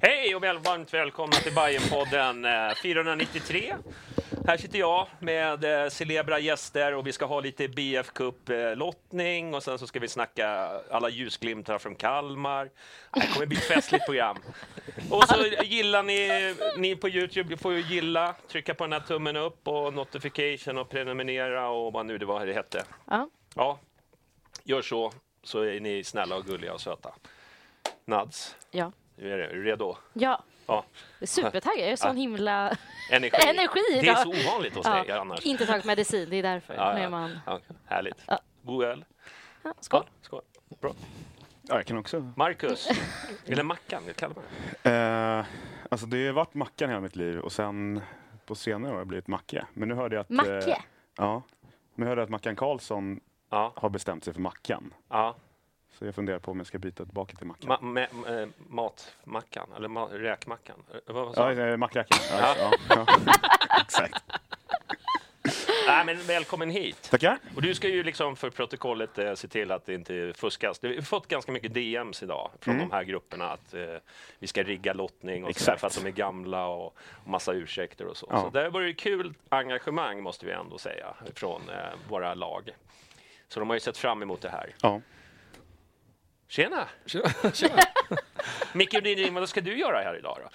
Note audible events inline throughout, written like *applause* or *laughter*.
Hej och väl, varmt välkomna till Bajenpodden eh, 493. Här sitter jag med eh, celebra gäster och vi ska ha lite BF Cup-lottning och sen så ska vi snacka alla ljusglimtar från Kalmar. Det kommer bli ett festligt program. Och så gillar ni, ni på Youtube, får ju gilla, trycka på den här tummen upp och notification och prenumerera och vad nu det var det hette. Ja. Ja, gör så så är ni snälla och gulliga och söta. Nads, Ja. är du redo? Ja. Ja. Supertaggad. Jag är sån himla *laughs* Energi. *laughs* energi Det är så ovanligt hos dig annars. Inte tagit medicin, det är därför. Ja, ja. man... Ja, härligt. Ja. God öl. ja, skål. Ja, skål. Bra. Ja, jag kan också. Marcus, eller Mackan, kallar man det. Eh, alltså det har varit Mackan hela mitt liv och sen på senare år har det blivit Macke. Men nu hörde jag att... Macke? Eh, ja. Men jag hörde att Mackan Karlsson Ja, har bestämt sig för Mackan. ja. Så jag funderar på om jag ska byta tillbaka till Mackan. Ma med, eh, matmackan, eller ma räkmackan. Eh, Vad vad sa ja, eh, Mackräken. Ja, ja, ja. *laughs* Exakt. Nej, men välkommen hit. Tackar. Och du ska ju liksom för protokollet eh, se till att det inte fuskas. Vi har fått ganska mycket DMs idag från Mm. de här grupperna att eh, vi ska rigga lottning och så Exakt. för att de är gamla och, och massa ursäkter och så. Ja. Så det var ju kul engagemang måste vi ändå säga från eh, våra lag. Så de har ju sett fram emot det här. Ja. *laughs* Tjena! Micke Rydin, vad ska du göra här idag då?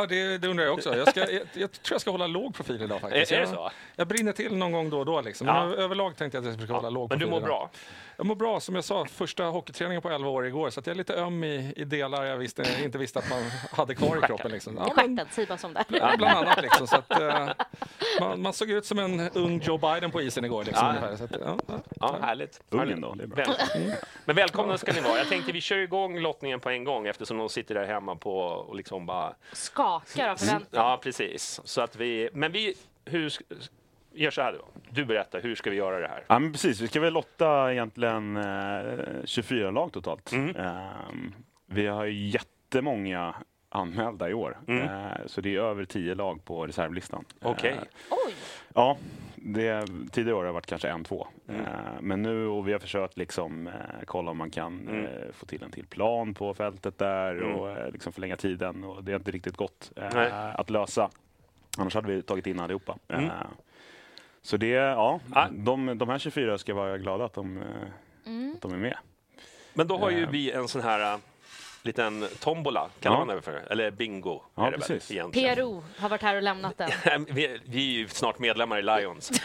Ja, det, det undrar jag också. Jag, ska, jag, jag tror jag ska hålla låg profil idag faktiskt. Är- är det jag, så? Jag brinner till någon gång då och då. Liksom. Ja. Överlag tänkte jag att jag ska hålla låg Men du profil mår idag. bra? Jag mår bra. Som jag sa, första hockeyträningen på 11 år igår. Så att jag är lite öm i, i delar jag visste, inte visste att man hade kvar i kroppen. Liksom. Ja, men, stjärten, som det ja, bland annat. Liksom, så att, eh, man, man såg ut som en ung Joe Biden på isen igår. Liksom, Ja. ungefär. Så att, ja, ja. Ja, härligt. Ungen då, det är bra. Väl- Men välkomna ska ni vara. Jag tänkte vi kör igång lottningen på en gång eftersom de sitter där hemma på och liksom bara... Skakar av förväntan. Ja, precis. Så att vi... Men vi... Hur... Gör så här då. Du berättar, hur ska vi göra det här? Ja, men precis. Vi ska väl lotta egentligen eh, 24 lag totalt. Mm. Ehm, vi har ju jättemånga anmälda i år. Mm. Eh, så det är över 10 lag på reservlistan. Okej. Eh, Oj! Ja, det, tidigare år har det varit kanske en, två. Mm. Eh, men nu, och vi har försökt liksom, eh, kolla om man kan Mm. eh, få till en till plan på fältet där Mm. och liksom förlänga tiden. Och det har inte riktigt gått Nej. att lösa. Annars hade vi tagit in allihopa. Mm. Så det, ja, de, de här 24 ska vara glada att de, Mm. att de är med. Men då har ju vi en sån här liten tombola, kallar Ja. man det för? Eller bingo, Ja, är det precis. väl. PRO har varit här och lämnat den. *laughs* vi, vi är ju snart medlemmar i Lions. *laughs*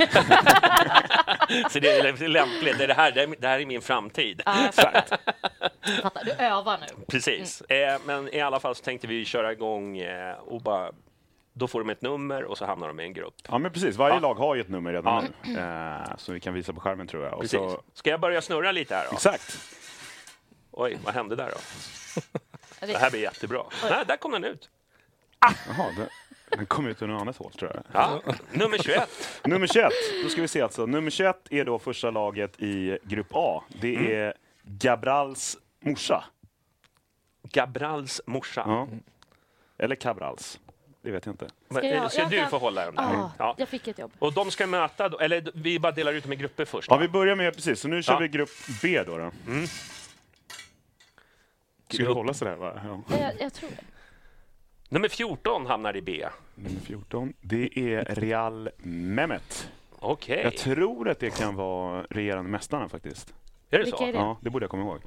så det är lämpligt. Det, är det, här, det är- det här är min framtid. Ja, jag fattar. Du övar nu. Precis. Eh, men i alla fall så tänkte vi köra igång eh, och bara... Då får de ett nummer och så hamnar de i en grupp. Ja, men precis. Varje Ja. lag har ju ett nummer redan Ja. nu. Eh, som vi kan visa på skärmen tror jag. Och Precis. så, Ska jag börja snurra lite här då? exakt. Oj, vad hände där då? Det här blir jättebra. Nej, där kom den ut. Jaha, det, Den kom ut ur något annat hål tror jag. Ja. Nummer 21. Nummer 21, då ska vi se alltså. Nummer 21 är då första laget i grupp A. Det Mm. är Gabrals morsa. Gabrals morsa. Ja. Eller Cabrals. Det vet jag inte. Ska jag- så jag du kan- får hålla den där. Ah, Ja. Jag fick ett jobb. Och de ska möta, då, eller vi bara delar ut dem i grupper först. Ja, va? vi börjar med, precis, så nu kör Ja. vi grupp B då. då. Mm. Ska du hålla sådär va? Ja. Jag, jag tror det. Nummer 14 hamnar i B. Nummer 14, det är Real Mehmet. Okej, Jag tror att det kan vara regerande mästarna faktiskt. är det Vilka så? är det? Ja, det borde jag komma ihåg.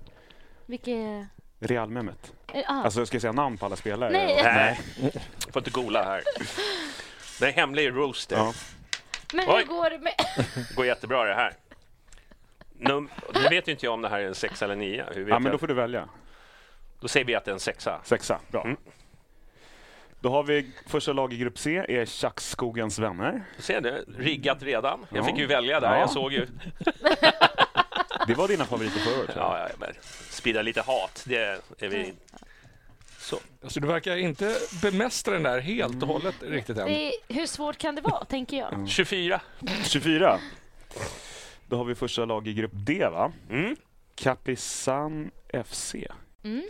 Vilket... Real Mehmet. eh, Ah. Alltså, ska jag säga namn på alla spelare? Nej. Nej, får inte gola här. Det är en hemlig roaster. Ja. men Oj. hur går det med... Det *laughs* går jättebra det här. Num nu vet ju inte jag om det här är en sexa eller nia. Hur vet ja, men då jag? får du välja. Då säger vi att det är en sexa. Sexa, bra. Mm. Då har vi första lag i grupp C, är Tjackskogens vänner. Ser du? Riggat redan. Jag Ja. fick ju välja där. Ja. Jag såg ju. *laughs* Det var dina favoriter förra året. tror jag. Ja, ja, men sprida lite hat. Det är vi... Så. Alltså, du verkar inte bemästra den där helt och hållet riktigt än. Det är, hur svårt kan det vara, *laughs* tänker Mm. jag? 24. 24. Då har vi första lag i grupp D, va? Mm. Caprisan FC. Mm.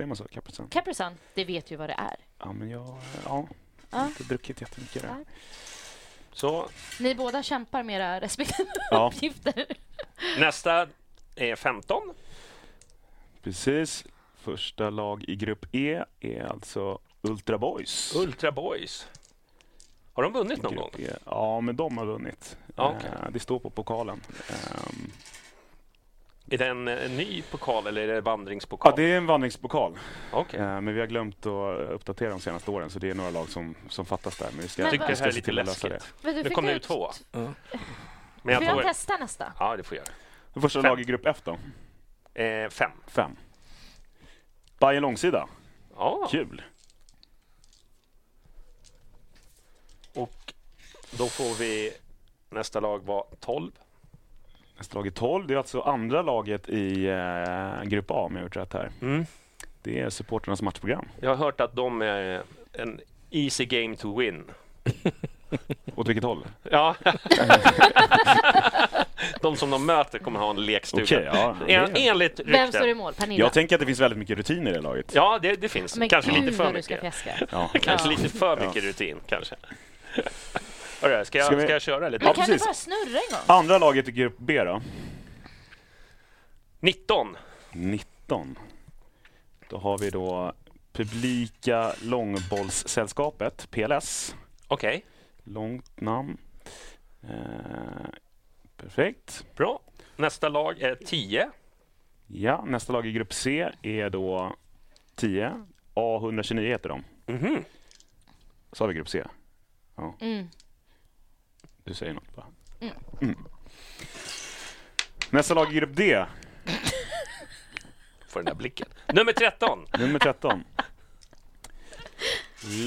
Säger man så? Caprisan? Caprisan, det vet ju vad det är. Ja, men jag ja, Ja. har inte druckit jättemycket. Där. Så Ni båda kämpar med era respektive Ja. uppgifter. nästa är 15. Precis. Första lag i grupp E är alltså Ultra Boys. Ultra Boys. Har de vunnit någon gång? Grupp E. Ja, men de har vunnit. Ja, okej. Eh, Det står på pokalen. Ehm, Är det en, en ny pokal eller är det vandringspokal? Ja, det är en vandringspokal. Okej. Eh, Men vi har glömt att uppdatera de senaste åren, så det är några lag som, som fattas där. Men vi ska, Men Jag tycker det här är lite läskigt. Du Nu fick kom det ut- ut två. Ja. Men Får jag jag får... testa nästa? Ja, det får jag det. Första Fem. lag i grupp F då? göra. Eh, fem. Fem. Bayern långsida. Ja, Kul. och då får vi nästa lag vara 12. Är 12. Det är alltså andra laget i eh, grupp A, om jag har gjort rätt här. Mm. Det är supporternas matchprogram. Jag har hört att de är en easy game to win. *laughs* Åt vilket håll? Ja. *laughs* de som de möter kommer ha en lekstuga. Okej, ja. En, enligt Vem står i rykten. mål? Pernilla? Jag tänker att det finns väldigt mycket rutin i det laget. Ja, det, det finns. Men kanske gud lite för vad du ska mycket. Ja. Kanske Ja. lite för mycket rutin, kanske. Hörru, ska, jag, Ska vi- ska jag köra lite? Men Ja, kan du bara snurra en gång? Andra laget i grupp B då? 19. 19. Då har vi då Publika Långbollssällskapet, PLS. Okej, Långt namn. Eh, perfekt. bra. Nästa lag är 10. Ja, nästa lag i grupp C är då 10. A129 heter de. Mhm. Så har vi grupp C. Mm. Du säger något bara. Mm. Mm. Nästa lag i grupp D, Får den där blicken. Nummer 13. nummer 13.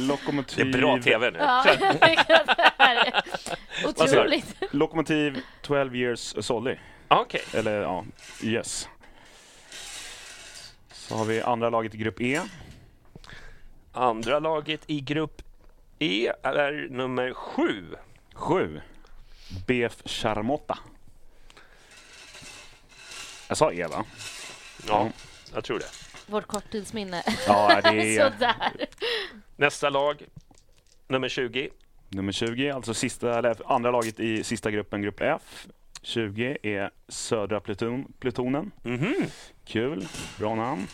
Lokomotiv, Det är bra TV nu. Ja, *laughs* otroligt. Lokomotiv 12 years Solly. Okej. Eller ja, yes. Så har vi andra laget i grupp E. Andra laget i grupp E är nummer 7. 7. BF Charmotta. Jag sa E va? Ja, jag tror det. Vårt korttidsminne. Ja, det *laughs* är Sådär. Nästa lag, nummer 20. nummer 20, alltså sista, eller andra laget i sista gruppen, grupp F. 20 är Södra pluton, plutonen. Mhm. Kul, bra namn.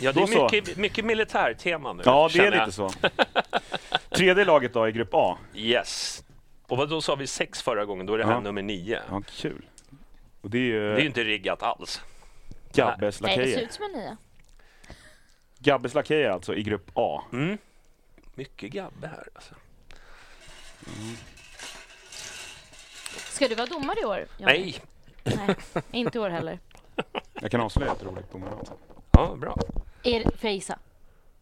Ja, det är mycket, mycket militärtema nu. Ja, det är lite så. *laughs* Tredje laget då i grupp A. Yes. Och vad då sa vi sex förra gången? Då är det här Ja. nummer nio. Ja, kul. Och det är ju Det är ju inte riggat alls. Gabbes Nej, det ser lakejer. ut som en nia. Gabbes lakejer alltså i grupp A. Mm. Mycket gabbe här alltså. Ska du vara domare i år? Johnny? Nej. Nej. Inte i år heller. *laughs* Jag kan avslöja ett roligt domare. Ja, bra. Er, får jag gissa?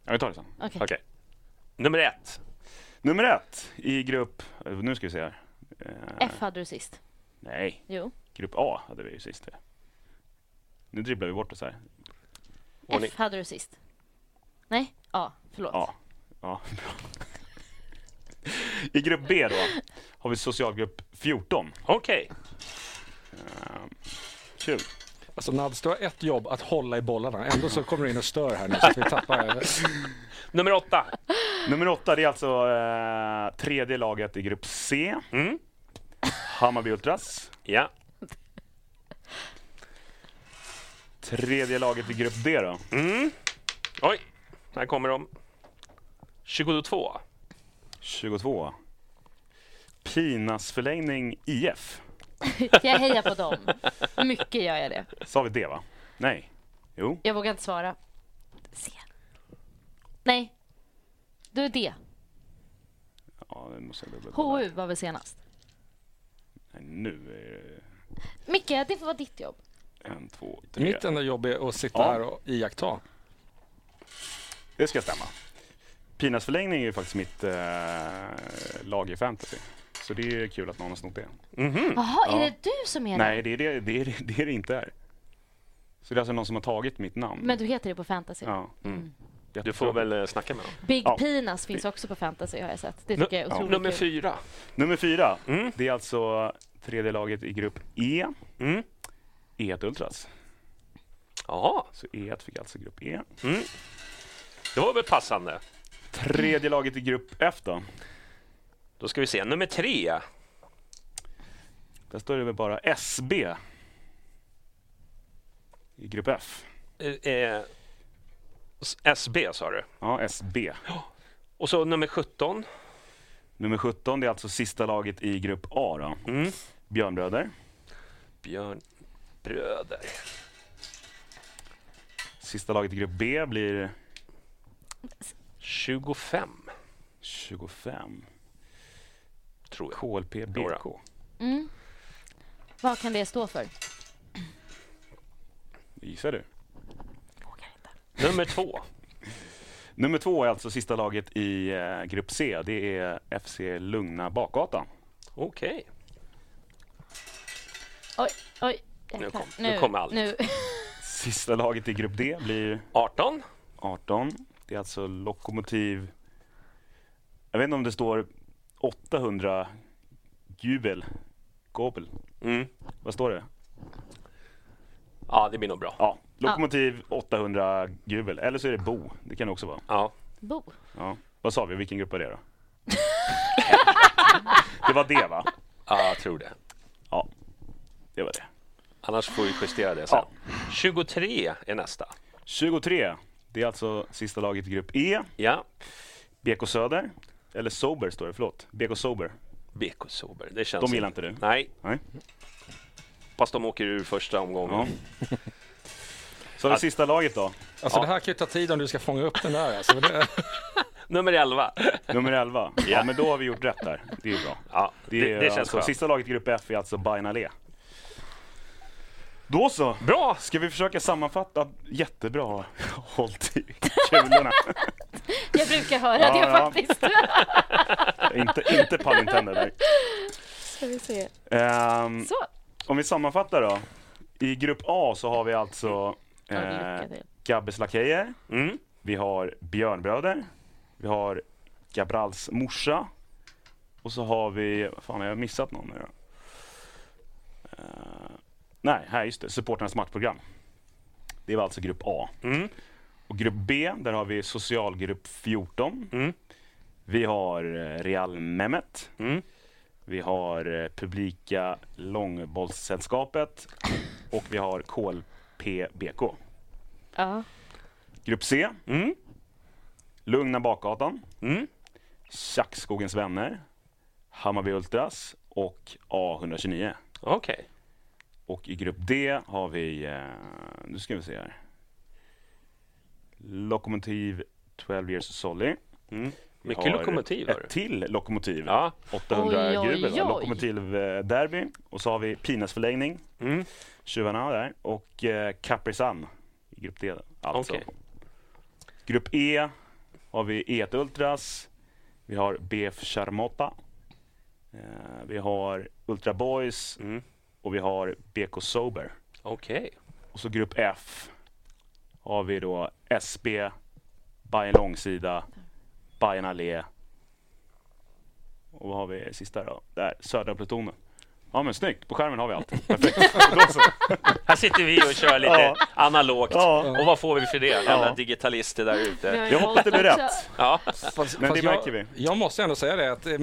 Ja, vi tar det sen. Okej. Okej. Nummer ett. Nummer ett i grupp... Nu ska vi se här. Eh, F hade du sist. Nej, Jo. grupp A hade vi ju sist. Nu dribblar vi bort oss här. Ordning. F hade du sist. Nej? A. Förlåt. Ja. Ja, bra. I grupp B då har vi socialgrupp 14. Okej. Kul. Alltså Nads, du har ett jobb att hålla i bollarna. Ändå så kommer du in och stör här nu så att vi tappar... *laughs* Nummer åtta. Nummer åtta det är alltså eh, tredje laget i grupp C. Mm. Hammarby Ultras. Ja. Tredje laget i grupp D då. Mm. Oj, här kommer de. 22. 22. Pinas förlängning IF. *laughs* Jag hejar på dem. Mycket gör jag det. Sa vi det va? Nej. Jo. Jag vågar inte svara. C. Nej. Du är D. Ja, det måste jag dubbelkolla. HU var väl senast? Nej, Nu är det Micke, det får vara ditt jobb. en, två, tre. Mitt enda jobb är att sitta Ja. här och iaktta. Det ska stämma. Pinas förlängning är ju faktiskt mitt eh, lag i fantasy. Så det är kul att någon har snott det. Jaha, Ja. är det du som är Nej, det? det är det, det, är det, det är det inte är. Så det är alltså någon som har tagit mitt namn. Men du heter det på fantasy? Ja. Du får väl eh, snacka med dem. Big Ja. Pinas finns också på fantasy har jag sett. Det tycker jag är ja. otroligt Nummer kul. fyra. Nummer fyra, Mm. det är alltså tredje laget i grupp E. Mm. E1 Ultras. Jaha, Så E1 fick alltså grupp E. mm. det var väl passande. Tredje laget i grupp F då. Då ska vi se. Nummer tre. Där står det väl bara SB. I grupp F. Eh, eh, SB sa du. Ja, SB. *gasps* Och så nummer 17. Nummer 17, det är alltså sista laget i grupp A då. Mm. Björnbröder. Björn Bröder. Sista laget i grupp B blir 25, 25. Tror jag. KLP BK. Mm. Vad kan det stå för? Gissar du? Nummer två. *laughs* Nummer två är alltså sista laget i eh, grupp C. Det är FC Lugna Bakgatan. Okej. Oj, oj. Nu kom- nu kommer allt. Nu. *laughs* Sista laget i grupp D blir 18. 18. Det är alltså Lokomotiv... Jag vet inte om det står 800 Jubel. Gobel. Mm. Vad står det? Ja, det blir nog bra. Ja, Lokomotiv 800 Jubel. Eller så är det Bo. Det kan det också vara. Ja. Bo. Ja. Vad sa vi? Vilken grupp var det då? *laughs* det var det va? ja, jag tror det. Ja, det var det. Annars får vi justera det sen. Ja. 23 är nästa. 23. Det är alltså sista laget i grupp E. Ja, BK Söder. Eller Sober står det, förlåt. BK Sober. BK Sober. Det känns De gillar inte du? Nej, Nej. fast de åker ur första omgången. Ja. Så det sista laget då. Alltså Ja. det här kan ju ta tid om du ska fånga upp den där. Alltså, det, *laughs* Nummer 11. Nummer 11. Ja, men då har vi gjort rätt där. Det är bra. Ja, Det, det, är det känns alltså, skönt. Sista laget i grupp F är alltså Bainalé. Då så. Bra! Ska vi försöka sammanfatta? Jättebra *laughs* hållt i kulorna. Jag brukar höra Ja, det ja. faktiskt. *laughs* inte, inte pun intended där. Ska vi se. Ehm, Så. om vi sammanfattar då. I grupp A så har vi alltså eh. Gabbes Lakejer. Mm. Vi har Björnbröder. Vi har Gabrals morsa. Och så har vi, vad fan har jag missat någon nu då? Eh, nej, här just det, supporternas matchprogram. Det var alltså grupp A. Mm. Och grupp B, där har vi socialgrupp 14. Mm. Vi har eh, Real Mehmet. Mm. Vi har eh, Publika Långbollssällskapet. Och vi har KLPBK. Ja. Grupp C, Mm. Lugna Bakgatan. Mm. Tjackskogens vänner, Hammarby Ultras och A129. Okej. Och i grupp D har vi, eh, nu ska vi se här. Lokomotiv 12 Years Solly. Mm. Vi Mycket har lokomotiv. Ett till lokomotiv. Ja. 800 Oj, oj, jubel. oj. Lokomotiv eh, Derby. Och så har vi Pinas förlängning. Mm. Tjuvarna där. Och eh, Caprisan i grupp D. Alltså. Okej. Grupp E har vi E1 Ultras. Vi har BF Charmotta. Eh, vi har Ultra Boys Mm. Och vi har BK Sober. Okej. Och så grupp F har vi då SB, Bayern Långsida Bayern Allé. Och vad har vi sista då? Där, Södra plutonen. Ja men snyggt, på skärmen har vi allt. *laughs* Perfekt. Här sitter vi och kör lite Ja. analogt. Ja. Och vad får vi för det? Alla Ja. digitalister där ute. Jag hoppas det blir rätt. Ja. Fast, Men fast det jag, märker vi. Jag måste ändå säga det att eh,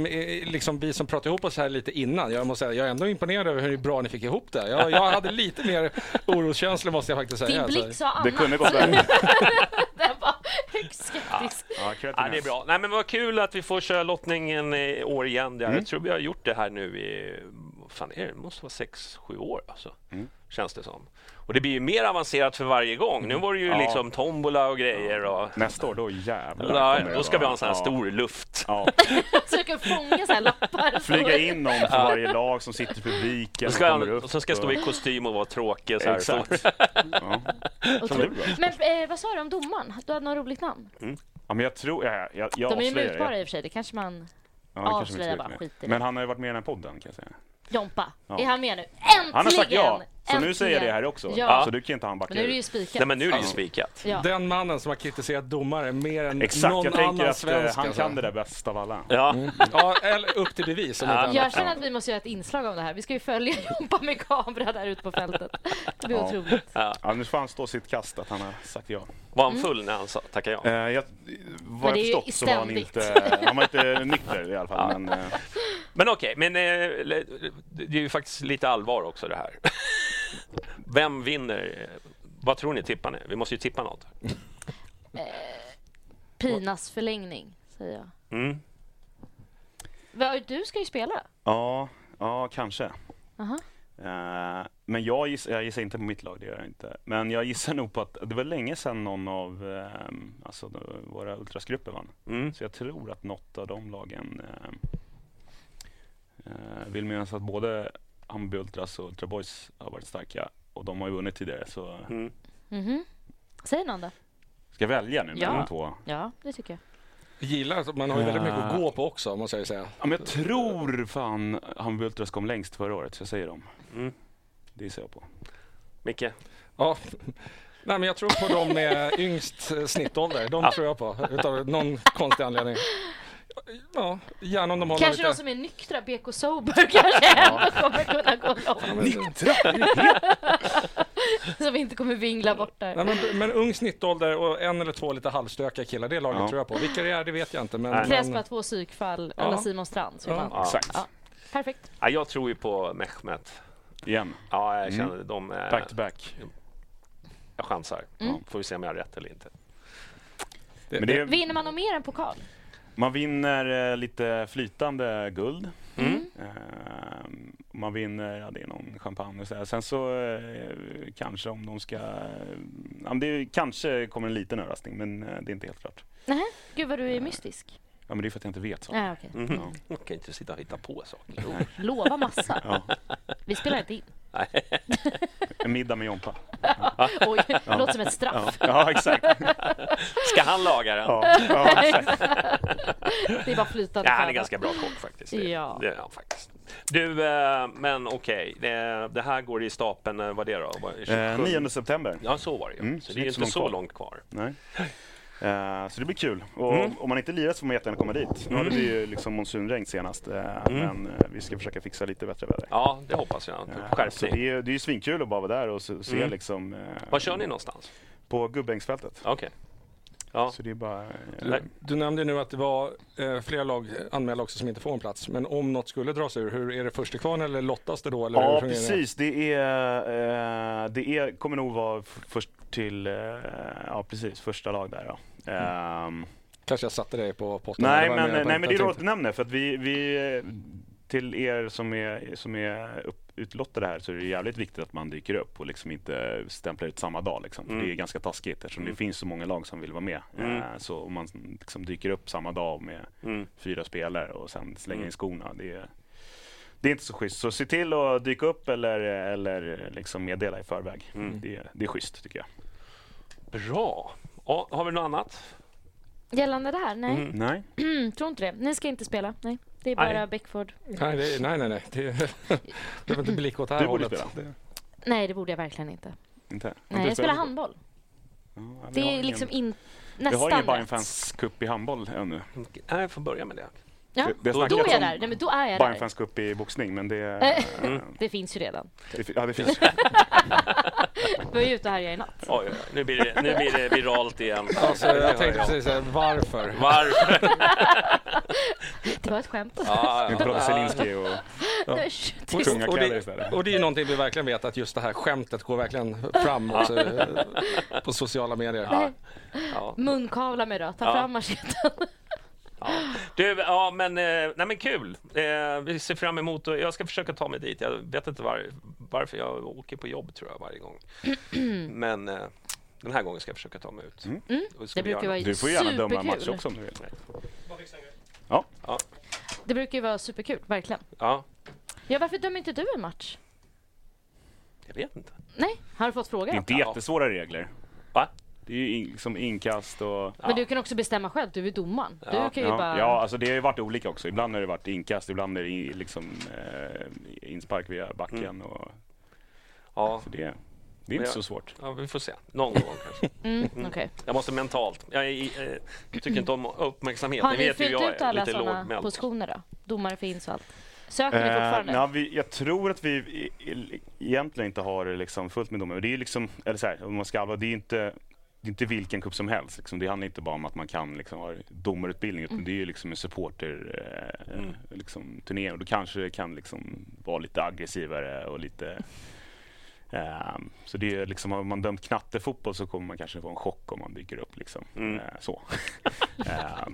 liksom vi som pratade ihop oss här lite innan, jag måste säga jag är ändå imponerad över hur bra ni fick ihop det. Jag, jag hade lite mer oroskänslor måste jag faktiskt säga. Din Alltså. blick sa annat. Det kunde gått värre. *laughs* Den var högst skeptisk. Ja, Ja, det är bra. Nej, men vad kul att vi får köra lottningen i år igen. Jag Mm. tror vi har gjort det här nu i, fan är det? det måste vara sex, sju år alltså. Mm. Känns det som. Och det blir ju mer avancerat för varje gång. Nu var det ju Ja. liksom tombola och grejer. Och, Nästa år, då jävlar. ja, då ska vi ha en sån här vara- stor luft. Ja. *laughs* Försöker fånga så här lappar. Flyga in någon för varje lag som sitter i publiken ska han, och så ska jag stå i kostym och vara tråkig. Så här. Exakt. Så, Ja. Men eh, vad sa du om domaren? Du hade något roligt namn? ja, men jag tror... Jag, jag, jag De är ju mutbara det. i och för sig, det kanske man... Ja, inte bara, skit i det. Men han har ju varit med i den här podden kan jag säga. Jompa, Ja. är han med nu? Äntligen! Han har sagt ja. Så nu Äntligen! säger jag det här också. Ja. Så du kan inte han backa Men nu är det ju spikat. nej, men nu är det ju spikat. Ja. Den mannen som har kritiserat domare mer än Exakt, någon jag tänker annan att eh, svensk. han alltså. kan det där bäst av alla. Ja. Ja, eller upp till bevis. Ja. Jag känner att vi måste göra ett inslag om det här. Vi ska ju följa Jompa med kamera där ute på fältet. Det blir Ja. otroligt. Ja, nu får han stå sitt kast att han har sagt ja. Var han full när han sa, tackade ja? Eh, jag, vad det är jag förstått så var han inte, han var inte nykter i alla fall. Men, eh, Men okej, men eh, det är ju faktiskt lite allvar också det här. Vem vinner? Vad tror ni? Tippar ni? Vi måste ju tippa något. Pinas förlängning, säger jag. Mm. Va, Du ska ju spela. ja, ja, kanske. Aha. Eh, men jag gissar, jag gissar inte på mitt lag, det gör jag inte. Men jag gissar nog på att det var länge sedan någon av eh, alltså, våra ultrasgrupper vann. Mm. Så jag tror att något av de lagen eh, eh, vill minnas att både Hammarby Ultras och Ultra Boys har varit starka och de har ju vunnit tidigare. Så Mm. Mhm. Säg någon då. ska jag välja nu mellan Ja. de två? Ja, det tycker jag. Jag gillar att man har ju väldigt mycket att gå på också, måste jag ju säga. Ja, men jag tror fan Hammarby Ultras kom längst förra året, så jag säger dem. Mm. Det gissar jag på. Micke? Ja. *laughs* Nej, men jag tror på de med yngst snittålder. De tror jag på, utav någon konstig anledning. Ja, gärna om de håller Kanske lite... de som är nyktra, BK Sober *laughs* kanske ändå kommer kunna gå långt. *laughs* Som inte kommer vingla bort där. Nej, men, men ung snittålder och en eller två lite halvstökiga killar, det laget Ja. tror jag på. Vilka det är, det vet jag inte. Men. Det krävs men, bara två psykfall, Ja. alla Simon Strand. Är Ja. Ja. Exakt. Ja. Perfekt. Ja, jag tror ju på Mehmet. Igen. Ja, jag Mm. känner de... eh, Back to back. Jag chansar. Mm. Får vi se om jag har rätt eller inte. det, Men det är, Vinner man något mer än pokal? Man vinner eh, lite flytande guld. Mm. Eh, man vinner, ja det är någon champagne och så här. Sen så eh, kanske om de ska, eh, ja, det är, kanske kommer en liten överraskning men eh, det är inte helt klart. Nej. Gud vad du är mystisk. Ja men det är för att jag inte vet så. Ja, okej. Mhm. Ja. Jag kan inte sitta och hitta på saker. Lova massa. Ja. Vi spelar inte in. En middag med Jompa. Oj, det låter som ett straff. Ja exakt. Ska han laga den? Ja, ja, exakt. Det är bara flytande Ja, han är ganska bra kock faktiskt. Det, Ja. det är han faktiskt. Du, eh, men okej. Det, det här går i stapeln, eh, vad är det då? Vad- Eh, 9 september. Ja, så var det ju. Mm, så det är inte så långt kvar. Nej. Eh, så det blir kul. Och Mm. om man inte lirar så får man jättegärna komma dit. Nu hade vi ju liksom monsunregn senast. eh, Men eh, vi ska försöka fixa lite bättre väder. Ja, det hoppas jag. Så Skärpning. det är, det är ju svinkul att bara vara där och se, Mm. liksom... Var kör ni någonstans? På Gubbängsfältet. Okej. Ja. Så det är bara... eh, du, nämnde nu att det var eh, flera lag anmälda också som inte får en plats. Men om något skulle dras ur, hur är det först till kvarn eller lottas det då? Eller Ja, fungerar det? precis. Det, är, eh, det är, kommer nog vara först till, eh, ja precis, första lag där. Ja. Ehm, Kanske jag satte dig på potten. nej, men, nej, en- men det är roligt att tänkte- nämna för att vi, vi till er som är, som är upp, utlottade här så är det jävligt viktigt att man dyker upp och liksom inte stämplar ut samma dag. Liksom. För Mm. Det är ganska taskigt eftersom Mm. det finns så många lag som vill vara med. Mm. Eh, så om man liksom dyker upp samma dag med Mm. fyra spelare och sen slänger Mm. in skorna. Det är, det är inte så schysst. Så se till att dyka upp eller, eller liksom meddela i förväg. Mm. Det, det är schysst tycker jag. Bra. Ja, har vi något annat? Gällande det här? Nej, Mm. Nej? mm. tror inte det. Ni ska inte spela. Nej, det är bara Nej. Beckford. Nej, det, nej, nej. nej. Det behöver inte blicka åt det här Du borde hållet. spela. Det- Nej, det borde jag verkligen inte. Inte? Nej, jag spelar handboll. Ja, Det är ingen- liksom in, Vi har nästan ingen. Bayern Fans Cup i handboll ännu. Nej, jag får börja med det. Ja, Det- det då är jag där. Nej, men då är jag Bayern. Fans Cup i boxning, men det... Eh. eh, *laughs* Det finns ju redan. det, ja, det finns. *laughs* Vi var ju ute här i natt. Oj. Nu, blir det, nu blir det viralt igen. Alltså, jag tänkte precis säga varför. Varför? *laughs* Det var ett skämt. Ja, Vi pratar Zelensky och tunga Och kläder det, istället. och det är ju någonting vi verkligen vet att just det här skämtet går verkligen fram också, eh, på sociala medier. Nej, ja. Munkavla mig då. Ta Ja. fram macheten. Du, ja men, eh, nej, men kul. Eh, vi ser fram emot och jag ska försöka ta mig dit. Jag vet inte var, varför jag åker på jobb tror jag varje gång. *clears throat* men eh, den här gången ska jag försöka ta mig ut. Mm. Det brukar vara Du får gärna döma en match superkul. också om du vill. Det brukar ju vara superkul, verkligen. Ja, Ja, varför dömer inte du en match? jag vet inte. Nej, har du fått Det fråga? är inte Ja. jättesvåra regler. Va? Det är ju in, liksom inkast och... Men du kan också bestämma själv, du är domaren. Du Ja, kan ju Ja, bara... ja, alltså det har ju varit olika också. Ibland har det varit inkast, ibland är det i- liksom eh, inspark via backen. Mm. Och, Ja, så det, det är inte Men så svårt. ja, vi får se. Någon gång kanske. Mm, *laughs* okej. Jag måste mentalt. Jag, är, eh, tycker inte om uppmärksamhet. Har Ni ni vet fyllt jag ut är alla lite sådana positioner då? Domare finns och allt. Söker ni Eh, fortfarande? nej, vi, jag tror att vi egentligen inte har det liksom fullt med domare. Det är ju liksom, eller så här, om man ska vara, det är inte det är inte vilken cup som helst. Liksom. Det handlar inte bara om att man kan liksom, ha domarutbildning utan det är ju liksom en supporter eh, Mm. liksom, och då kanske det kan liksom vara lite aggressivare och lite *laughs* eh, så det är liksom, har man dömt knattefotboll så kommer man kanske få en chock om man dyker upp. Liksom. Mm. Eh, så. *laughs* eh,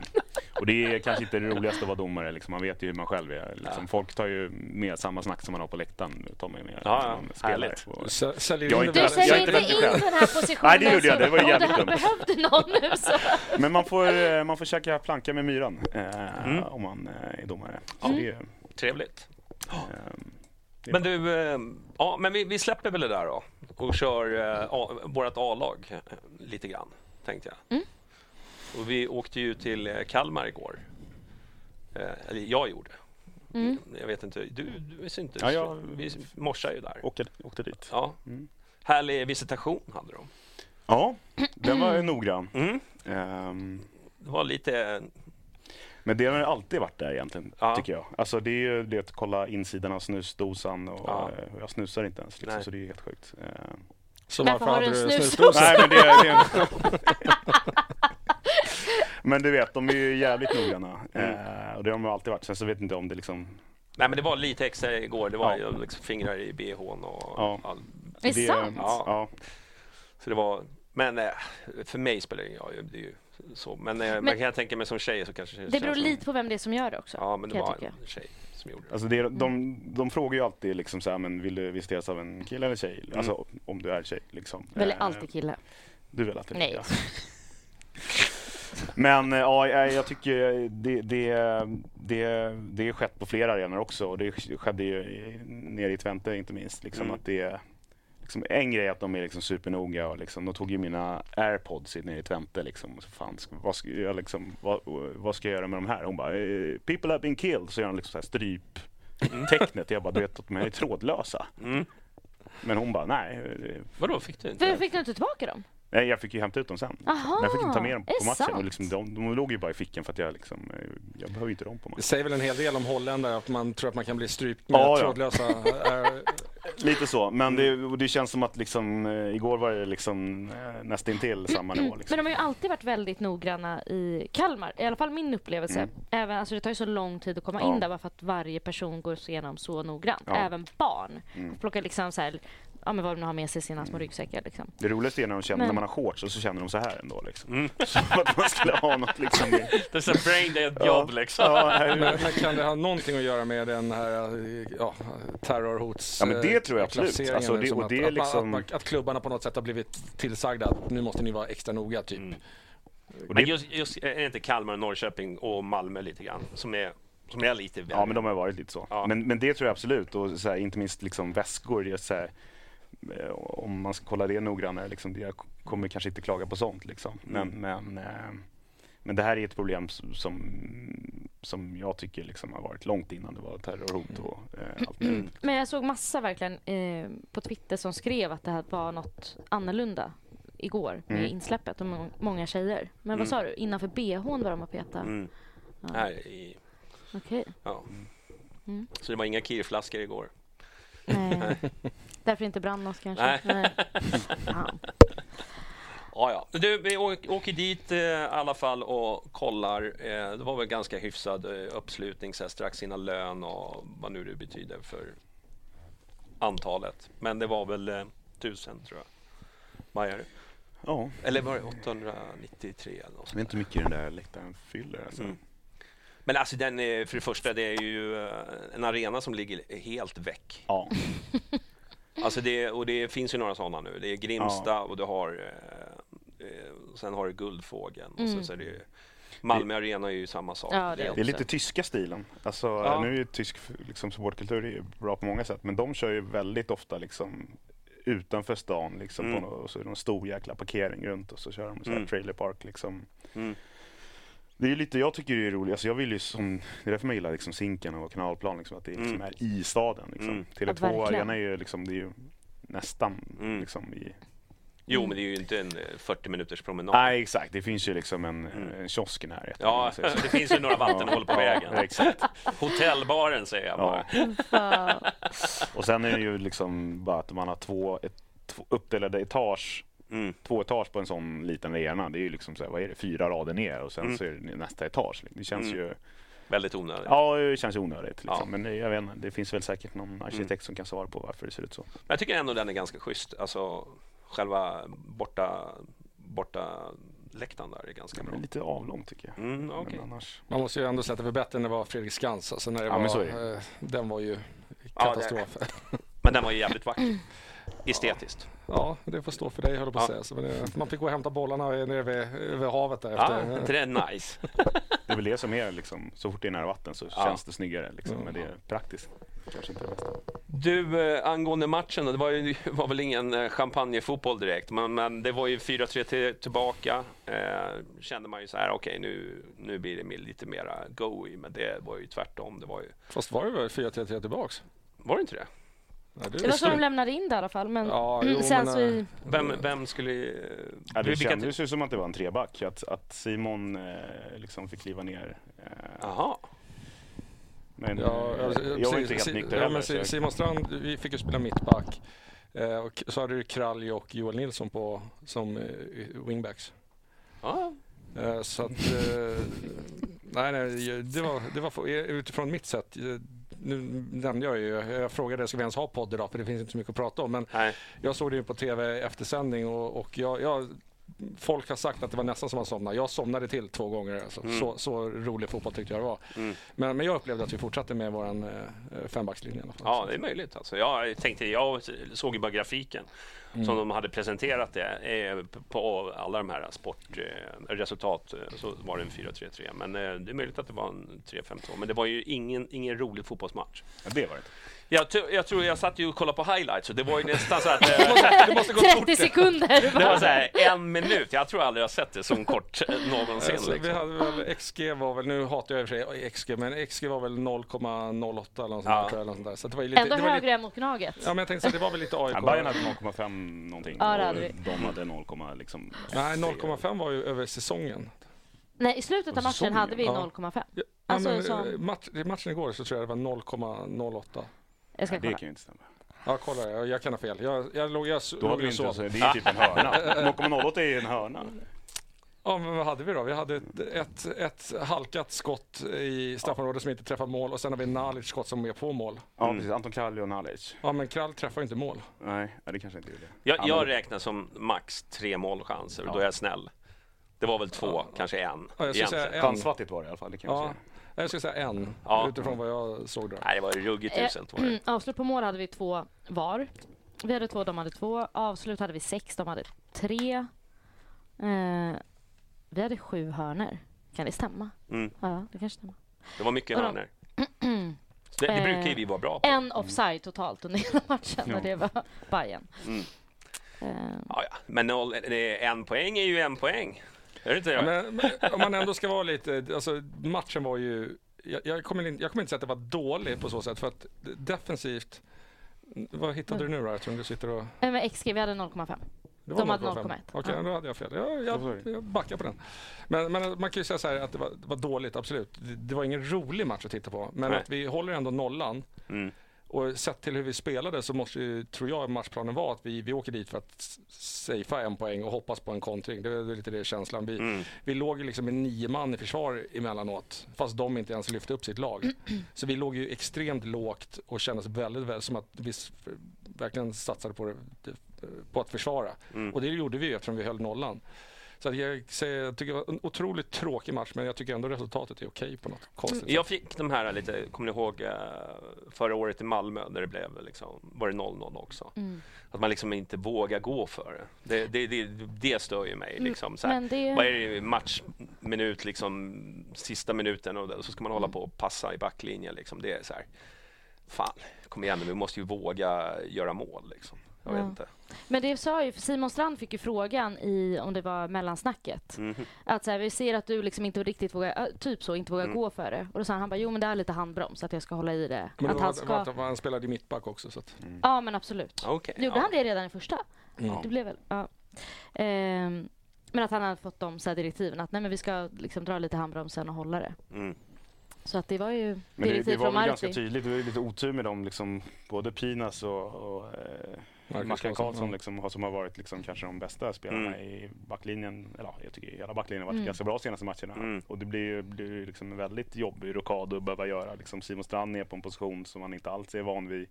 och det är kanske inte det roligaste att vara domare. Liksom. Man vet ju hur man själv är. Liksom. Ja. Folk tar ju med samma snack som man har på läktaren. Tar man med Ja, ja. Härligt. Och- S- Säljer Jag är in inte Du väl- jag är säljer inte in själv. den här positionen *laughs* Nej, det gjorde jag. så- Det var jävligt du dumt. *laughs* behövde någon nu så... Men man får, eh, man får käka planka med myran eh, Mm. om man är domare. Så Mm. det, är, Trevligt. är Men du, eh, ja, men vi, vi släpper väl det där då och kör eh, vårt A-lag eh, lite grann, tänkte jag. Mm. Och vi åkte ju till eh, Kalmar igår. Eh, eller jag gjorde. Mm. Jag vet inte, du, du visste inte? Ja, jag- Vi morsade ju där. Åkte, åkte dit. Ja. Mm. Härlig visitation hade de. Ja, den var ju noggrann. Mm. Ehm, Det var lite... Men det har ju alltid varit där egentligen, Ja. tycker jag. Alltså det är ju det att kolla insidan av snusdosan och Ja. eh, jag snusar inte ens liksom, så det är helt sjukt. Eh, Så Varför har du en snusdosa? Nej men det, det är *laughs* Men du vet, de är ju jävligt noggranna. Mm. Eh, och det har de ju alltid varit. Sen så vet inte om det liksom... Nej men det var lite extra igår. Det var Ja. ju liksom fingrar i bhn och Ja. all... Är det sant? Ja. Ja. Så det var... Men för mig spelar det ingen roll. Är så. Men, eh, man kan tänka mig som tjej så kanske Det beror lite på vem det är som gör det också. Ja men det var en tjej som gjorde det. Alltså det, de, de frågar ju alltid liksom så här, men vill du visiteras av en kille eller tjej? Mm. Alltså om du är tjej liksom. Väljer Eh, alltid kille. Du vill alltid Nej. ja. Men eh, ja, jag tycker det, det, det, det är skett på flera arenor också och det skedde ju i- nere i Twente inte minst. Liksom, Mm. att det, liksom, en grej är att de är liksom supernoga och liksom, de tog ju mina airpods nere i Twente. Liksom, så fan, ska, vad, ska jag, liksom, vad, vad ska jag göra med de här? Hon bara, eh, people have been killed. Så gör hon liksom så här stryp tecknet. Jag bara, du vet att de är trådlösa. Mm. Men hon bara, nej. eh, Vadå, fick du inte? För fick du inte tillbaka dem? Nej, jag fick ju hämta ut dem sen. Aha, Men jag fick inte ta med dem på det matchen. Och liksom, de, de låg ju bara i fickan för att jag liksom, eh, jag behöver ju inte dem på Det matchen. säger väl en hel del om holländare att man tror att man kan bli strypt med Ja, ja. trådlösa... eh, *laughs* Lite så, men det, och det känns som att liksom, eh, igår var det liksom nästintill samma nivå. Men Liksom. de har ju alltid varit väldigt noggranna i Kalmar. I alla fall min upplevelse. Mm. Även, alltså det tar ju så lång tid att komma Ja. in där bara för att varje person går igenom så noggrant. Ja. Även barn. Mm. Plockar liksom så här, ja men vad de nu har med sig i sina små ryggsäckar liksom. Det roligaste är när, de känner, Men- när man har shorts och så känner de så här ändå. Liksom. Mm. *laughs* Som att man skulle ha något liksom. Det är så brain dead Ja. jobb liksom. Ja, här- Men, men kan det ha någonting att göra med den här ja, terrorhots... Ja, men det tror jag eh, absolut. Alltså, det- liksom och att, det är att, liksom- att, man, att klubbarna på något sätt har blivit tillsagda att nu måste ni vara extra noga typ. Mm. Men det, just, just, är det inte Kalmar, Norrköping och Malmö lite grann som är, som är lite ja, men de har varit lite så. Ja. Men, men det tror jag absolut. Och så här, inte minst liksom väskor. Är så här, om man ska kolla det noggrannare, liksom, det- jag kommer kanske inte klaga på sånt. Liksom. Men, men, eh, men det här är ett problem som, som, jag tycker liksom har varit långt innan det var terrorhot och eh, allt möjligt. Men jag såg massa verkligen eh, på Twitter som skrev att det här var något annorlunda igår med Mm. insläppet och må- många tjejer. Men Mm. vad sa du? Innanför bhn var de och petade? Mm. Ja. Här i, Okej. ja. Mm. Så det var inga kirflaskor igår. Nej. *laughs* *laughs* Därför inte brann oss kanske? Nej. *laughs* Fan. Ja, ja. Du, vi åker dit eh, i alla fall och kollar. Eh, det var väl ganska hyfsad eh, uppslutning så här, strax innan lön och vad nu det betyder för antalet. Men det var väl eh, tusen tror jag. Bajare. Ja, Eller var det 893 eller något jag vet inte hur mycket den där läktaren fyller. Alltså. Mm. Men alltså den är, för det första, det är ju eh, en arena som ligger helt väck. Ja, *laughs* Alltså det, och det finns ju några sådana nu. Det är Grimsta och du har eh, eh, sen har du Guldfågeln och Mm. så, så är det ju Malmö Arena är ju samma sak. Ja, det är det är lite tyska stilen. Alltså, Ja. Nu är ju tysk liksom, supportkultur bra på många sätt, men de kör ju väldigt ofta liksom, utanför stan. Liksom, Mm. på och så är det en stor jäkla parkering runt och så kör de så här Mm. trailer park. Liksom. Mm. Det är ju lite, jag tycker det är roligt, alltså jag vill ju som, det är därför man gillar liksom Zinken och kanalplan, liksom, att det liksom Mm. är i staden. Liksom. Mm. Ja, Tele2 verkligen. Arena är ju, liksom, det är ju nästan Mm. liksom, i... Jo, men det är ju inte en eh, 40 minuters promenad. Nej exakt, det finns ju liksom en, Mm. en kiosk i närheten. Ja, *laughs* det finns ju några vattenhål på Ja, vägen. exakt. Hotellbaren säger jag bara. Ja. Och sen är det ju liksom bara att man har två, ett, två uppdelade etage Mm. två etage på en sån liten arena. Det är ju liksom så här, vad är det, fyra rader ner och sen Mm. så är det nästa etage. Det känns Mm. ju, Väldigt onödigt. ja det känns ju onödigt. Liksom. Ja. Men det- jag vet inte, det finns väl säkert någon arkitekt som kan svara på varför det ser ut så. Men jag tycker ändå den är ganska schysst. Alltså själva borta, borta läktaren där är ganska bra. är lite avlångt tycker jag. Mm. Men annars... Man måste ju ändå säga att det var bättre när det var Fredrik Skans. Alltså när det Ja, var, eh, den var ju Ja, det- katastrof. Ja, Men den var ju jävligt vacker. *clears throat* Estetiskt. det får stå för dig höll jag på att Ja. säga. Det, man fick gå och hämta bollarna nere vid, vid havet där Ja, efter. inte *laughs* det är nice? *laughs* Det är väl det som är liksom, så fort det är nära vatten så Ja. känns det snyggare. Liksom. Ja. Men det är praktiskt. Kanske inte det bästa. Du, eh, angående matchen, då, det var, ju, *laughs* var väl ingen eh, champagnefotboll direkt, men, men det var ju 4-3 till, tillbaka. Eh, kände man ju så här, okej nu, nu blir det lite mera go i, men det var ju tvärtom. Det var ju, Fast var det väl 4-3-3 tillbaks? var det inte det? Ja, Det var så de lämnade in det i alla fall. Men Ja, mm, jo, sen men, så i, Vem, vem skulle... eh, Ja, det vilka- kändes ju som att det var en treback. Att, att Simon eh, liksom fick kliva ner. Eh, Jaha. men Ja, eh, alltså, jag var inte helt nykter ja, heller. men jag- Simon Strand, vi fick ju spela mittback. Eh, och så hade du Kralj och Joel Nilsson på, som eh, wingbacks. Ja. Eh, så att, eh, nej, nej, det var, det var utifrån mitt sätt. Nu nämnde jag ju, jag frågade ska vi ens ha podd idag för det finns inte så mycket att prata om. Men Nej. jag såg det ju på tv eftersändning och, och jag, jag, folk har sagt att det var nästan som att somna. Jag somnade till två gånger. Alltså. Mm. Så, så rolig fotboll tyckte jag det var. Mm. Men, men jag upplevde att vi fortsatte med vår eh, fembackslinje i alla fall. Ja, det är möjligt. Alltså, jag tänkte, jag såg ju bara grafiken Mm. som de hade presenterat det eh, på alla de här sportresultat eh, så var det en 4-3-3. Men eh, det är möjligt att det var en 3-5-2. Men det var ju ingen, ingen rolig fotbollsmatch. Ja, det var det. Jag, jag tror jag satt ju och kollade på highlights och det var ju nästan så att *laughs* eh, Det måste gå 30 sekunder. det var så här en minut. Jag tror aldrig jag sett det så kort eh, någonsin. Alltså, vi Liksom. hade väl, XG var väl, nu hatar jag i och för sig XG, men XG var väl 0,08 eller något sånt där, Ja. tror jag. Eller något sånt där. Så det var lite, Ändå det var högre lite, än mot Gnaget. Ja, men jag tänkte så att det var väl lite AIK. Ja, Bayern hade 0,5 någonting Ja, det hade vi. de hade 0, liksom, Nej, 0,5 var ju över säsongen. Nej, i slutet av matchen hade vi ja. 0,5. Ja, Alltså, som- eh, match, matchen igår så tror jag det var 0,08. Jag ska Det kolla. kan ju inte stämma. Ja, kolla, jag, jag kan ha fel. Jag, jag låg, jag, Då låg hade vi inte ens, det är ju typ en hörna. 0,08 är ju en hörna. Ja, men vad hade vi då? Vi hade ett, ett, ett halkat skott i straffområdet som inte träffar mål och sen har vi Nalic skott som är på mål. Ja, Mm. precis. Anton Kralj och Nalic. Ja, men Krall träffar inte mål. Nej, ja, det kanske inte gjorde. Jag, Ja, jag räknar som max tre målchanser och Ja. då är jag snäll. Det var väl två, Ja. kanske en. Ja, jag säga en. Chansfattigt var det i alla fall, det kan jag Ja, säga. Jag skulle säga en Ja. utifrån vad jag såg där. Nej, det var ruggigt Eh, uselt. *clears throat* Avslut på mål hade vi två var. Vi hade två, de hade två. Avslut hade vi sex, de hade tre. Eh, vi hade sju hörner. Kan det stämma? Mm. Ja, det kanske stämmer. Det var mycket Vadå? hörnor. *clears throat* Det, det brukar ju vi vara bra på. En offside totalt under hela matchen och det var Bayern. Mm. Eh, Ja, ja. Men noll, en poäng är ju en poäng. Är det inte Ja, det? men, men, om man ändå ska vara lite, alltså matchen var ju, jag, jag, kommer, in, jag kommer inte säga att det var dåligt på så sätt för att defensivt, vad hittade du nu då? Eftersom du sitter och, eh, men XG, vi hade 0,5. Det var De hade 0,5. 0,1. Okej, Ja. då hade jag fel. Jag, jag, jag backar på den. Men, men man kan ju säga så här att det var, det var dåligt, absolut. Det, det var ingen rolig match att titta på. Men Nej. att vi håller ändå nollan. Mm. Och sett till hur vi spelade så måste ju, tror jag matchplanen vara att vi, vi åker dit för att safea en poäng och hoppas på en kontring. Det är, lite det känslan. Vi, Mm. vi låg ju liksom med nio man i försvar emellanåt. Fast de inte ens lyfte upp sitt lag. *clears throat* Så vi låg ju extremt lågt och kändes väldigt, väldigt som att vi verkligen satsade på, det, på att försvara. Mm. Och det gjorde vi ju eftersom vi höll nollan. Så att jag, säger, jag tycker det var en otroligt tråkig match men jag tycker ändå resultatet är okej på något konstigt Jag sätt. fick de här lite, kommer ni ihåg eh, förra året i Malmö när det blev liksom, var det 0-0 också? Mm. Att man liksom inte vågar gå för det. Det, det, det, det stör ju mig. Liksom, så här. Det... Vad är det, matchminut, liksom, sista minuten och så ska man hålla på och passa i backlinjen. Liksom. Det är så här, fan, kom igen nu, vi måste ju våga göra mål. Liksom. Jag vet Ja. inte. Men det sa ju, Simon Strand fick ju frågan i, om det var mellansnacket. Mhm. Att så här, vi ser att du liksom inte riktigt vågar, äh, typ så, inte vågar Mm. gå för det. Och då sa han, han bara, jo men det är lite handbroms, att jag ska hålla i det. Men att var, han det var ska... att han spelade i mittback också. Så att, Ja men absolut. Okej, Gjorde ja. han det redan i första? mm. Det blev väl, ja. Ehm, men att han hade fått de så här direktiven att nej men vi ska liksom dra lite handbromsen och hålla det. Mm. Så att det var ju Men det, direktiv det var väl ganska tydligt, det var ju lite otur med dem, liksom, både Pinas och, och eh, Marcus Mackan Karlsson, ja. liksom, har- som har varit liksom, kanske de bästa spelarna Mm. i backlinjen. Eller ja, jag tycker hela backlinjen har varit Mm. ganska bra senaste matcherna. Mm. Och det blir ju blir liksom en väldigt jobbig rockad att behöva göra. Liksom, Simon Strand är på en position som han inte alls är van vid.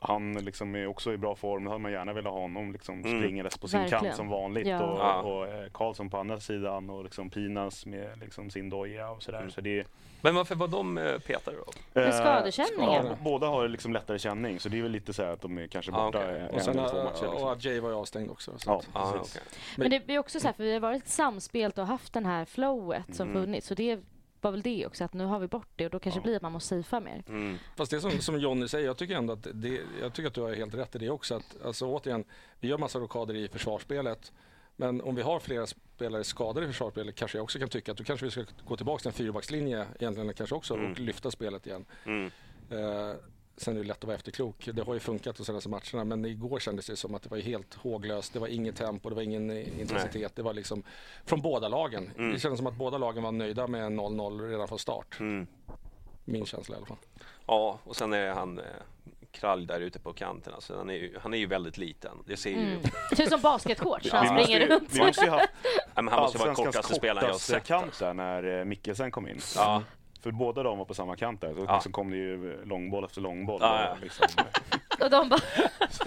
Han liksom är också i bra form. Då hade man gärna velat ha honom liksom Mm. springandes på sin Verkligen. kant som vanligt. Ja. Och, Ja. och eh, Karlsson på andra sidan och liksom Pinas med liksom sin doja och sådär. Mm. Så det, Men varför var de eh, petade då? Eh, skadekänningen? Ja, båda har liksom lättare känning så det är väl lite så här att de är kanske Ah, borta okej. en Och sen eller två matcher. Liksom. och Ajay var ju avstängd också. Så Ja, att, Ah, okej. Men det blir också så här, för vi har varit samspelt och haft den här flowet som Mm. funnits. Så det var väl det också, att nu har vi bort det och då kanske Ja. blir att man måste safea mer. Mm. Fast det som, som Jonny säger, jag tycker ändå att det, jag tycker att du har helt rätt i det också. Att, alltså återigen, vi gör massa rockader i försvarsspelet. Men om vi har flera spelare skadade i försvarsspelet kanske jag också kan tycka att då kanske vi ska gå tillbaka till en fyrbackslinje egentligen kanske också Mm. och lyfta spelet igen. Mm. Eh, sen är det lätt att vara efterklok. Det har ju funkat de senaste matcherna men igår kändes det som att det var helt håglöst. Det var inget tempo, det var ingen intensitet. Det var liksom från båda lagen. Mm. Det kändes som att båda lagen var nöjda med 0-0 redan från start. Mm. Min känsla i alla fall. Ja, och sen är han eh, Krall där ute på kanten. Alltså, han, är ju, han är ju väldigt liten. Det ser ju... Mm. Det ser ut som basketshorts Vi han springer ju- runt. Vi måste ju ha Ja, men han måste vara kortaste spelaren jag har sett. kant alltså. där när eh, Mikkelsen kom in. Ja, För båda de var på samma kant där. Så Ja. liksom kom det ju långboll efter långboll. Ja, ja. Och Liksom, Och de bara,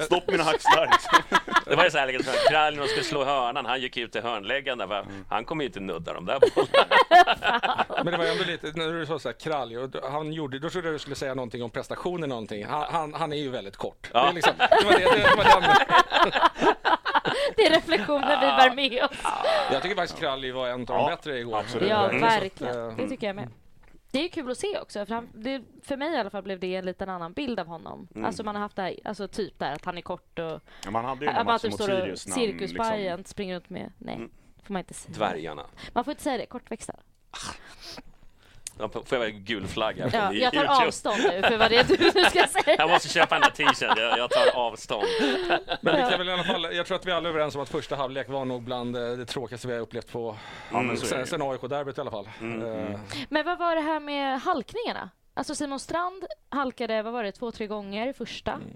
stopp mina hackslar! Liksom. det var ju så här, liksom, Krall när de skulle slå hörnan, han gick ut till hörnläggaren där, för Han kommer ju inte nudda de där *laughs* bollarna. Men det var ändå lite, när du sa så här kralj, och då- han gjorde, då trodde jag du skulle säga någonting om prestationen någonting. Han, han, han är ju väldigt kort. Ja. Det, är liksom, det, var det, det, det var den. det är reflektioner vi bär med oss. Jag tycker faktiskt Kralj var en av de Ja, bättre igår. absolut. Ja, Mm. verkligen. Att, eh, Det tycker jag med. Det är kul att se också. För, han, det, för mig i alla fall blev det en liten annan bild av honom. Mm. Alltså man har haft det här, alltså typ där att han är kort och Ja, man hade ju den matchen mot Sirius. cirkuspajen springer runt med. Nej, Mm. får man inte säga. Dvärgarna. Man får inte säga det, kortväxta. Ja, får jag väl gul flagga Ja, jag tar YouTube? avstånd nu för vad det är du ska *laughs* säga. Jag måste köpa en där t-shirt, jag, jag tar avstånd. Men vi kan väl i alla fall, jag tror att vi alla är överens om att första halvlek var nog bland eh, det tråkigaste vi har upplevt på är sen, sen AIK-derbyt i alla fall. Mm, Eh, Men vad var det här med halkningarna? Alltså Simon Strand halkade, vad var det, två, tre gånger i första. Mm.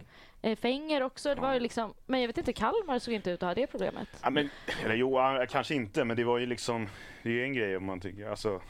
Eh, Fenger också. Det var ju liksom, men jag vet inte, Kalmar såg inte ut att ha det problemet. Ja, men, eller jo, ja, kanske inte, men det var ju liksom, det är ju en grej om man tycker, alltså,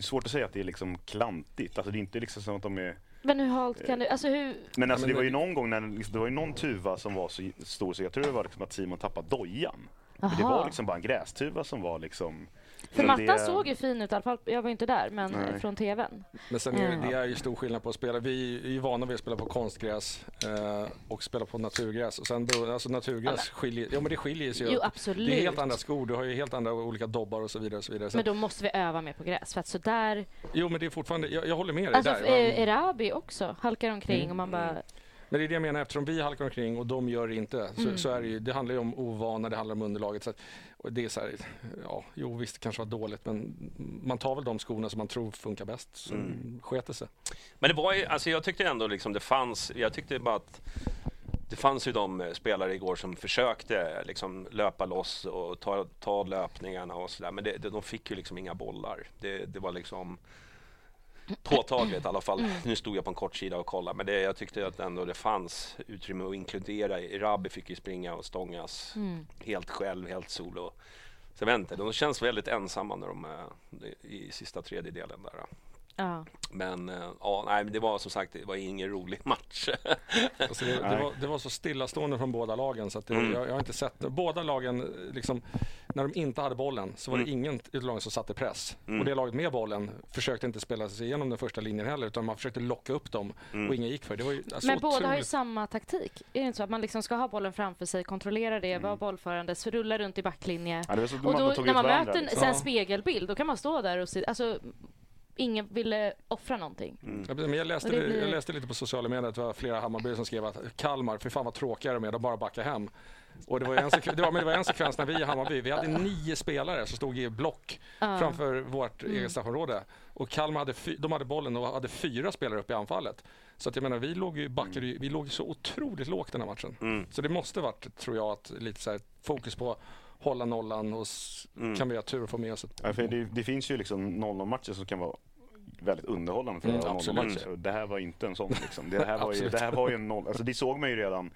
svårt att säga att det är liksom klantigt. Alltså det är inte liksom som att de är, Men hur halt kan det, alltså hur, men alltså det var ju någon gång när, liksom, det var ju någon tuva som var så stor så jag tror det var liksom att Simon tappade dojan. Men det var liksom bara en grästuva som var liksom... För så mattan det- såg ju fin ut i alla fall. Jag var inte där, men Nej. från tvn. Men sen är det, Mm. det är ju stor skillnad på att spela. Vi är ju vana vid att spela på konstgräs eh, och spela på naturgräs. Och sen alltså naturgräs skiljer, ja men det skiljer sig. Jo, absolut. Det är helt andra skor, du har ju helt andra olika dobbar och så vidare. Och så vidare. Så, Men då måste vi öva mer på gräs. För att sådär... Jo men det är fortfarande, jag, jag håller med dig Alltså där. eh, Erabi också halkar omkring Mm. och man bara... Men det är det jag menar, eftersom vi halkar omkring och de gör det inte. Så, Mm. så är det ju, det handlar ju om ovana, det handlar om underlaget. Så att, och det är så här, ja, jo visst det kanske var dåligt men man tar väl de skorna som man tror funkar bäst. Så Mm. sket det sig. Men det var ju, alltså jag tyckte ändå liksom det fanns, jag tyckte bara att det fanns ju de eh, spelare igår som försökte liksom löpa loss och ta, ta löpningarna och sådär. Men det, de fick ju liksom inga bollar. Det, det var liksom påtagligt i alla fall. Mm. Nu stod jag på en kort sida och kollade, men det, jag tyckte att ändå det fanns utrymme att inkludera. Rabbi fick ju springa och stångas mm. helt själv, helt solo. Så jag vet inte, de känns väldigt ensamma när de är i sista tredjedelen där. Ja. Men eh, ja, nej, det var som sagt det var ingen rolig match. *laughs* alltså det, det, var, det, var, så stillastående från båda lagen så att det, mm. jag, jag, har inte sett Båda lagen, liksom, när de inte hade bollen så var det mm. ingen lagen som satte press. Mm. Och det laget med bollen försökte inte spela sig igenom den första linjen heller utan man försökte locka upp dem mm. och ingen gick för det. Var ju, alltså, Men båda har ju samma taktik. Är det inte så att man liksom ska ha bollen framför sig, kontrollera det, vara mm. bollförande, rulla runt i backlinje. Ja, och då, när man möter en liksom. spegelbild då kan man stå där och se, alltså, ingen ville offra någonting. Mm. jag, läste, blir... jag läste lite på sociala medier att det var flera Hammarby som skrev att Kalmar, för fan vad tråkiga de är, de bara backar hem. Och det var, en sekvens, det, var, men det var en sekvens när vi i Hammarby, vi hade nio spelare som stod i block uh. framför vårt mm. eget straffområde. Och Kalmar hade, de hade bollen och hade fyra spelare upp i anfallet. Så att jag menar, vi låg ju, backade, mm. vi låg så otroligt lågt den här matchen. Mm. Så det måste varit, tror jag, att lite så här, fokus på hålla nollan och mm. kan vi ha tur och få med oss ett... Ja, det, det, finns ju liksom 0-0 matcher som kan vara väldigt underhållande för mm, att vara matcher. Det här var inte en sån. Liksom. Det, här *laughs* var ju, det här var ju en noll. Alltså, det såg man ju redan,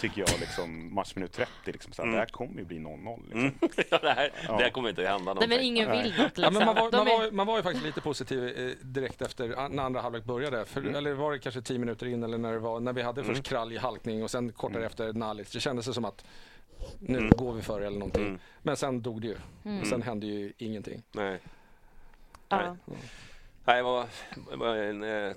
tycker jag, liksom, matchminut 30. Liksom, så mm. Det här kommer ju bli 0-0. Liksom. Mm. *laughs* ja, det, här, ja. det här kommer inte att hända någonting. Nej, men ingen vill något. Liksom. Ja, men man, var, man, var, man var ju faktiskt lite positiv eh, direkt efter när andra halvlek började. För, mm. Eller var det kanske 10 minuter in eller när, det var, när vi hade först mm. krall i halkning och sen kortare mm. efter Nalic. Det kändes som att nu mm. går vi för eller någonting. Mm. Men sen dog det ju. Mm. Sen hände ju ingenting. Nej. Ja. Nej. Var, var en, eh,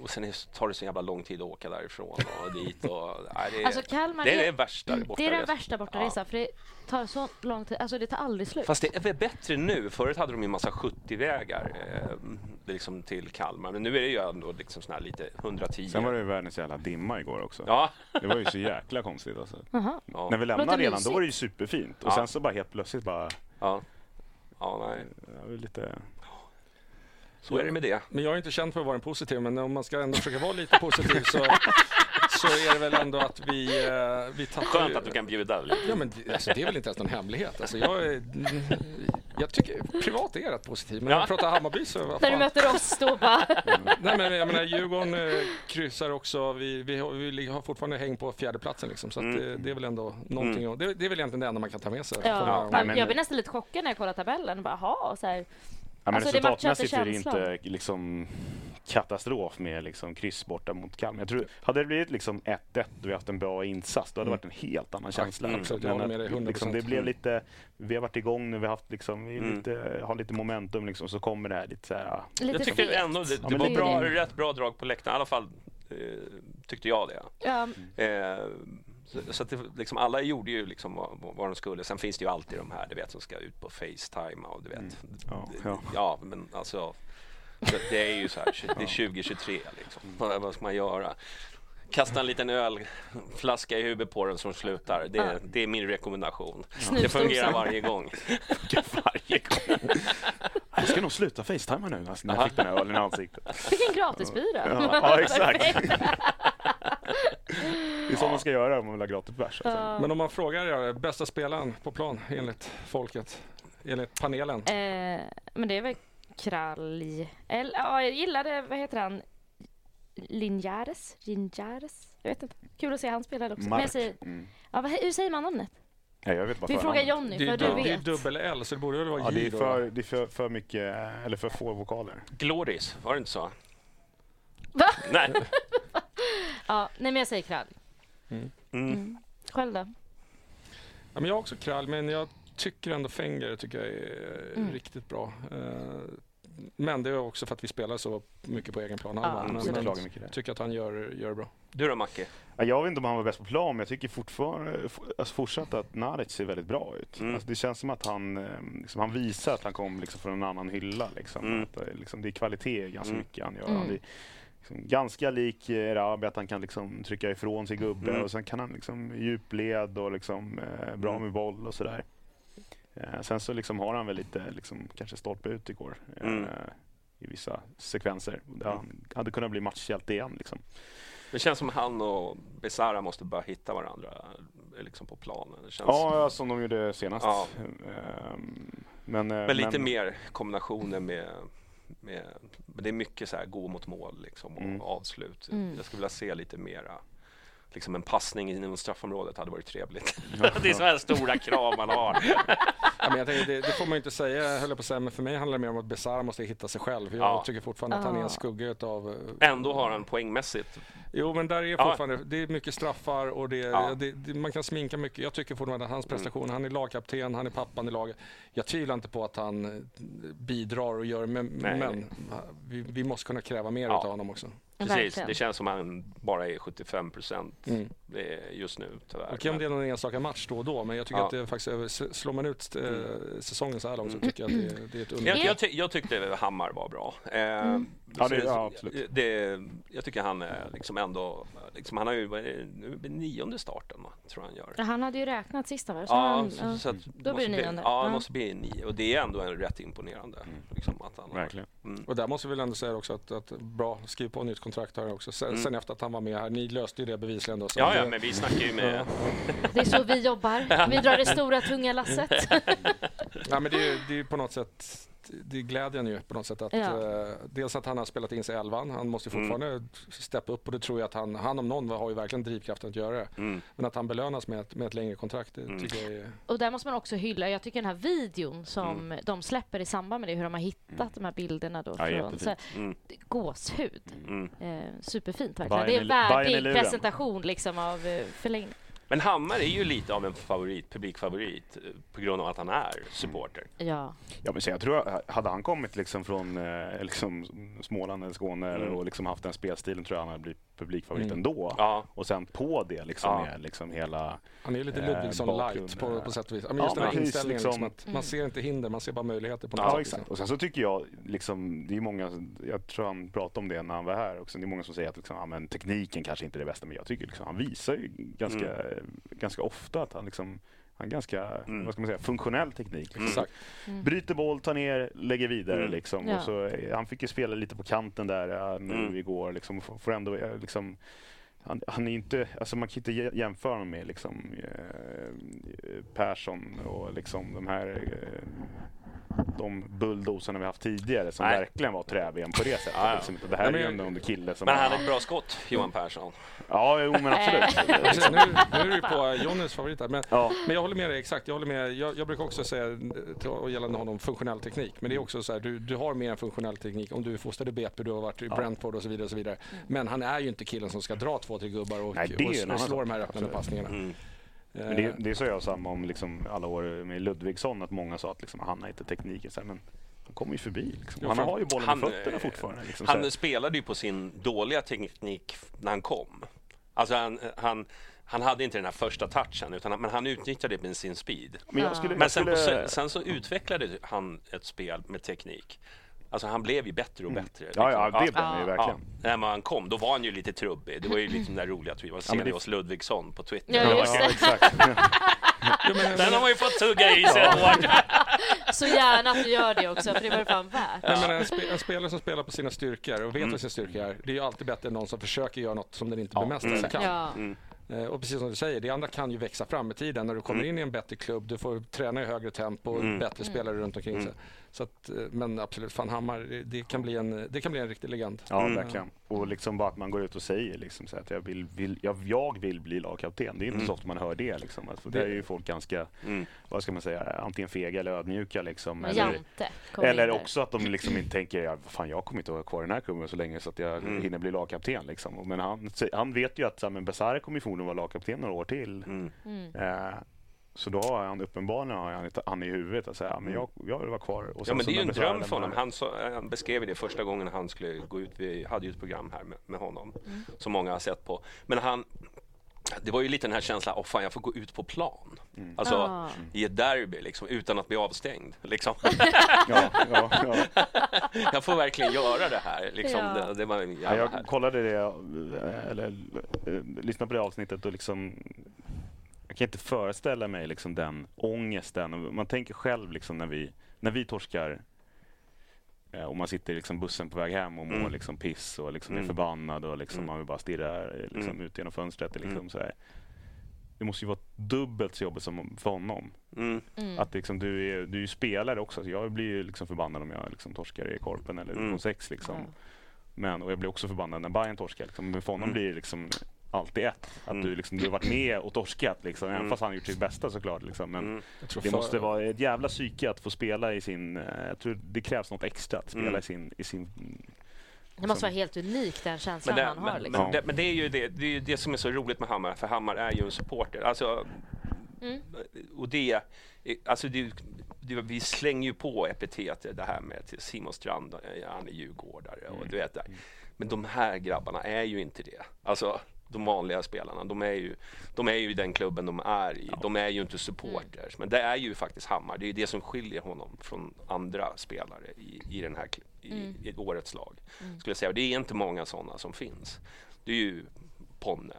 och sen tar det så jävla lång tid att åka därifrån och dit. Och, nej, det, är, alltså Kalmar, det är det värsta bortaresan. Det är den värsta bortaresan, ja. för det tar så lång tid. Alltså det tar aldrig slut. Fast det är bättre nu. Förut hade de ju massa 70-vägar eh, liksom till Kalmar. Men nu är det ju ändå liksom sån lite 110. Sen var det ju världens jävla dimma igår också. Ja. Det var ju så jäkla konstigt alltså. Ja. När vi lämnade redan, då var det ju superfint. Och sen så bara helt plötsligt bara... Ja. Ja, nej. Det var lite... Så är det med det. Men jag är inte känd för att vara en positiv, men om man ska ändå försöka vara lite positiv så, *laughs* så är det väl ändå att vi... Uh, vi tappar Skönt att du kan bjuda lite. Ja, men alltså, det är väl inte ens någon hemlighet. Alltså, jag, är, jag tycker privat är rätt positiv, men ja. när jag pratar Hammarby så... När du möter oss då bara... *laughs* Nej, men jag menar, Djurgården uh, kryssar också. Vi, vi, har, vi har fortfarande häng på fjärdeplatsen liksom, så mm. det, det, är väl ändå någonting. Mm. Det, det, är väl egentligen det enda man kan ta med sig. Ja. Ja, jag blir nästan lite chockad när jag kollar tabellen. Bara, aha, så här, Ja, men alltså, resultatmässigt är det inte liksom katastrof med liksom kryss borta mot Kalmar. Jag tror, hade det blivit liksom 1-1 och vi haft en bra insats, då hade det varit en helt annan känsla. Mm, liksom. Men att, liksom, det blev lite, vi har varit igång nu, vi har haft liksom, vi mm. lite, har lite momentum liksom, så kommer det här lite så här, lite Jag tycker ändå det, det, det var bra, rätt bra drag på läktaren, i alla fall eh, tyckte jag det. Ja. Eh, så, att det, liksom, alla gjorde ju liksom vad, vad de skulle. Sen finns det ju alltid de här du vet, som ska ut på Facetime och du vet. Mm. Ja, ja. ja, men alltså det är ju så här, det är 2023 liksom. Vad, vad ska man göra? Kasta en liten ölflaska i huvudet på den som slutar. Det, ja. det är min rekommendation. Ja. Det fungerar varje gång. *laughs* varje gång. *laughs* Jag ska nog sluta facetima nu när jag fick den här ölen i ansiktet. Fick en gratisbira. Ja, ja, *laughs* exakt. Det är så man ska göra om man vill ha gratis bärs. Alltså. Men om man frågar er, bästa spelaren på plan enligt folket, enligt panelen? Eh, men det är väl Kralj. Eller, ja, jag gillade, vad heter han? Linjares? Linjares? Jag vet inte. Kul att se han spela också. Mark. säger, mm. ja, vad, hur säger man namnet? Ja, jag vet bara Vi frågar Jonny, för du vet. Det är dubbel L, så det borde väl vara ja, J det är, för, det är för, för mycket, eller för få vokaler. Gloris, var det inte så? Va? Nej. *laughs* ja, nej men jag säger Krall. Mm. Mm. Mm. Själv då? Ja, men jag har också Krall, men jag tycker ändå Fenger tycker jag är mm. riktigt bra. Uh, men det är också för att vi spelar så mycket på egen plan. Ja, men, men tycker att han gör, gör bra. Du då Macke? Jag vet inte om han var bäst på plan, men jag tycker fortfarande alltså fortsatt att Naric ser väldigt bra ut. Mm. Alltså det känns som att han, eh, liksom, han visar att han kom liksom från en annan hylla. Liksom. Mm. Att, eh, liksom, det är kvalitet ganska mm. mycket han gör. Han är, liksom, ganska lik Erabi, att han kan liksom, trycka ifrån sig gubbe mm. och sen kan han liksom, djupled och liksom, eh, bra mm. med boll och sådär. Eh, sen så liksom har han väl lite, liksom, kanske stolpe ut igår eh, mm. i vissa sekvenser. Det hade kunnat bli matchhjälte igen. Liksom. Det känns som han och Besara måste bara hitta varandra liksom på planen. Det känns... Ja, som de gjorde senast. Ja. Ehm, men, eh, men lite men... mer kombinationer med, med, Det är mycket så här gå mot mål liksom, och mm. avslut. Mm. Jag skulle vilja se lite mera liksom en passning inom straffområdet hade varit trevligt. *laughs* det är så här stora krav man har. *laughs* ja, men jag tänker, det, det, får man inte säga, höll jag på att säga, men för mig handlar det mer om att Besara måste hitta sig själv. Jag ja. tycker fortfarande att han är en skugga utav... Eh, Ändå har han poängmässigt. Jo, men där är fortfarande, ja. det är mycket straffar och det, ja. det, det, man kan sminka mycket. Jag tycker fortfarande att hans mm. prestation, mm. han är lagkapten, han är pappan i laget. Jag tvivlar inte på att han eh, bidrar och gör, men, men vi, vi, måste kunna kräva mer ja. av honom också. Precis, Verkligen. det känns som att han bara är 75 procent mm. just nu tyvärr. Okej om det är någon enstaka match då och då, men jag tycker ja. att det faktiskt, slår man ut mm. säsongen så här långt så tycker jag att det, det är ett under. Jag, jag, ty jag tyckte Hammar var bra. Eh, mm. Ja, det, ja, absolut. Det, jag tycker han är liksom ändå, liksom, han har ju nu nionde starten tror han gör. Han hade ju räknat sista va? Så ja, han, så, så då blir det nionde. Ja, det måste bli nio och det är ändå en rätt imponerande. Mm. Liksom, att han Verkligen. Mm. Och där måste vi väl ändå säga också att, att bra, skriv på nytt kontrakt här också. Sen, mm. sen, efter att han var med här, ni löste ju det bevisligen då. Ja, ja, men vi snackar ju med... det är så vi jobbar. *laughs* Vi drar det stora tunga lasset. *laughs* ja, men det är ju på något sätt det glädjer en ju på något sätt att ja. eh, dels att han har spelat in sig i elvan. Han måste mm. fortfarande mm. steppa upp och det tror jag att han, han om någon har ju verkligen drivkraften att göra det. Mm. Men att han belönas med ett, med ett längre kontrakt, det mm. tycker jag är... Och där måste man också hylla, jag tycker den här videon som mm. de släpper i samband med det, hur de har hittat mm. de här bilderna då ja, från så, gåshud. Eh, superfint verkligen. det är en värdig presentation liksom av eh, förlängning. Men Hammar är ju lite av en favorit, publikfavorit eh, på grund av att han är supporter. Ja. Ja, men så jag tror hade han kommit liksom från eh, liksom Småland eller Skåne mm. och liksom haft den spelstilen tror jag han hade blivit publikfavorit mm. ändå. Ja. Och sen på det liksom ja. med liksom hela Han är lite Ludvigsson eh, light på, på sätt och vis. Men just ja, den här inställningen liksom, liksom att mm. man ser inte hinder, man ser bara möjligheter på något ja, sätt. Exakt. Och sen så tycker jag liksom, det är många, jag tror han pratade om det när han var här också, det är många som säger att liksom, ja, men tekniken kanske inte är det bästa, men jag tycker liksom, han visar ju ganska, mm. ganska ofta att han liksom han ganska mm. vad ska man säga, funktionell teknik. Mm. Mm. Bryter boll, tar ner, lägger vidare. Mm. Liksom. Ja. Och så, han fick ju spela lite på kanten där ja, nu mm. igår. Liksom, får ändå, liksom, han, han, är inte, alltså man kan inte jämföra honom med liksom, eh, Persson och liksom de här eh, de bulldozarna vi haft tidigare som Nej. verkligen var träben på det sättet. Ja, ja. Liksom, det här Nej, är ju ändå en kille som... Men han har ett bra skott, Johan Persson. Ja, jo men absolut. *laughs* *laughs* nu, nu är du på Johnnys favorit här. Men, ja. men jag håller med dig exakt. Jag, håller med, jag, jag brukar också säga till, gällande honom funktionell teknik. Men det är också så här, du, du har mer än funktionell teknik. Om du är fostrad i BP, du har varit i Brentford och så vidare. Och så vidare. Men han är ju inte killen som ska dra två, tre gubbar och, Nej, och, och slå de här öppnande passningarna. Mm. Men det, det sa jag samma om liksom alla år med Ludvigsson, att många sa att liksom, han har inte tekniken. Så här, men han kommer ju förbi. Liksom. Han har ju bollen han, med fötterna fortfarande. Liksom, han spelade ju på sin dåliga teknik när han kom. Alltså han, han, han hade inte den här första touchen, utan, men han utnyttjade det med sin speed. Men, skulle, men sen, skulle... på, sen så utvecklade han ett spel med teknik. Alltså han blev ju bättre och mm. bättre. Mm. Liksom. Ja, ja, det blev han ju verkligen. Ja. När han kom, då var han ju lite trubbig. Det var ju liksom där roliga tweet. Vad ser ni hos Ludvigsson på Twitter? Ja, just det. exakt. *laughs* Den har man ju fått tugga i sig. Så gärna att du gör det också, för det var det fan värt. Ja. Men en, spe, en, spelare som spelar på sina styrkor och vet mm. vad sina styrkor är, det är ju alltid bättre än någon som försöker göra något som den inte bemästrar mm. kan. Ja. Mm. Eh, och precis som du säger, det andra kan ju växa fram med tiden. När du kommer mm. in i en bättre klubb, du får träna i högre tempo, mm. bättre spelare runt omkring sig. Så att, eh, men absolut, fan Hammar, det kan bli en, det kan bli en riktig legend. Ja, mm. verkligen. Och liksom bara att man går ut och säger liksom så att jag vill, vill, jag, jag vill bli lagkapten. Det är inte mm. så ofta man hör det. Liksom. Alltså, det är ju folk ganska, mm. vad ska man säga, antingen fega eller ödmjuka. Liksom. Eller, eller också att de liksom inte tänker, ja, fan jag kommer inte att vara kvar i den här klubben så länge så att jag mm. hinner bli lagkapten. Liksom. Men han, han vet ju att Besara kommer förmodligen vara lagkapten några år till. Mm. Eh, så då har han uppenbarligen har han, han i huvudet att säga men jag, jag vill vara kvar. Och ja, men det är ju en dröm för honom. Han, så, han, beskrev det första gången han skulle gå ut. Vi hade ju ett program här med, med honom mm. som många har sett på. Men han, det var ju lite den här känslan, åh fan jag får gå ut på plan. Mm. Alltså ah. i ett derby liksom, utan att bli avstängd. Liksom. *laughs* ja, ja, ja. *laughs* jag får verkligen göra det här. Liksom. Det, det var jag kollade det, eller eh, lyssnade på det avsnittet och liksom jag kan inte föreställa mig liksom den ångesten. Man tänker själv liksom när vi, när vi torskar Eh, och man sitter i liksom bussen på väg hem och mår mm. liksom piss och liksom mm. är förbannad och liksom mm. man vill bara stirra eh, liksom mm. ut genom fönstret. Liksom mm. så här. Det måste ju vara dubbelt så jobbigt som för honom. Mm. Att liksom, du, är, du är ju spelare också. Så jag blir ju liksom förbannad om jag liksom torskar i korpen eller mm. 6 liksom. Men, och jag blir också förbannad när Bayern torskar. Liksom. Men för honom blir det liksom alltid ett. Att mm. du, liksom, du har varit med och torskat, liksom, mm. även fast han har gjort sitt bästa såklart. Liksom. Men mm. det måste vara ett jävla psyke att få spela i sin... Eh, jag tror det krävs något extra att spela mm. i sin, i sin det måste vara helt unikt den känslan det, han har. Liksom. Men, det, men det är ju det, det, är det som är så roligt med Hammar, för Hammar är ju en supporter. Alltså, mm. och det, alltså det, det, vi slänger ju på epitetet det här med Simon Strand, han är djurgårdare och du vet det. Mm. Men de här grabbarna är ju inte det. Alltså, de vanliga spelarna. De är ju, de är ju i den klubben de är i. De är ju inte supporters. Mm. Men det är ju faktiskt Hammar. Det är det som skiljer honom från andra spelare i, i, den här, i, mm. i årets lag. Mm. Skulle jag säga. Det är inte många sådana som finns. Det är ju Ponne.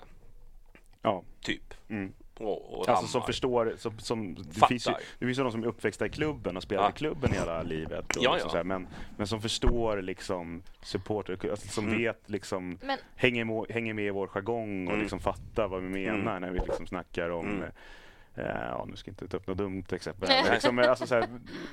Ja. Typ. Mm och, och alltså som förstår, som, som, det, finns ju, det finns ju de som är uppväxta i klubben och spelar ja. i klubben hela livet. Och ja, liksom ja. Här, men, men som förstår liksom supporter, alltså, som mm. vet liksom, men... hänger, med, hänger med i vår jargong och mm. liksom fattar vad vi menar mm. när vi liksom snackar om mm. Ja, nu ska jag inte ta upp något dumt exempel. *laughs* Men liksom, alltså, så här,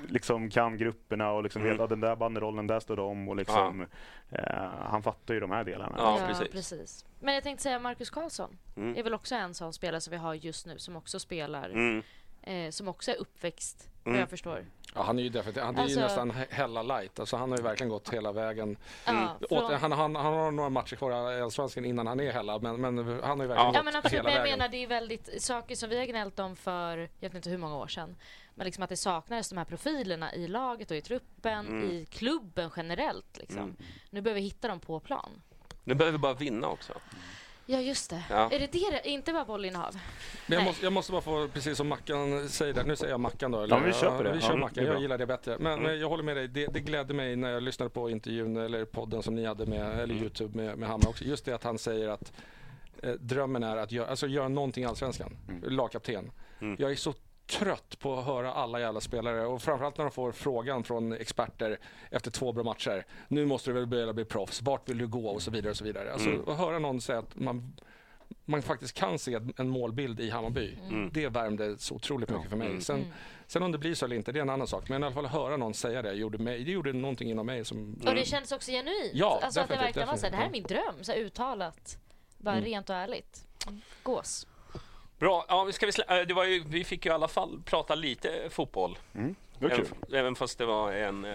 liksom kan grupperna och liksom mm. vet, den där banderollen, där står de. Och liksom, eh, han fattar ju de här delarna. Ja, ja precis. precis. Men jag tänkte säga Marcus Karlsson mm. är väl också en sån spelare som vi har just nu som också spelar, mm. Eh, som också är uppväxt, vad jag mm. förstår, Ja, han är ju definitivt, han är alltså, ju nästan hella light. Alltså, han har ju verkligen gått hela vägen. Mm. Åter, han, han, han, har några matcher kvar i Allsvenskan innan han är hella, men, men han har ju verkligen ja. gått ja, men absolut, hela men jag vägen. menar, det är väldigt saker som vi har gnällt om för, jag vet inte hur många år sedan. Men liksom att det saknades de här profilerna i laget och i truppen, mm. i klubben generellt. Liksom. Mm. Nu behöver vi hitta dem på plan. Nu behöver vi bara vinna också. Ja, just det. Ja. Är det det? Inte bara bollinnehav? Men jag, måste, jag måste bara få, precis som Mackan säger där, nu säger jag Mackan då. Eller? Ja, vi köper det. Vi kör ja, Mackan, jag gillar det bättre. Men, mm. jag håller med dig, det, det glädde mig när jag lyssnade på intervjun eller podden som ni hade med, eller mm. Youtube med, med Hammar också. Just det att han säger att eh, drömmen är att göra, alltså, göra någonting i Allsvenskan, mm. lagkapten. Mm. Jag är så trött på att höra alla jävla spelare och framförallt när de får frågan från experter efter två bra matcher. Nu måste du väl börja bli proffs, vart vill du gå och så vidare och så vidare. Alltså mm. att höra någon säga att man man faktiskt kan se en målbild i Hammarby. Mm. Det värmde så otroligt mycket för mig. Mm. Sen, sen, om det blir så eller inte, det är en annan sak. Men i alla fall höra någon säga det gjorde, mig, det gjorde någonting inom mig. Som, och det kändes också genuint. Ja, alltså att det verkligen var så här, det här är min dröm. Så här, uttalat, bara mm. rent och ärligt. Gås. Bra, ja, ska vi, äh, det var ju, vi fick ju i alla fall prata lite fotboll. Mm. Även, även fast det var en, eh,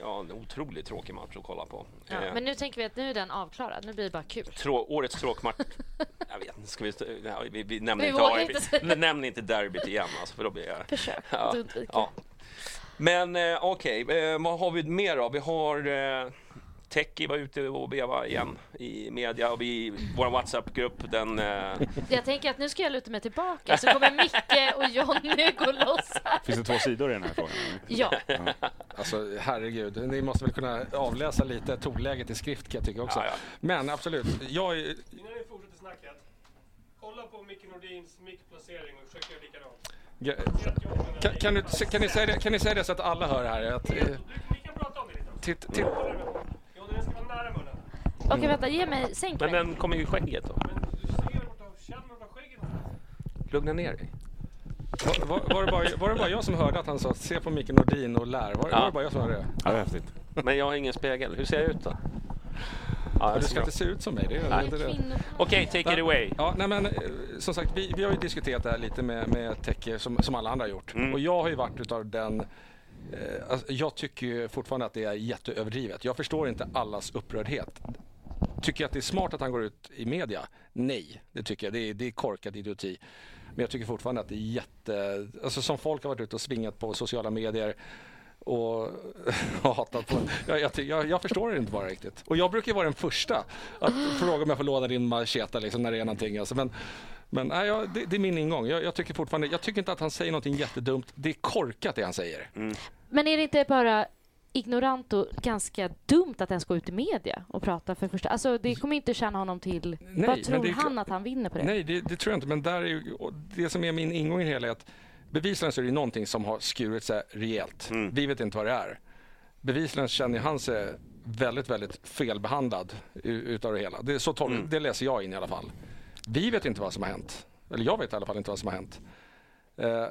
ja, en otroligt tråkig match att kolla på. Ja, eh, men nu tänker vi att nu är den avklarad. Nu blir det bara kul. Trå, årets tråkmatch. *laughs* jag vet inte, ska vi, ja, vi, vi nämner vi inte, inte nämn inte derbyt igen. Alltså, för då blir jag, Försök ja, ja. Men eh, okej, okay, eh, vad har vi mer då? Vi har eh, Techie var ute och vevade igen i media och vi, vår WhatsApp-grupp den... Eh... Jag tänker att nu ska jag luta mig tillbaka så kommer Micke och Jonny gå loss här. Finns det två sidor i den här frågan? Ja. ja. Alltså herregud, ni måste väl kunna avläsa lite tonläget i skrift kan jag tycka också. Ja, ja. Men absolut, jag... Innan vi fortsätter snacket, kolla på Micke Nordins mickplacering och försök göra likadant. Kan, kan, du, kan, ni säga det, kan ni säga det så att alla hör här? Att, vi kan prata om det lite. Titt, titt. Den ska vara nära Okej, vänta. Ge mig... Sänk Men mig. den kommer ju i skägget då. Lugna ner dig. Var, var, var, det bara, var det bara jag som hörde att han sa se på Micke Nordin och lär? Var, ja. var det bara jag som hörde det? Ja, det är häftigt. Men jag har ingen spegel. Hur ser jag ut då? Ja, du ska inte se ut som mig. Det är inte det. Okej, okay, take it away. Ja, nej, men, eh, som sagt, vi, vi har ju diskuterat det här lite med, med Tecke som, som alla andra har gjort. Mm. Och jag har ju varit utav den Eh, alltså, jag tycker fortfarande att det är jätteöverdrivet. Jag förstår inte allas upprördhet. Tycker jag att det är smart att han går ut i media? Nej, det tycker jag. Det är, det är korkad idioti. Men jag tycker fortfarande att det är jätte... Alltså som folk har varit ute och svingat på sociala medier och *laughs* och hatat på jag, jag, jag, jag, förstår det inte bara riktigt. Och jag brukar vara den första att fråga om jag får låna din macheta liksom, när det är någonting. Alltså, men men nej, ja, det, det, är min ingång. Jag, jag, tycker fortfarande, jag tycker inte att han säger någonting jättedumt. Det är korkat det han säger. Mm. Men är det inte bara ignorant och ganska dumt att ens gå ut i media och prata för första... Alltså det kommer inte tjäna honom till... Nej, Vad tror det, han att han vinner på det? Nej, det, det, tror jag inte. Men där är ju, det som är min ingång i det hela är att bevisligen så är det någonting som har skurit sig rejält. Mm. Vi vet inte vad det är. bevisligen känner han sig väldigt, väldigt felbehandlad utav det hela. Det, så tol- mm. det läser jag in i alla fall. Vi vet inte vad som har hänt. Eller jag vet i alla fall inte vad som har hänt. Eh,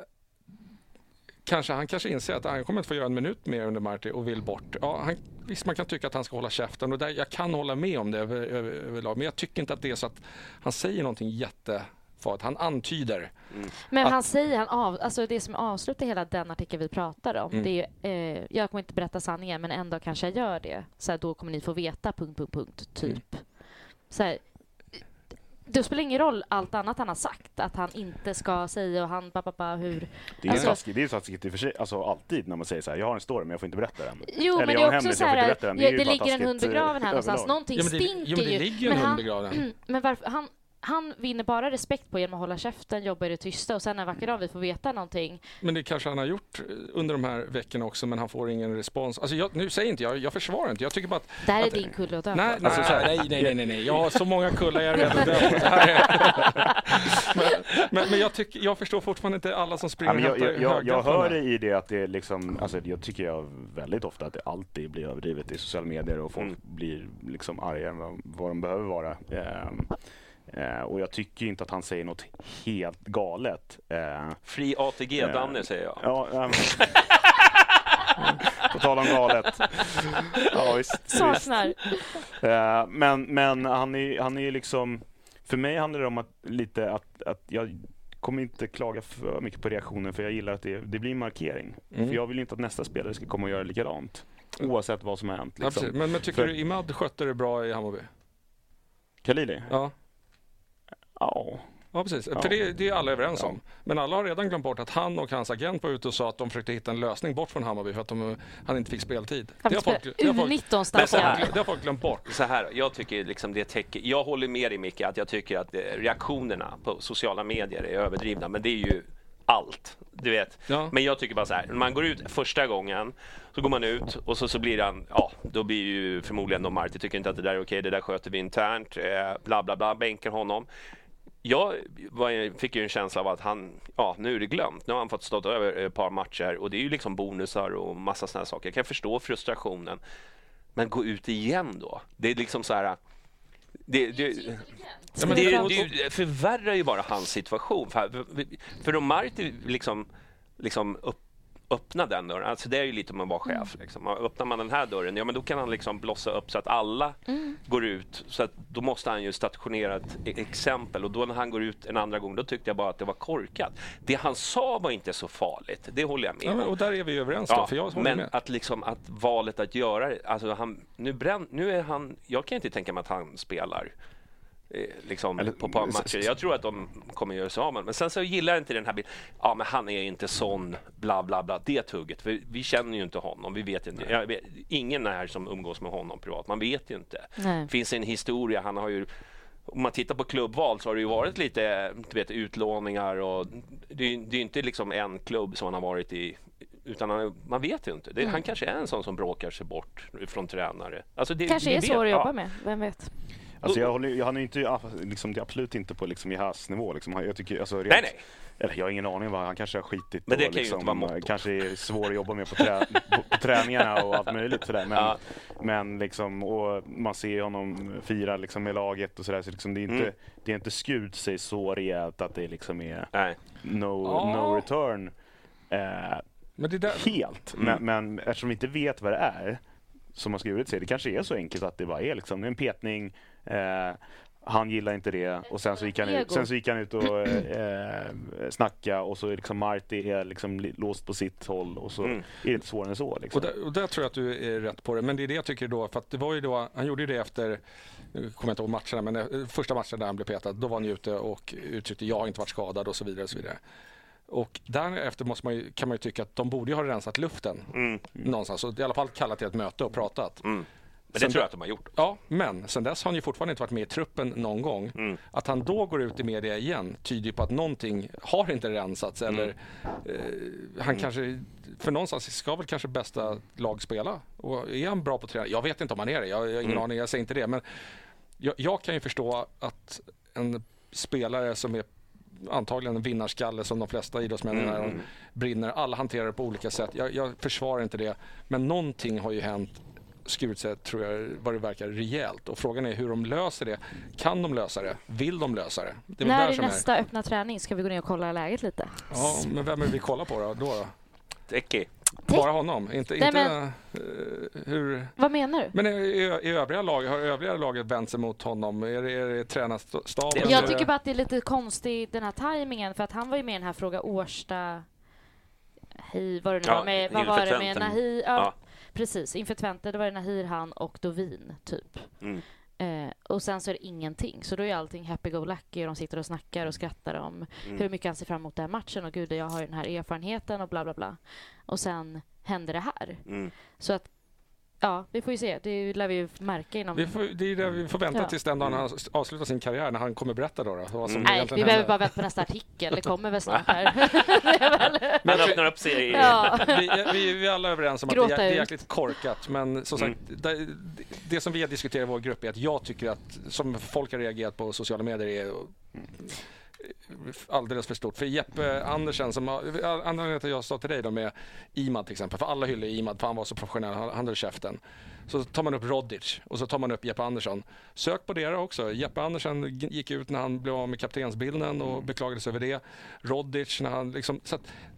kanske, han kanske inser att han kommer inte få göra en minut mer under Marti och vill bort. Ja, han, visst, man kan tycka att han ska hålla käften och där, jag kan hålla med om det över, över, överlag. Men jag tycker inte att det är så att han säger någonting jättefarligt. Han antyder. Mm. Men att, han säger, han av, alltså det som avslutar hela den artikel vi pratar om, mm. det är, eh, jag kommer inte berätta sanningen, men en dag kanske jag gör det. Så här, då kommer ni få veta, punkt, punkt, punkt, typ. Mm. Så här, det spelar ingen roll allt annat han har sagt, att han inte ska säga och han pappa hur... Det är alltså, taskigt, det är taskigt i och för sig, alltså alltid när man säger så här, jag har en story men jag får inte berätta den. Jo, Eller men det är också så här, det, det, det ligger en hund begraven här någonstans, någonting ja, det, stinker ju. Jo, men det ligger en hund begraven. *clears throat* Men varför, han, han vinner bara respekt på genom att hålla käften, jobba i det tysta och sen en vacker dag vi får veta någonting. Men det kanske han har gjort under de här veckorna också men han får ingen respons. Alltså jag, nu säger inte jag, jag försvarar inte. Jag tycker bara att... Det här är att, din kulle att dö nej, alltså, nej, nej, nej, nej, nej, Jag har så många kullar jag är redan död *laughs* men, men, men jag, tycker, jag förstår fortfarande inte alla som springer ja, jag, jag, jag, jag hör i det att det är liksom, alltså jag tycker jag väldigt ofta att det alltid blir överdrivet i sociala medier och folk mm. blir liksom argare än vad, vad de behöver vara. Um, Eh, och jag tycker inte att han säger något helt galet. Eh, Fri ATG-Danne eh, säger jag. Ja, ähm, på tal om galet. Ja, visst, Saknar. Eh, men men han är, han är liksom... För mig handlar det om att, lite att, att jag kommer inte klaga för mycket på reaktionen för jag gillar att det, det blir en markering. Mm. För jag vill inte att nästa spelare ska komma och göra likadant. Oavsett vad som har hänt. Liksom. men, men tycker för... du Imad skötte det bra i Hammarby? Khalili? Ja. Ja. Ja, precis. Ja. För det, det, är alla överens ja. om. Men alla har redan glömt bort att han och hans agent var ute och sa att de försökte hitta en lösning bort från Hammarby för att de, han inte fick speltid. Det har, folk, det, har folk, det, har folk, det har folk glömt bort. Så här, jag tycker liksom det täcker, jag håller med dig Micke att jag tycker att reaktionerna på sociala medier är överdrivna. Men det är ju allt. Du vet. Ja. Men jag tycker bara så här, när man går ut första gången så går man ut och så, så blir han, ja, då blir ju förmodligen de Marti tycker inte att det där är okej, det där sköter vi internt, eh, bla bla bla, bänkar honom jag fick ju en känsla av att han, ja nu är det glömt. Nu har han fått stå över ett par matcher och det är ju liksom bonusar och massa sådana saker. Jag kan förstå frustrationen. Men gå ut igen då. Det är liksom så här. Det, det, det, det, förvärrar ju bara hans situation. För, för om Marti liksom, liksom upp, öppna den dörren. Alltså det är ju lite om att vara chef. Mm. Liksom. Öppnar man den här dörren, ja men då kan han liksom blossa upp så att alla mm. går ut. Så att då måste han ju stationera ett e- exempel och då när han går ut en andra gång, då tyckte jag bara att det var korkat. Det han sa var inte så farligt, det håller jag med om. Ja, och där är vi överens då, ja, Men med. att liksom att valet att göra alltså han, nu, bränn, nu är han, jag kan inte tänka mig att han spelar liksom, Eller, på par matcher. Jag tror att de kommer göra sig av med Men sen så gillar jag inte den här bilden. Ja, men han är inte sån, bla bla bla. Det tugget. För vi känner ju inte honom. Vi vet inte. Vet, ingen är som umgås med honom privat. Man vet ju inte. Det finns en historia. Han har ju om man tittar på klubbval så har det ju varit lite du vet, utlåningar och det är, det är inte liksom en klubb som han har varit i utan han, man vet ju inte. Det, mm. Han kanske är en sån som bråkar sig bort från tränare. Alltså det, kanske är svår att jobba ja. med, vem vet? Alltså jag, håller, jag, han är inte, liksom, det är absolut inte på liksom, Jahas nivå. Liksom. Jag tycker, alltså, rent, nej, nej. Eller, jag har ingen aning vad han kanske har skitit Men det och, kan liksom, ju inte vara kanske är svår att jobba med på, trä, *laughs* på, på träningarna och allt möjligt sådär. Men, ja. men liksom, och man ser honom fira liksom, med laget och sådär. Så liksom, det, är inte, mm. det är inte skut sig så rejält att det liksom är nej. no, oh. no return. Eh, men det där... Helt. Mm. Men, men eftersom vi inte vet vad det är som har skurit sig. Det kanske är så enkelt att det bara är liksom en petning. Eh, han gillar inte det och sen så gick han ut, sen så gick han ut och eh, snacka och så är liksom Marty är liksom låst på sitt håll och så mm. är det inte svårare än så. Liksom. Och, där, och där tror jag att du är rätt på det. Men det är det jag tycker då, för att det var ju då, han gjorde det efter, nu kommer jag inte ihåg matcherna, men eh, första matchen där han blev petad, då var han ute och uttryckte jag har inte varit skadad och så vidare. Och så vidare. Och därefter måste man ju, kan man ju tycka att de borde ha rensat luften mm. någonstans. Och i alla fall kallat till ett möte och pratat. Mm. Men det tror jag att de har gjort. Ja, men sen dess har han ju fortfarande inte varit med i truppen någon gång. Mm. Att han då går ut i media igen tyder på att någonting har inte rensats mm. eller eh, han mm. kanske, för någonstans ska väl kanske bästa lag spela. Och är han bra på träning? Jag vet inte om han är det, jag, jag har ingen mm. aning, jag säger inte det. Men jag, jag kan ju förstå att en spelare som är antagligen en vinnarskalle som de flesta idrottsmän mm. brinner. Alla hanterar det på olika sätt. Jag, jag försvarar inte det. Men någonting har ju hänt skurit sig, tror jag, vad det verkar, rejält. Och frågan är hur de löser det. Kan de lösa det? Vill de lösa det? det är När är nästa är. öppna träning? Ska vi gå ner och kolla läget lite? Ja, men vem är det vi kollar på då? då? Teki. Bara honom? Inte, Nej, inte men, uh, hur... Vad menar du? Men i, i, övriga lag, har övriga laget vänt sig mot honom? Är det, är det tränarstaben? Jag tycker bara att det är lite konstigt den här tajmingen för att han var ju med i den här Fråga Årsta Hej, vad, det nu ja, var med, vad var det med Nahi? Ja, ja. Precis, inför Twente var det Nahir, han och Dovin, typ. Mm. Eh, och sen så är det ingenting. Så då är allting happy-go-lucky och de sitter och snackar och skrattar om mm. hur mycket han ser fram emot den här matchen och gud, jag har den här erfarenheten och bla bla bla. Och sen händer det här. Mm. Så att Ja, vi får ju se. Det lär vi ju märka inom... Vi får, det är det vi får vänta ja. tills den dagen han avslutar sin karriär, när han kommer berätta då. då vad som Nej, vi händer. behöver bara vänta på nästa artikel. Det kommer väl snart här. *laughs* Men öppnar upp sig. Ja. vi, vi, vi är alla överens om Gråta att det är, det är jäkligt korkat. Men som sagt, mm. det, det, som vi har diskuterat i vår grupp är att jag tycker att, som folk har reagerat på sociala medier, är alldeles för stort. För Jeppe Andersen, som anledningen till att jag sa till dig då med Imad till exempel, för alla hyllar Imad för han var så professionell, han, han höll käften. Så tar man upp Rodic och så tar man upp Jeppe Andersson. Sök på det också. Jeppe Andersen gick ut när han blev av med kaptensbilden och mm. beklagade sig över det. Rodic när han liksom, så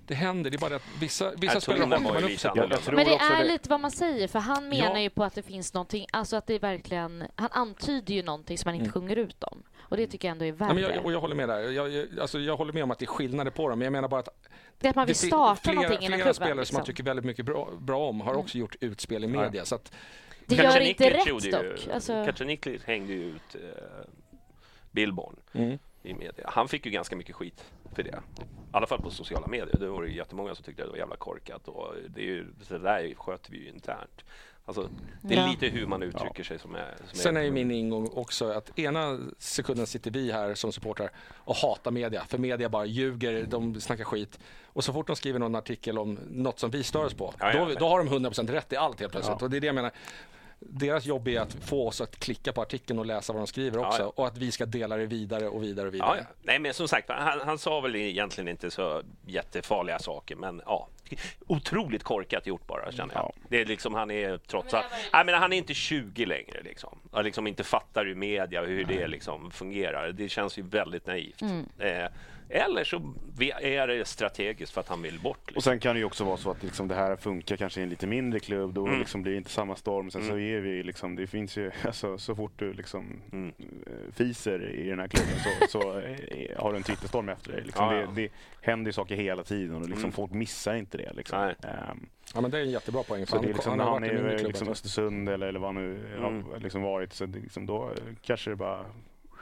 det händer, det är bara att vissa, vissa spelare hakar man upp sig på. Men det är lite vad man säger, för han menar ja. ju på att det finns någonting, alltså att det är verkligen, han antyder ju någonting som han inte mm. sjunger ut om. Och det tycker jag ändå är värre. Ja, jag, och jag håller med där. Jag, jag, alltså, jag håller med om att det är skillnader på dem, men jag menar bara att det är att man vill starta flera, någonting inom klubben. Flera spelare liksom. som man tycker väldigt mycket bra, bra om har mm. också gjort utspel i media. Så att, det gör inte rätt dock. Alltså... Kacaniklic hängde ju ut eh, Billborn mm. i media. Han fick ju ganska mycket skit för det. I alla fall på sociala medier. Det var ju jättemånga som tyckte att det var jävla korkat. Och det, är ju, det där sköter vi ju internt. Alltså, det är ja. lite hur man uttrycker ja. sig som är... Som Sen är ju min ingång också att ena sekunden sitter vi här som supportrar och hatar media. För media bara ljuger, de snackar skit. Och så fort de skriver någon artikel om något som vi stör oss på, ja, då, då, har de 100% rätt i allt helt plötsligt. Och det är det jag menar deras jobb är att få oss att klicka på artikeln och läsa vad de skriver också. Ja, ja. Och att vi ska dela det vidare och vidare och vidare. Ja, Nej, men som sagt, han, han, sa väl egentligen inte så jättefarliga saker, men ja. Otroligt korkat gjort bara, känner jag. Det är liksom, han är trots allt... Nej, men han är inte 20 längre, liksom. Han liksom inte fattar ur media hur det liksom fungerar. Det känns ju väldigt naivt. Mm. Eh, eller så är det strategiskt för att han vill bort. Liksom. Och sen kan det ju också vara så att liksom det här funkar kanske i en lite mindre klubb. Då mm. liksom blir det inte samma storm. Sen mm. så är vi liksom, det finns ju, *laughs* alltså, så fort du liksom mm. Eh, fiser i den här klubben så, så är, har du en Twitterstorm efter dig. Liksom. Ja, ja. Det, det händer ju saker hela tiden och liksom, mm. folk missar inte det. Liksom. Um, ja men det är en jättebra poäng. Så det är liksom, han när han är i liksom Östersund eller, eller vad han nu mm. har liksom varit så det, liksom, då kanske det bara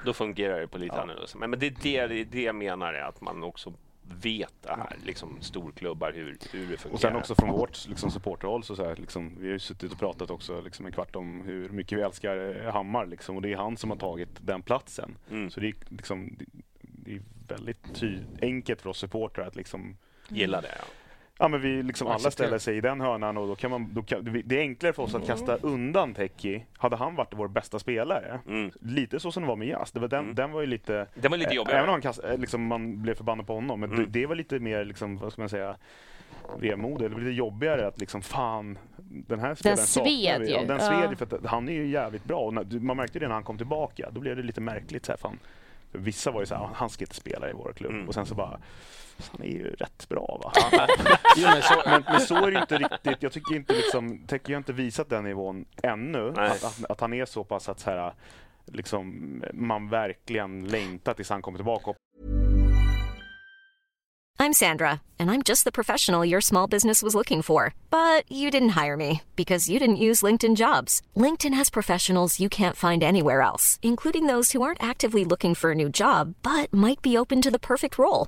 då fungerar det på lite ja. annorlunda Men, men det är det, det, det jag menar är att man också vet det här, liksom storklubbar, hur, hur det fungerar. Och sen också från vårt liksom, supporterhåll så, så här, liksom, vi har ju suttit och pratat också liksom, en kvart om hur mycket vi älskar eh, Hammar liksom, och det är han som har tagit den platsen. Mm. Så det är, liksom, det är väldigt enkelt för oss supportrar att liksom gilla det. Ja. Ja, men vi liksom alla ställer sig i den hörnan och då kan man, då kan, det är enklare för oss att kasta undan Teki. Hade han varit vår bästa spelare, mm. lite så som det var med Jas. Den, mm. den var ju lite... Den var lite jobbigare. Även om kast, liksom, man blev förbannad på honom. Men mm. det, det, var lite mer, liksom, vad ska man säga, vemod. Det var lite jobbigare att liksom, fan, den här spelaren Den sved ju. Ja, den sved ju för att han är ju jävligt bra. Och när, man märkte det när han kom tillbaka. Då blev det lite märkligt. Så här, fan. För vissa var ju så här, han ska inte spela i vår klubb. Mm. Och sen så bara han är ju rätt bra va? *laughs* jo, men, så, men, men, så, är det inte riktigt. Jag tycker inte liksom, Teki har inte visat den nivån ännu. Att, att, att, han är så pass att så här, liksom, man verkligen längtar tills han kommer tillbaka. I'm Sandra and I'm just the professional your small business was looking for. But you didn't hire me because you didn't use LinkedIn jobs. LinkedIn has professionals you can't find anywhere else, including those who aren't actively looking for a new job but might be open to the perfect role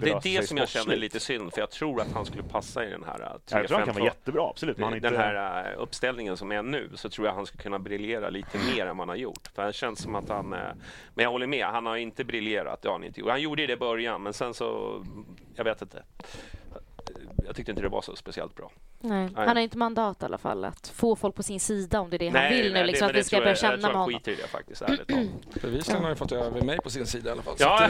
Det är det som jag känner lite synd, för jag tror att han skulle passa i den här 3 äh, Jag tror han kan vara jättebra, absolut. Den inte... här äh, uppställningen som är nu, så tror jag han skulle kunna briljera lite mer än vad han har gjort. För det känns som att han... Äh, men jag håller med, han har inte briljerat, det har han inte gjort. Han gjorde det i början, men sen så... Jag vet inte jag tyckte inte det var så speciellt bra. Nej. Nej. Han har inte mandat i alla fall att få folk på sin sida om det är det nej, han vill nej, nu. Liksom, det, att vi ska börja känna med honom. Jag tror det faktiskt, ärligt *clears throat* Bevisligen har han fått över mig på sin sida i alla fall. Ja.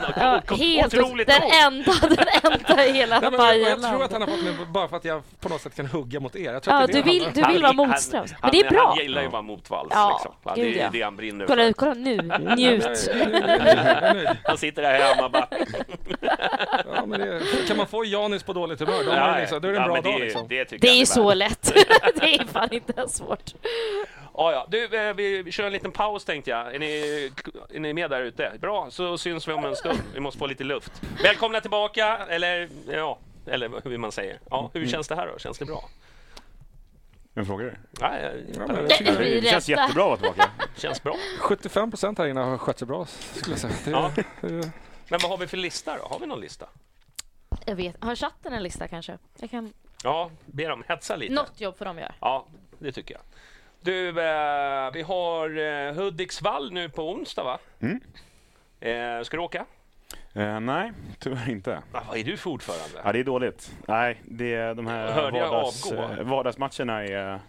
Att, ja, helt otroligt den enda, *laughs* den enda i hela nej, men, Jag tror att han har fått mig bara för att jag på något sätt kan hugga mot er. Jag tror ja, du vill, du vill vara motströms. Men det är bra. Han gillar ju att vara motvalls. Ja, liksom. det är det han brinner kolla, för. Kolla nu, njut. Han sitter där hemma bara... ja, men det, kan man få Janis på dåligt humör då, liksom, är det en bra dag. Liksom. Det, det är så lätt. *laughs* det är fan inte svårt. Ja, ja. Du, eh, vi, vi kör en liten paus tänkte jag. Är ni, är ni med där ute? Bra, så syns vi om en stund. Vi måste få lite luft. Välkomna tillbaka, eller ja, eller hur man säger. Ja, hur känns det här då? Känns det bra? Vem frågar du? Ja, ja, det, det känns jättebra att vara tillbaka. känns bra. 75 procent här inne har skött sig bra, skulle jag säga. Det, ja. Men vad har vi för lista då? Har vi någon lista? Jag vet. Har chatten en lista kanske? Jag kan... Ja, be dem hetsa lite. Något jobb får de göra. Ja, det tycker jag. Du, eh, vi har eh, Hudiksvall nu på onsdag va? Mm. Eh, ska du åka? Eh, nej, tyvärr inte. Ah, vad är du för ordförande? Ja, det är dåligt. Nej, det är de här vardags, eh, vardagsmatcherna är,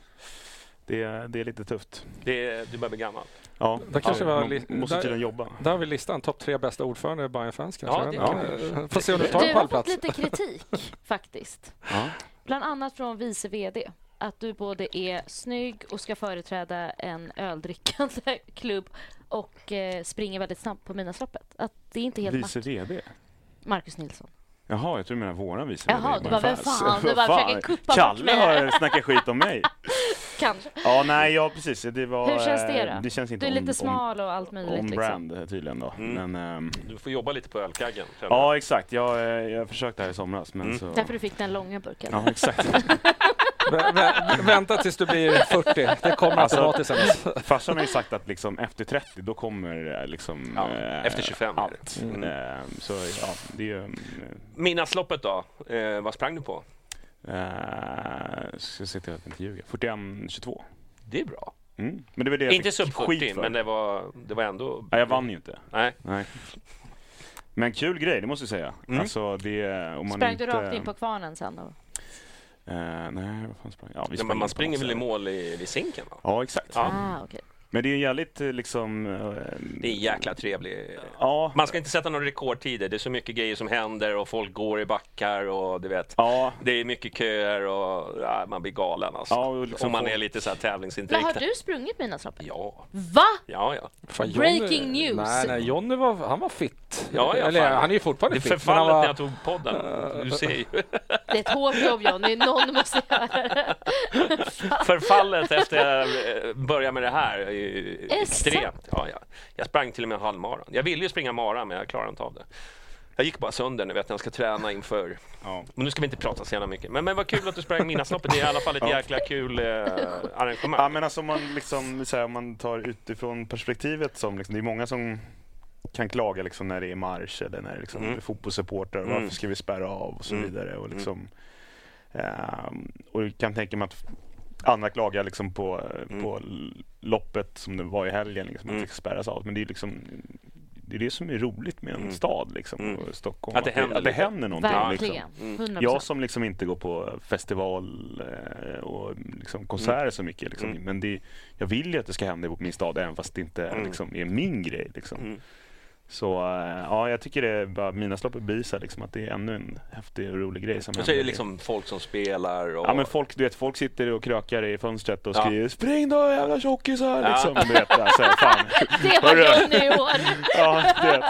det, det är lite tufft. Det, du börjar bli gammal? Ja, där kanske ja, var måste tydligen jobba. Där har vi listan, topp tre bästa ordförande i Bayern Fans kanske. Ja, ja. Får se om du tar. Du har fått lite kritik *laughs* faktiskt. Ja. Bland annat från vice VD. Att du både är snygg och ska företräda en öldrickande *laughs* klubb och eh, springer väldigt snabbt på Midnattsloppet. Att det är inte helt Vice VD? Marcus Nilsson. Jaha, jag tror du menar våran vice Jaha, du bara, vem fan? Du *laughs* bara försöker kuppa Kalle har snackat skit om mig. *laughs* Kanske. Ja, nej, ja precis. Det var, Hur känns det då? Det känns inte du är om, lite smal och allt möjligt. Om liksom. brand tydligen då. Mm. Men, um, du får jobba lite på ölkaggen. Ja, exakt. Jag, eh, jag försökte här i somras. Men mm. så... Därför du fick den långa burken. Ja, exakt. *laughs* vänta tills du blir 40. Det kommer alltså, automatiskt. Farsan har ju sagt att liksom, efter 30 då kommer liksom, ja, äh, efter 25 allt. Mm. Äh, så ja, det är, äh, Midnattsloppet då? Eh, vad sprang du på? Ska se till att inte ljuga. 41-22. Det är bra. Mm. Men det var det inte sub 40, men det var, det var ändå... Nej, jag vann ju inte. Nej. Nej. Men kul grej, det måste jag säga. Mm. Alltså, det, om man sprang inte... du rakt in på kvarnen sen då? Uh, nej, vad fan sprang ja, vi ja, men Man springer väl i mål i, vid sinken? Va? Ja, exakt. Ja. Ah, okay. Men det är jävligt eh, liksom... Det är jäkla trevligt. Ja. Man ska inte sätta några rekordtider. Det är så mycket grejer som händer och folk går i backar och du vet. Ja. Det är mycket köer och ja, man blir galen alltså. Ja, liksom Om man är lite så här tävlingsinriktad. Men har du sprungit Midnattsloppet? Ja. Va? Ja, ja. Fan, Breaking news! Nej, nej, Jonny var, han var fit. Ja, ja, Eller, han är ju fortfarande fit. Det är förfallet var... när jag tog podden. Du ser ju. Det är ett hårt jobb Jonny, någon måste göra det. Förfallet efter jag började med det här är ju extremt. Ja, ja. Jag sprang till och med halvmaran. Jag ville ju springa mara men jag klarade inte av det. Jag gick bara sönder nu vet jag ska träna inför. Ja. Men nu ska vi inte prata så jävla mycket. Men, men vad kul att du sprang Midnattsloppet. Det är i alla fall ett ja. jäkla kul eh, arrangemang. Ja, men alltså, om, man liksom, här, om man tar utifrån perspektivet som liksom, det är många som kan klaga liksom, när det är marsch eller när det liksom, mm. är fotbollssupportrar. Mm. Varför ska vi spärra av och så mm. vidare. Och, liksom, um, och jag kan tänka mig att andra klagar liksom på, mm. på loppet som det var i helgen, liksom, att det ska spärras av. Men det är liksom det är det som är roligt med en mm. stad, liksom, mm. Stockholm. Att det händer, att det, händer någonting. Verkligen. Liksom. Jag som liksom inte går på festival eh, och liksom konserter så mycket. Liksom. Men det, jag vill ju att det ska hända i min stad även fast det inte liksom, är min grej. Liksom. Så eh, ja, jag tycker det är bara Midnattsloppet bevisar liksom att det är ännu en häftig och rolig grej. Som så är det liksom folk som spelar? Och... Ja, men folk, du vet, folk sitter och krökar i fönstret och skriver ja. ”Spring då jävla tjockisar!” ja. liksom. Du vet, alltså, fan. *laughs* Det var Johnny i år. *laughs* ja, det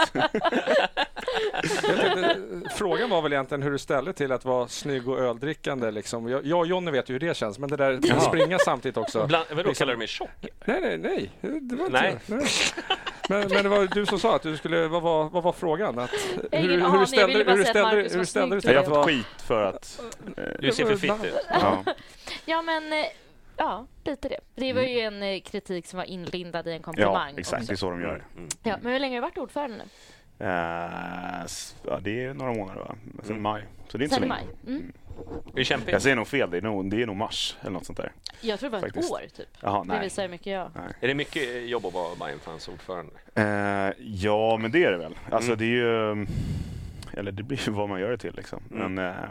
Frågan var väl egentligen hur du ställde till att vara snygg och öldrickande. Liksom. Jag, jag och Johnny vet ju hur det känns, men det där att springa samtidigt också. Bland, vadå, liksom... kallar du mig tjock? Nej, nej, nej. Det var nej. Inte, nej. *laughs* Men, men det var du som sa att du skulle, vad var, vad var frågan? Att, hur, hur, du ställde, hur du ställde, hur du ställde dig Jag har fått skit för att... Du ser för fitt ut. Ja. ja, men... Ja, lite det. Det var ju en eh, kritik som var inlindad i en komplimang. Ja, exakt. Det är så de gör. Mm. Ja, men hur länge har du varit ordförande nu? Uh, ja, det är några månader, va? Sen mm. maj. Så det är inte Sen så länge. Maj. Mm. Det är kämpigt. Jag säger nog fel. Det är nog, det är nog mars eller något sånt där. Jag tror det var Faktiskt. ett år, typ. Jaha, nej. Det visar hur mycket jag... Nej. Är det mycket jobb att vara Bajenfans ordförande? Uh, ja, men det är det väl. Alltså, mm. det är ju... Eller det blir ju vad man gör det till. Liksom. Mm. Men uh,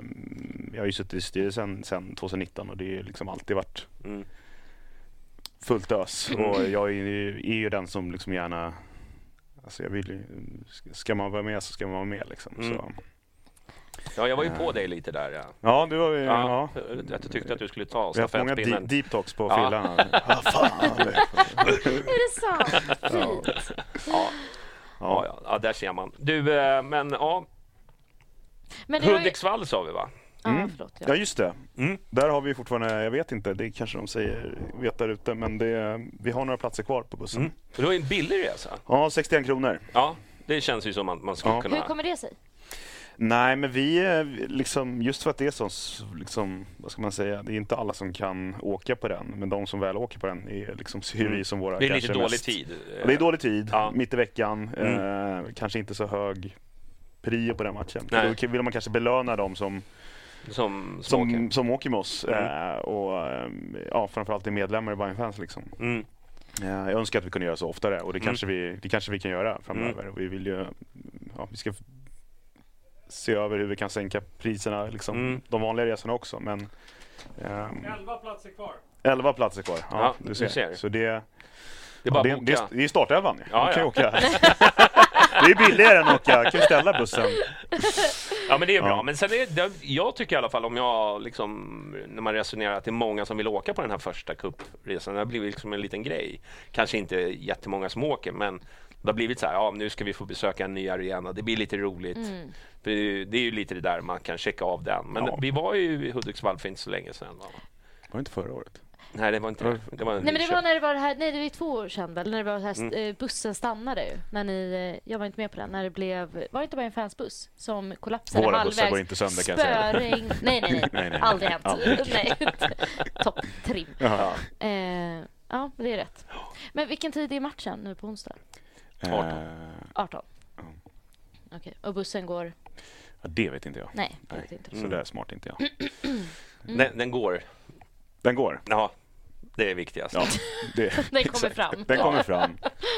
jag har ju suttit i styrelsen sedan 2019 och det har liksom alltid varit mm. fullt ös. Och jag är, är ju den som liksom gärna Alltså jag vill ju, ska man vara med så ska man vara med. Liksom. Mm. Så. Ja, jag var ju på dig lite där. Ja, ja du var ju... Ja, ja. Jag tyckte att du skulle ta stafettpinnen. Vi har många deep talks på ja. fyllan. *laughs* ah, fan. *laughs* är det sant? Ja. Ja. Ja. ja, där ser man. Du, eh, men ja. Men Hudiksvall ju... sa vi va? Mm. Ah, förlåt, ja. ja. just det. Mm. Där har vi fortfarande, jag vet inte, det kanske de säger, vet där ute, men det, vi har några platser kvar på bussen. Mm. det var en billig resa. Ja, 61 kronor. Ja, det känns ju som att man skulle ja. kunna... Hur kommer det sig? Nej, men vi, liksom, just för att det är så, liksom, vad ska man säga, det är inte alla som kan åka på den, men de som väl åker på den är liksom, ser mm. vi som våra Det är lite dålig mest, tid. Ja, det är dålig tid, ja. mitt i veckan, mm. eh, kanske inte så hög prio på den matchen. Då vill man kanske belöna dem som som, som, som, åker. som åker med oss. Mm. Eh, och eh, ja, framförallt är medlemmar i Bayern fans liksom. Mm. Eh, jag önskar att vi kunde göra så oftare och det, mm. kanske, vi, det kanske vi kan göra framöver. Mm. Vi vill ju, ja, vi ska se över hur vi kan sänka priserna, liksom, mm. de vanliga resorna också. Men, ehm, 11 platser kvar. 11 platser kvar, ja, ja du, ser. du, ser. Så det, det är, bara ja, det, det, det är startelvan. Ja, ja. Kan åka. *laughs* det är billigare än att åka, kan ställa bussen. Ja men det är bra. Ja. Men sen är det, jag tycker i alla fall om jag liksom, när man resonerar att det är många som vill åka på den här första kuppresan. Det har blivit liksom en liten grej. Kanske inte jättemånga som åker men det har blivit så här, ja nu ska vi få besöka en ny arena. Det blir lite roligt. Mm. Det är ju lite det där man kan checka av den. Men ja. vi var ju i Hudiksvall för inte så länge sedan. Va? Var det inte förra året? Nej, det var inte det. var nej, men det var när det var det här, nej, det var två år sedan väl, när det var här, mm. Eh, bussen stannade ju. När ni, eh, jag var inte med på den, när det blev, var det inte bara en fansbuss som kollapsade Våra halvvägs? Våra bussar går inte sönder kan jag säga. nej, nej, *laughs* nej, nej, nej. aldrig hänt. Ja. nej. *laughs* Topptrim. Ja. Eh, ja, det är rätt. Men vilken tid är matchen nu på onsdag? 18. 18? Okej, okay. och bussen går? Ja, det vet inte jag. Nej, det vet inte. Så där smart inte jag. Mm. *clears throat* Den, den, går. Den går? Ja. Det är viktigast. Ja, det, *laughs* den kommer fram. Den kommer fram.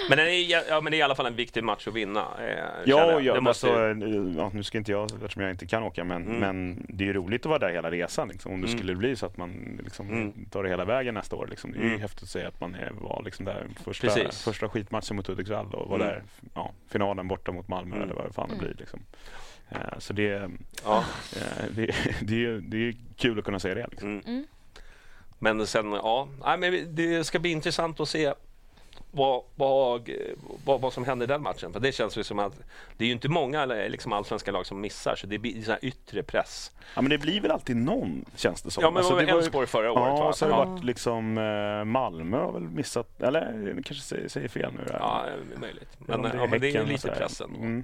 men, den är, ja, men det är i alla fall en viktig match att vinna. Eh, ja, ja, måste... alltså, ja, nu ska inte jag, eftersom jag inte kan åka, men, mm. men det är roligt att vara där hela resan. Liksom, om det mm. skulle bli så att man liksom, mm. tar det hela vägen nästa år. Liksom. Det är mm. häftigt att säga att man är, var liksom där första, första skitmatchen mot Hudiksvall och var mm. där ja, finalen borta mot Malmö eller vad det fan det blir. Liksom. Uh, så det, ja. uh, det, *laughs* det, är, det är kul att kunna säga det. Liksom. Men sen, ja, nej, men det ska bli intressant att se vad, vad, vad, vad, som händer i den matchen. För det känns ju som att det är ju inte många liksom, allsvenska lag som missar, så det blir sån yttre press. Ja, men det blir väl alltid någon, känns det som. Ja, men alltså, det var Elfsborg förra året. Ja, va? så har det varit liksom eh, Malmö har väl missat, eller kanske säger, säger fel nu. Där. Ja, möjligt. Men, det, ja, men det är ju lite pressen mm.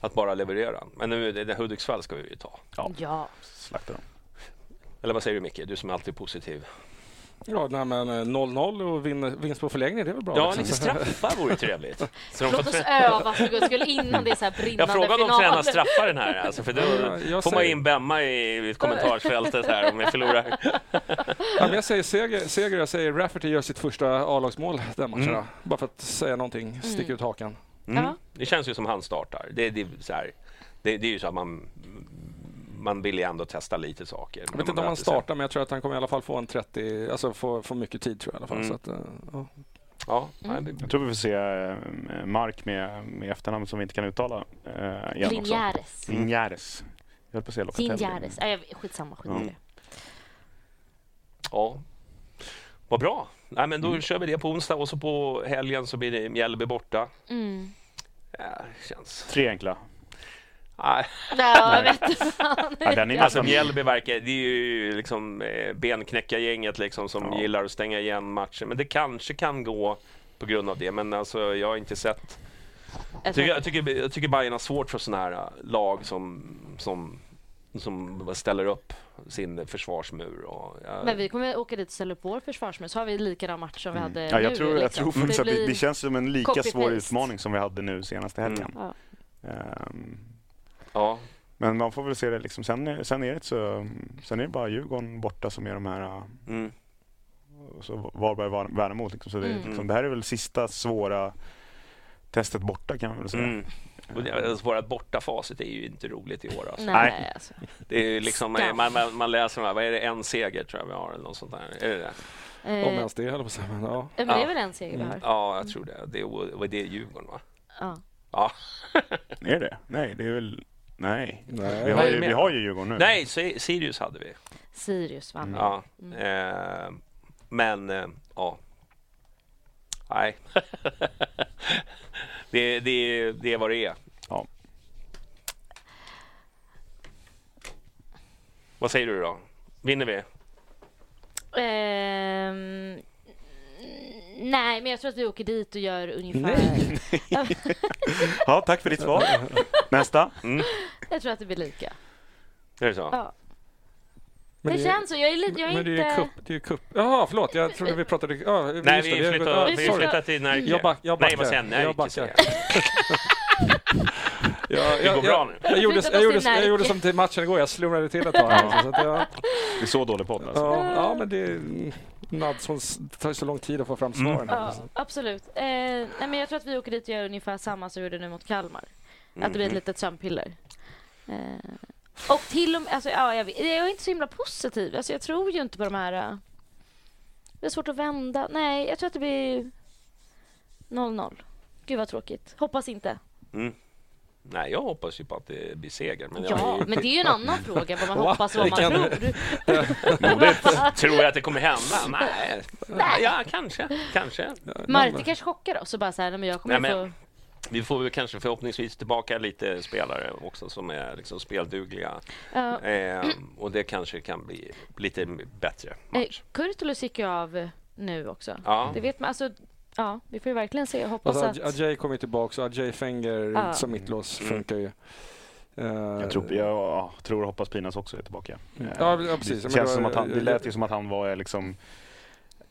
att bara leverera. Men nu, det, det Hudiksvall ska vi ju ta. Ja, ja. slakta dem. Eller vad säger du Micke, du som är alltid positiv? Ja, nej, men 0-0 eh, och vin, vinst på förlängning, det är väl bra? Ja, liksom. lite straffar vore trevligt. *laughs* Så Låt oss öva för guds skull innan det är så här brinnande Jag frågade om de tränar straffar den här, alltså, för då ja, får man in Bemma i kommentarsfältet här om vi förlorar. Ja, men jag säger seger, seger, jag säger Rafferty gör sitt första A-lagsmål den matchen. Mm. Bara för att säga någonting, sticka mm. ut hakan. Mm. Det känns ju som han startar. Det, det, så här, det, det är ju så att man man vill ju ändå testa lite saker. Jag vet inte om han startar, men jag tror att han kommer i alla fall få en 30, alltså få, få mycket tid tror jag i alla fall. Mm. Så att, uh, ja. Ja, mm. Jag tror vi får se uh, Mark med, med efternamn som vi inte kan uttala igen Linjares. Linjares. Jag höll på att säga Locatelli. Linjares. Ja, skitsamma, skit mm. Ja, vad bra. Nej, men då mm. kör vi det på onsdag och så på helgen så blir det Mjällby borta. Mm. Ja, känns... Tre enkla. Nej. Ja, *laughs* jag vet ja, den är alltså Mjällby verkar, det är ju liksom eh, benknäckargänget liksom som ja. gillar att stänga igen matchen. Men det kanske kan gå på grund av det. Men alltså jag har inte sett. Jag tycker, jag tycker, jag tycker Bayern har svårt för sådana här äh, lag som, som, som ställer upp sin försvarsmur. Och, ja. Men vi kommer åka dit och ställa upp vår försvarsmur så har vi likadan match som vi mm. hade ja, jag nu. Tror, jag tror faktiskt det att det, det, känns som en lika svår utmaning som vi hade nu senaste helgen. Mm. Ja. Um, Ja. Men man får väl se det liksom. Sen, sen, är det så, sen är det bara Djurgården borta som är de här mm. så Varberg, Värnamo. Liksom. Så det, mm. liksom, det här är väl sista svåra testet borta kan man väl säga. Mm. Alltså, vårt bortafacit är ju inte roligt i år. Alltså. Nej, alltså. Det är liksom, man, man, man läser, vad är det, en seger tror jag vi har eller något sånt där. Är det det? Eh, Om ens det, höll på att säga. Men, ja. Men det är väl en seger vi har? Ja, jag tror det. Det är, det är Djurgården, va? Ja. Ja. *laughs* är det? Nej, det är väl Nej, Nej. Vi, har ju, vi har ju Djurgården nu. Nej, Sirius hade vi. Sirius vann. Mm. Ja, mm. eh, men eh, ja. Nej. *laughs* det, det, det är vad det är. Ja. Vad säger du då? Vinner vi? Um, nej, men jag tror att vi åker dit och gör ungefär... Nej. *laughs* ja, tack för ditt svar. Nästa. Mm. Jag tror att det blir lika. Är det så? Ja. Men det, det känns så. Jag är lite... Jag är men det är ju. Det är cup. Jaha, förlåt. Jag trodde vi pratade... Ja, nej, vi flyttar, vi flyttar till Närke. Jag, back, jag backar. Nej, vad säger Närke? Jag det går bra nu. Jag, jag, gjorde, jag, gjorde, jag gjorde som till matchen igår, jag slumrade till ett tag. Alltså, så att jag, det är så dålig podd alltså. Ja, ja men det det tar så lång tid att få fram svaren. Mm. Ja, absolut. Eh, nej, men jag tror att vi åker dit och gör ungefär samma som vi gjorde nu mot Kalmar. Mm. Att det blir ett mm. litet sömnpiller. Eh, och till och med, alltså, ja, jag, jag, är inte så himla positiv. Alltså, jag tror ju inte på de här... Uh, det är svårt att vända. Nej, jag tror att det blir 0-0. Gud vad tråkigt. Hoppas inte. Mm. Nej, jag hoppas ju på att det blir seger. Men ja, ju... men det är ju en annan fråga vad man *laughs* wow, hoppas och vad man kan... tror. *laughs* tror jag att det kommer hända? Nej, Nej. ja, kanske. kanske. Marti kanske chockar oss och bara så här, men jag kommer Nej, men... få vi får väl kanske förhoppningsvis tillbaka lite spelare också som är liksom speldugliga. Uh. Eh, och det kanske kan bli lite bättre match. Eh, Kurtulus gick ju av nu också. Ja. Det vet man. Alltså, ja, vi får ju verkligen se och hoppas alltså, att... Ajay kommer tillbaka och Ajay Fenger uh. som mittlås mm. funkar ju. Jag tror, jag tror och hoppas Pinas också är tillbaka. Mm. Ja, ja, precis. Det, känns som att han, det lät ju som att han var liksom...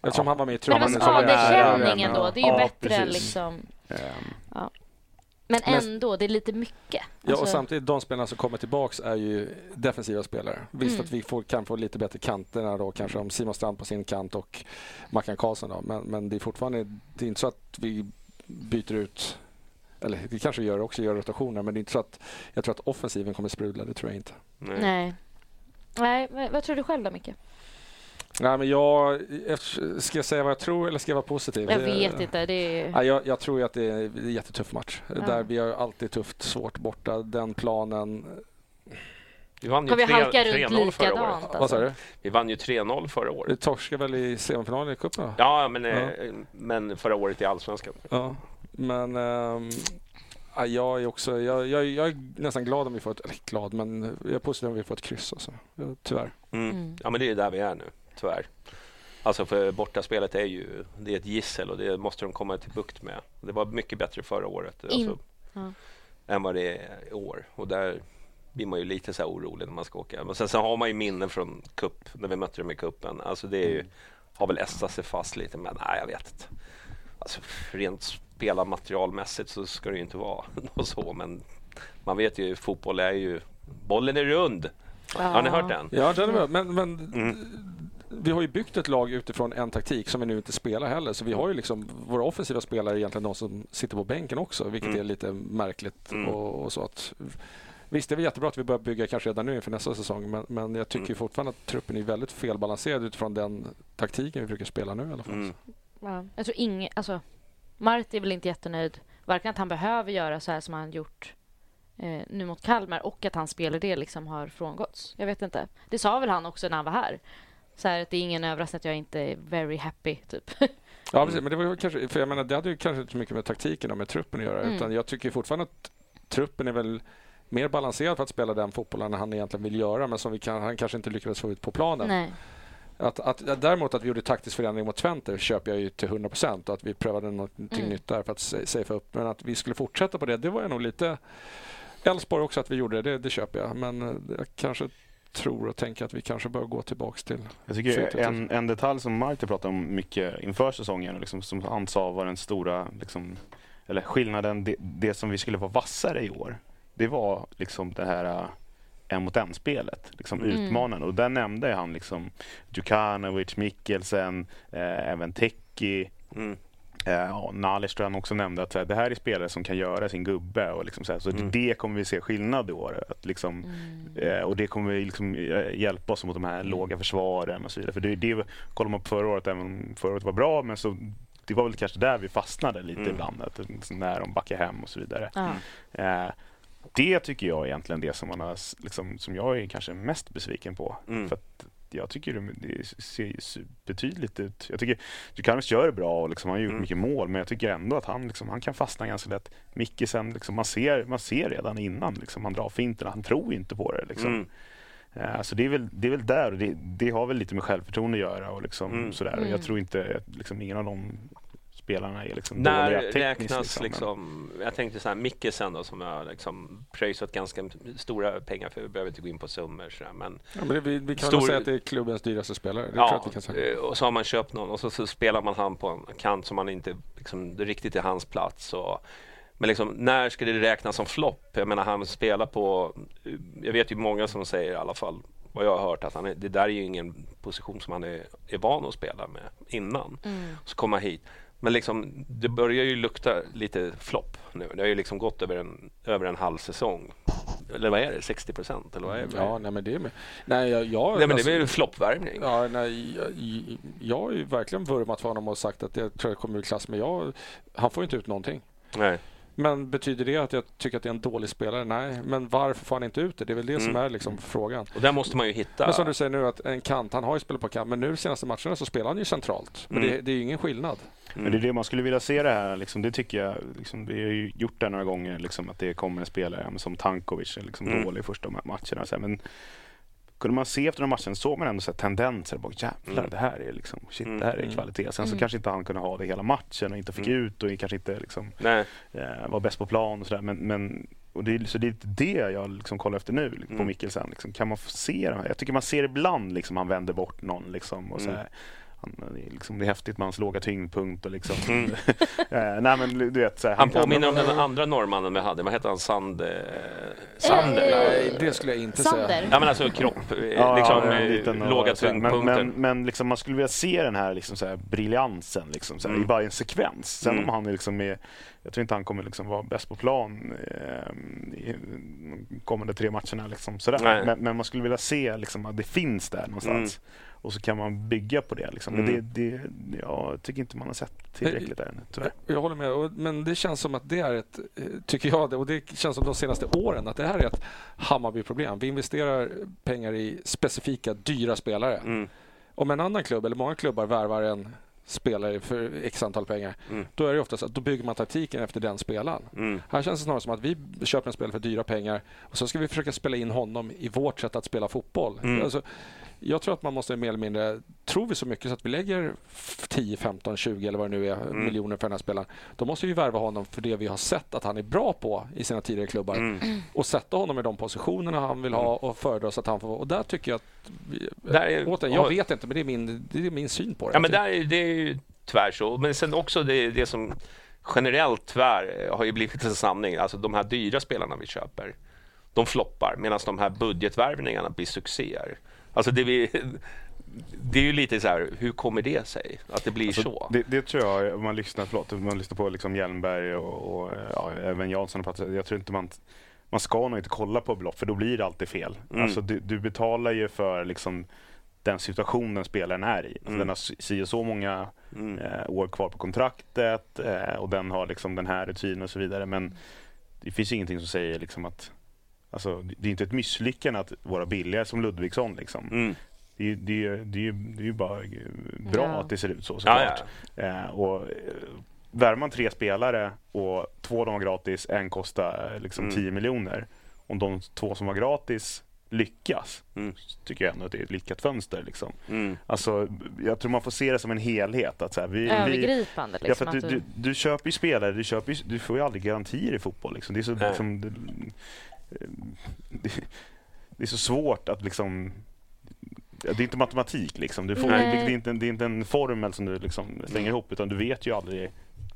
Eftersom ja. han var med i truppen. Men skadekänningen då, det är ju ja, bättre precis. liksom. Um. Ja. Men ändå, det är lite mycket. Ja, och alltså- samtidigt de spelarna som kommer tillbaks är ju defensiva spelare. Visst mm. att vi får, kan få lite bättre kanterna då, kanske om Simon Strand på sin kant och Mackan Karlsson. Då. Men, men det är fortfarande det är inte så att vi byter ut eller vi kanske gör också, gör rotationer, men det är inte så att jag tror att offensiven kommer sprudla. Det tror jag inte. Nej. Nej. Nej. Vad tror du själv då, Micke? Nej, men jag, ska jag säga vad jag tror eller ska jag vara positiv? Jag vet inte. Det är... ja, jag, jag, tror att det är en jättetuff match. Ja. Där vi har alltid tufft, svårt borta. Den planen... Vi vann ju 3-0 förra året. Alltså. Vad sa du? Vi vann ju 3-0 förra året. Vi torskade väl i semifinalen i cupen? Ja, men, ja. Eh, men förra året i allsvenskan. Ja, men... Um, jag är också... Jag, jag, jag, är nästan glad om vi får ett... Eller glad, men jag är positiv om vi får ett kryss. Alltså. Tyvärr. Mm. Mm. Ja, men det är där vi är nu tyvärr. Alltså för bortaspelet är ju det är ett gissel och det måste de komma till bukt med. Det var mycket bättre förra året alltså, ja. än vad det är i år. Och där blir man ju lite så orolig när man ska åka. Men sen, sen har man ju minnen från cup, när vi mötte dem i cupen. Alltså det är ju, mm. har väl ässat sig fast lite, men nej, jag vet inte. Alltså, rent spelarmaterialmässigt så ska det ju inte vara *laughs* något så, men man vet ju, fotboll är ju, bollen är rund. Ja. Har ni hört den? Ja, den är med. Men, men mm vi har ju byggt ett lag utifrån en taktik som vi nu inte spelar heller. Så vi har ju liksom våra offensiva spelare egentligen de som sitter på bänken också, vilket mm. är lite märkligt. Mm. Och, och, så att, visst, det är väl jättebra att vi börjar bygga kanske redan nu inför nästa säsong, men, men jag tycker mm. fortfarande att truppen är väldigt felbalanserad utifrån den taktiken vi brukar spela nu i alla fall. Mm. Ja, jag tror ingen, alltså, Mart är väl inte jättenöjd, varken att han behöver göra så här som han gjort eh, nu mot Kalmar och att hans spelidé liksom har frångåtts. Jag vet inte. Det sa väl han också när han var här. Så här, att det är ingen överraskning att jag inte är very happy, typ. Ja, precis. Men det, var kanske, för jag menar, det hade ju kanske inte så mycket med taktiken och med truppen att göra. Mm. Utan jag tycker fortfarande att truppen är väl mer balanserad för att spela den fotbollen han egentligen vill göra men som vi kan, han kanske inte lyckades få ut på planen. Nej. Att, att, däremot att vi gjorde taktisk förändring mot Twente köper jag ju till 100 procent och att vi prövade någonting mm. nytt där för att safea upp. Men att vi skulle fortsätta på det, det var jag nog lite Elfsborg också att vi gjorde det, det köper jag. Men eh, jag kanske tror och tänker att vi kanske bör gå tillbaka till... Jag tycker en, en detalj som Marti pratade om mycket inför säsongen, liksom, som han sa var den stora liksom, eller skillnaden, det, det, som vi skulle vara vassare i år, det var liksom det här eh, en mot en-spelet, liksom mm. utmanande. Och där nämnde han liksom Djukanovic, Mikkelsen, eh, även Teki. Mm. Eh, ja, Nalic tror jag också nämnde att det här är spelare som kan göra sin gubbe. Och liksom så här, så mm. det kommer vi se skillnad i år. Att liksom, mm. eh, och det kommer liksom eh, hjälpa oss mot de här mm. låga försvaren och så vidare. För det, det kollar man på förra året, även om förra året var bra, men så det var väl kanske där vi fastnade lite mm. ibland. Att, när de backar hem och så vidare. Eh, det tycker jag är egentligen det som, man har, liksom, som jag är kanske mest besviken på. Mm. För jag tycker det ser betydligt ut. Jag tycker Djukanovic gör det bra och liksom, han har gjort mm. mycket mål men jag tycker ändå att han, liksom, han kan fastna ganska lätt. Mickisen, liksom, man, ser, man ser redan innan liksom, han drar finterna, han tror inte på det. Liksom. Mm. Uh, så det är, väl, det är väl där och det, det, har väl lite med självförtroende att göra. Och liksom, mm. sådär. Mm. Jag tror inte, liksom, ingen av dem spelarna är liksom När räknas liksom, liksom, jag tänkte så här, Mickesen då som har liksom pröjsat ganska stora pengar för, vi behöver inte gå in på summor så men, ja, men vi, vi, kan stor, säga att det är klubbens dyraste spelare. Det ja, vi kan säga. Eh, och så har man köpt någon och så, så, spelar man han på en kant som man inte liksom, riktigt är hans plats. Och, men liksom, när ska det räknas som flopp? Jag menar han spelar på, jag vet ju många som säger i alla fall vad jag har hört att han är, det där är ju ingen position som han är, är van att spela med innan. Mm. Så komma hit. Men liksom, det börjar ju lukta lite flopp nu. Det har ju liksom gått över en, över en halv säsong. Eller vad är det? 60 procent? Eller vad är det? Ja, nej, men det är. Nej, jag, jag, nej, men det är väl alltså- floppvärmning? Ja, nej, jag, jag har ju verkligen vurmat för honom och sagt att jag tror jag kommer ur klass. Men jag, han får inte ut någonting. Nej. Men betyder det att jag tycker att det är en dålig spelare? Nej, men varför får han inte ut det? Det är väl det mm. som är liksom frågan. Och där måste man ju hitta... Men som du säger nu, att en kant, han har ju spelat på kant, men nu de senaste matcherna så spelar han ju centralt. Men mm. det, det, är ju ingen skillnad. Mm. Men det är det man skulle vilja se det här, liksom, det tycker jag, liksom, vi har ju gjort det några gånger, liksom, att det kommer en spelare som Tankovic, liksom, mm. dålig i första matcherna. Så här, men kunde man se efter den matchen såg man ändå så tendenser. Bara, jävlar, mm. det här är liksom, shit, det här är mm. kvalitet. Sen så mm. kanske inte han kunde ha det hela matchen och inte fick mm. ut och kanske inte liksom, eh, var bäst på plan och sådär. Men, men och det, så det är det jag liksom kollar efter nu på mm. Mikkelsen. Liksom, kan man få se det här? Jag tycker man ser ibland liksom han vänder bort någon liksom, och så här, han, liksom, det är häftigt med hans låga tyngdpunkt. Och liksom, mm. *laughs* Eh, nej, men, du vet, här, han, han påminner om den andra norrmannen vi hade. Vad heter han? Sand, eh, Sander? Nej, det skulle jag inte Sander. säga. Ja, men alltså kropp, ja, liksom, ja, liten, låga tyngdpunkter. Men, men, men liksom, man skulle vilja se den här, liksom, så här briljansen liksom, så här, mm. i varje sekvens. Sen mm. om han är liksom med jag tror inte han kommer liksom vara bäst på plan eh, i de kommande tre matcherna. Liksom, sådär. Men, men, man skulle vilja se liksom, att det finns där någonstans. Mm. Och så kan man bygga på det. Liksom. Men det, mm. det, jag tycker inte man har sett tillräckligt ännu, tyvärr. Jag håller med. Men det känns som att det är ett, eh, tycker jag, och det känns som de senaste åren, att det här är ett Hammarby-problem. Vi investerar pengar i specifika dyra spelare. Mm. Om en annan klubb, eller många klubbar, värvar en spelare för x antal pengar. Mm. Då är det oftast att då bygger man taktiken efter den spelaren. Mm. Här känns det snarare som att vi köper en spelare för dyra pengar och så ska vi försöka spela in honom i vårt sätt att spela fotboll. Mm. Alltså, jag tror att man måste mer eller mindre, tror vi så mycket så att vi lägger 10, 15, 20 eller vad det nu är, mm. miljoner för den här spelaren. Då måste vi värva honom för det vi har sett att han är bra på i sina tidigare klubbar. Mm. Och sätta honom i de positionerna han vill ha och föredra så att han får Och där tycker jag att... Vi, där är, återigen, jag vet inte, men det är min, det är min syn på det. Ja, men där, det är ju tvär så. Men sen också det, det som generellt tyvärr har ju blivit en sanning. Alltså de här dyra spelarna vi köper, de floppar medan de här budgetvärvningarna blir succéer. Alltså det vi, det är ju lite så här, hur kommer det sig att det blir alltså, så? Det, det, tror jag, om man lyssnar, förlåt, om man lyssnar på liksom Hjelmberg och, och ja, även Jansson, jag tror inte man man ska nog inte kolla på belopp för då blir det alltid fel. Mm. Alltså du, du, betalar ju för liksom den situationen spelaren är i. Alltså, mm. Den har si och så många mm. eh, år kvar på kontraktet eh, och den har liksom den här rutinen och så vidare. Men det finns ingenting som säger liksom att Alltså, det är inte ett misslyckande att vara billigare som Ludvigsson. Liksom. Mm. Det, det, det, det är ju bara bra ja. att det ser ut så såklart. Ja, ja. Eh, och, eh, värvar man tre spelare och två av dem var gratis, en kostar eh, liksom mm. 10 miljoner. Om de två som var gratis lyckas, mm. tycker jag ändå att det är ett lyckat fönster. Liksom. Mm. Alltså, jag tror man får se det som en helhet. Att så här, vi, Övergripande. Vi, liksom, ja, för du, du, du, köper ju spelare, du, köper ju, du får ju aldrig garantier i fotboll. Liksom. Det, är så, liksom, det, det, är så svårt att liksom det är inte matematik. Liksom. Du får, det, är inte, det är inte en formel som du liksom slänger ihop, utan du vet ju aldrig.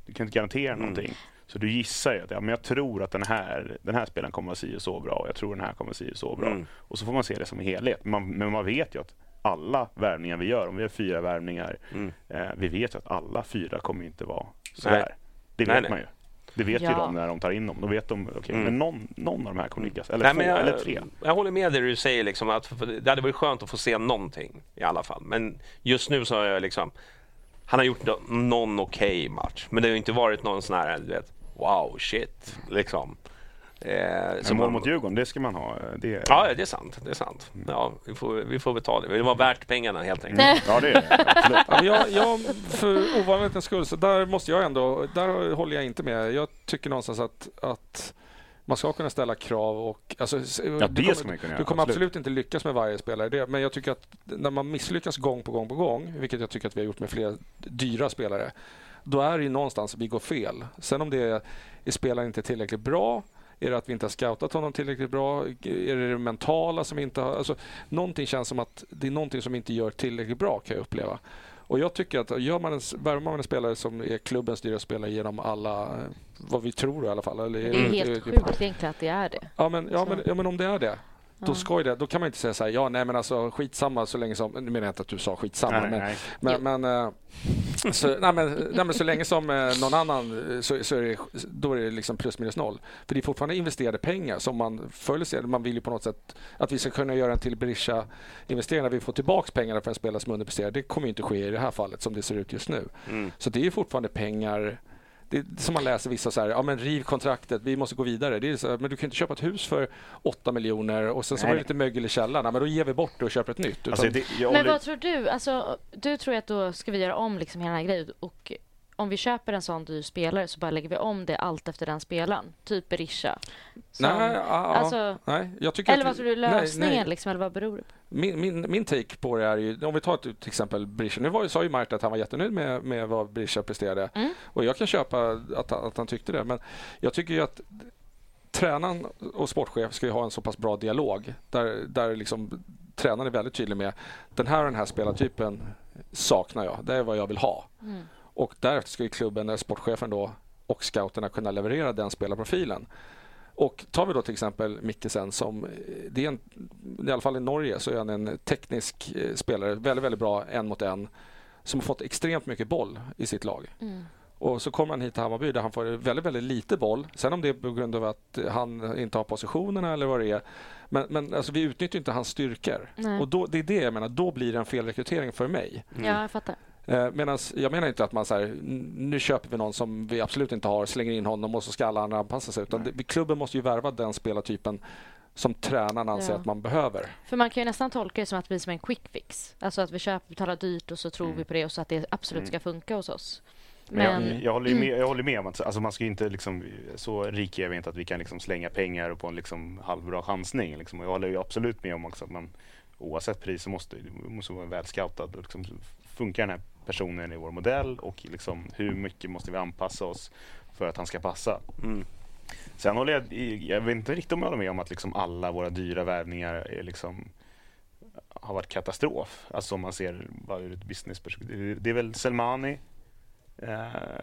Du kan inte garantera mm. någonting. Så du gissar ju att ja, men jag tror att den här, den här spelaren kommer att si så bra och jag tror den här kommer att si så bra. Mm. Och så får man se det som en helhet. Man, men man vet ju att alla värvningar vi gör, om vi har fyra värvningar, mm. eh, vi vet ju att alla fyra kommer inte vara så här. Det vet nej, man ju. Det vet ja. ju de när de tar in dem. Då vet de, okay, mm. men någon, någon av de här kommer lyckas. Eller Nej, två, jag, eller tre. Jag håller med dig du säger, liksom, att det hade varit skönt att få se någonting i alla fall. Men just nu så har jag liksom, han har gjort någon okej okay match. Men det har inte varit någon sån här, du vet, wow, shit, liksom. Eh, som mål mot Djurgården, det ska man ha. Det är... Ja, det är sant. Det är sant. Ja, vi, får, vi får betala det. Det var värt pengarna helt enkelt. Ja, det är det. Ja, jag, jag, för ovanlighetens skull, så där måste jag ändå... Där håller jag inte med. Jag tycker någonstans att, att man ska kunna ställa krav och... Alltså, ja, det kommer, ska man kunna göra. Du kommer absolut. absolut inte lyckas med varje spelare. Det, men jag tycker att när man misslyckas gång på gång på gång, vilket jag tycker att vi har gjort med fler dyra spelare, då är det ju någonstans vi går fel. Sen om det är, är spelaren inte tillräckligt bra är det att vi inte har scoutat honom tillräckligt bra? Är det det mentala som inte har... Alltså, någonting känns som att det är någonting som inte gör tillräckligt bra kan jag uppleva. Och jag tycker att gör man en, värvar man en spelare som är klubbens dyra spelare genom alla, vad vi tror i alla fall. Eller, det är helt sjukt egentligen att det är det. Ja men, ja, men, ja, men om det är det. Då, ska det, då kan man inte säga så här, ja nej men alltså skitsamma så länge som, nu menar jag inte att du sa skitsamma, nej, men, nej. men, men, äh, så, nej, men, nej, men så länge som eh, någon annan eh, så, så är det, då är det liksom plus minus noll. För det är fortfarande investerade pengar som man förr Man vill ju på något sätt att vi ska kunna göra en till Berisha-investering när vi får tillbaka pengarna för en spelare som underpresterar. Det kommer inte ske i det här fallet som det ser ut just nu. Mm. Så det är fortfarande pengar det är som man läser vissa så här, ja men riv kontraktet, vi måste gå vidare. Det är så här, men du kan inte köpa ett hus för 8 miljoner och sen så har du lite mögel i källaren, men då ger vi bort det och köper ett nytt. Alltså, det, men vad tror du? Alltså, du tror att då ska vi göra om liksom hela den här grejen och om vi köper en sån dyr spelare så bara lägger vi om det allt efter den spelaren. Typ Berisha. Som, nej, alltså, nej, jag tycker eller vad tror du lösningen nej, nej. Liksom, eller vad beror det på? Min, min, min take på det är ju, om vi tar till exempel Berisha. Nu var, sa ju Marta att han var jättenöjd med, med vad Berisha presterade. Mm. Och jag kan köpa att, att han tyckte det. Men jag tycker ju att tränaren och sportchef ska ha en så pass bra dialog där, där liksom, tränaren är väldigt tydlig med den här och den här spelartypen saknar jag. Det är vad jag vill ha. Mm. Och därefter ska klubben, sportchefen då, och scouterna kunna leverera den spelarprofilen. Och tar vi då till exempel Mikkesen som, det är en, i alla fall i Norge så är han en teknisk eh, spelare, väldigt, väldigt bra en mot en, som har fått extremt mycket boll i sitt lag. Mm. Och så kommer han hit till Hammarby där han får väldigt, väldigt lite boll. Sen om det är på grund av att han inte har positionerna eller vad det är. Men, men alltså, vi utnyttjar inte hans styrkor. Nej. Och då, det är det jag menar, då blir det en felrekrytering för mig. Mm. Ja, jag fattar. Eh, Medan jag menar inte att man så nu köper vi någon som vi absolut inte har, slänger in honom och så ska alla andra anpassa sig. Utan det, klubben måste ju värva den spelartypen som tränaren anser ja. att man behöver. För man kan ju nästan tolka det som att vi som en quick fix. Alltså att vi köper, betalar dyrt och så tror mm. vi på det och så att det absolut mm. ska funka hos oss. Men... Jag, jag, håller med, jag *clears throat* håller med om att alltså man ska inte liksom, så rik är vi inte att vi kan liksom slänga pengar på en liksom halvbra chansning. Liksom. Jag håller absolut med om också att man oavsett pris så måste, måste vara välscoutad. Liksom, funkar den här personen i vår modell och liksom hur mycket måste vi anpassa oss för att han ska passa. Mm. Sen håller jag, jag vet inte riktigt om jag håller med om att liksom alla våra dyra värvningar är liksom, har varit katastrof. Alltså om man ser bara ur ett businessperspektiv. Det är väl Selmani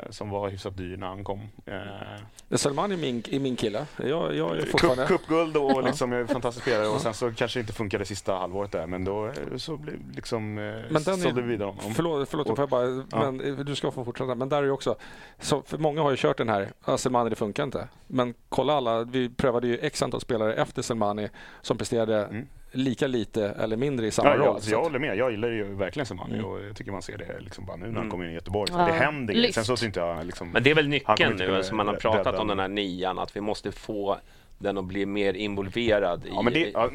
som var hyfsat dyr när han kom. Eh, Salman är min, är min kille. Jag, jag är fortfarande... Cupguld och liksom är fantastisk spelare och sen så kanske det inte funkade sista halvåret där men då så blev liksom men den sålde vi vidare honom. Förlåt, förlåt och, jag bara, ja. men du ska få fortsätta. Men där är också, så för många har ju kört den här, Selmani det funkar inte. Men kolla alla, vi prövade ju x antal spelare efter Selmani som presterade mm lika lite eller mindre i samma ja, roll. Jag, alltså jag håller med. Jag gillar ju verkligen Semani mm. och jag tycker man ser det liksom bara nu när han mm. kommer in i Göteborg. Så ja. Det händer grejer. Sen så inte jag liksom, Men det är väl nyckeln nu, alltså man har pratat om den här nian, att vi måste få den att bli mer involverad ja, Men det, ja,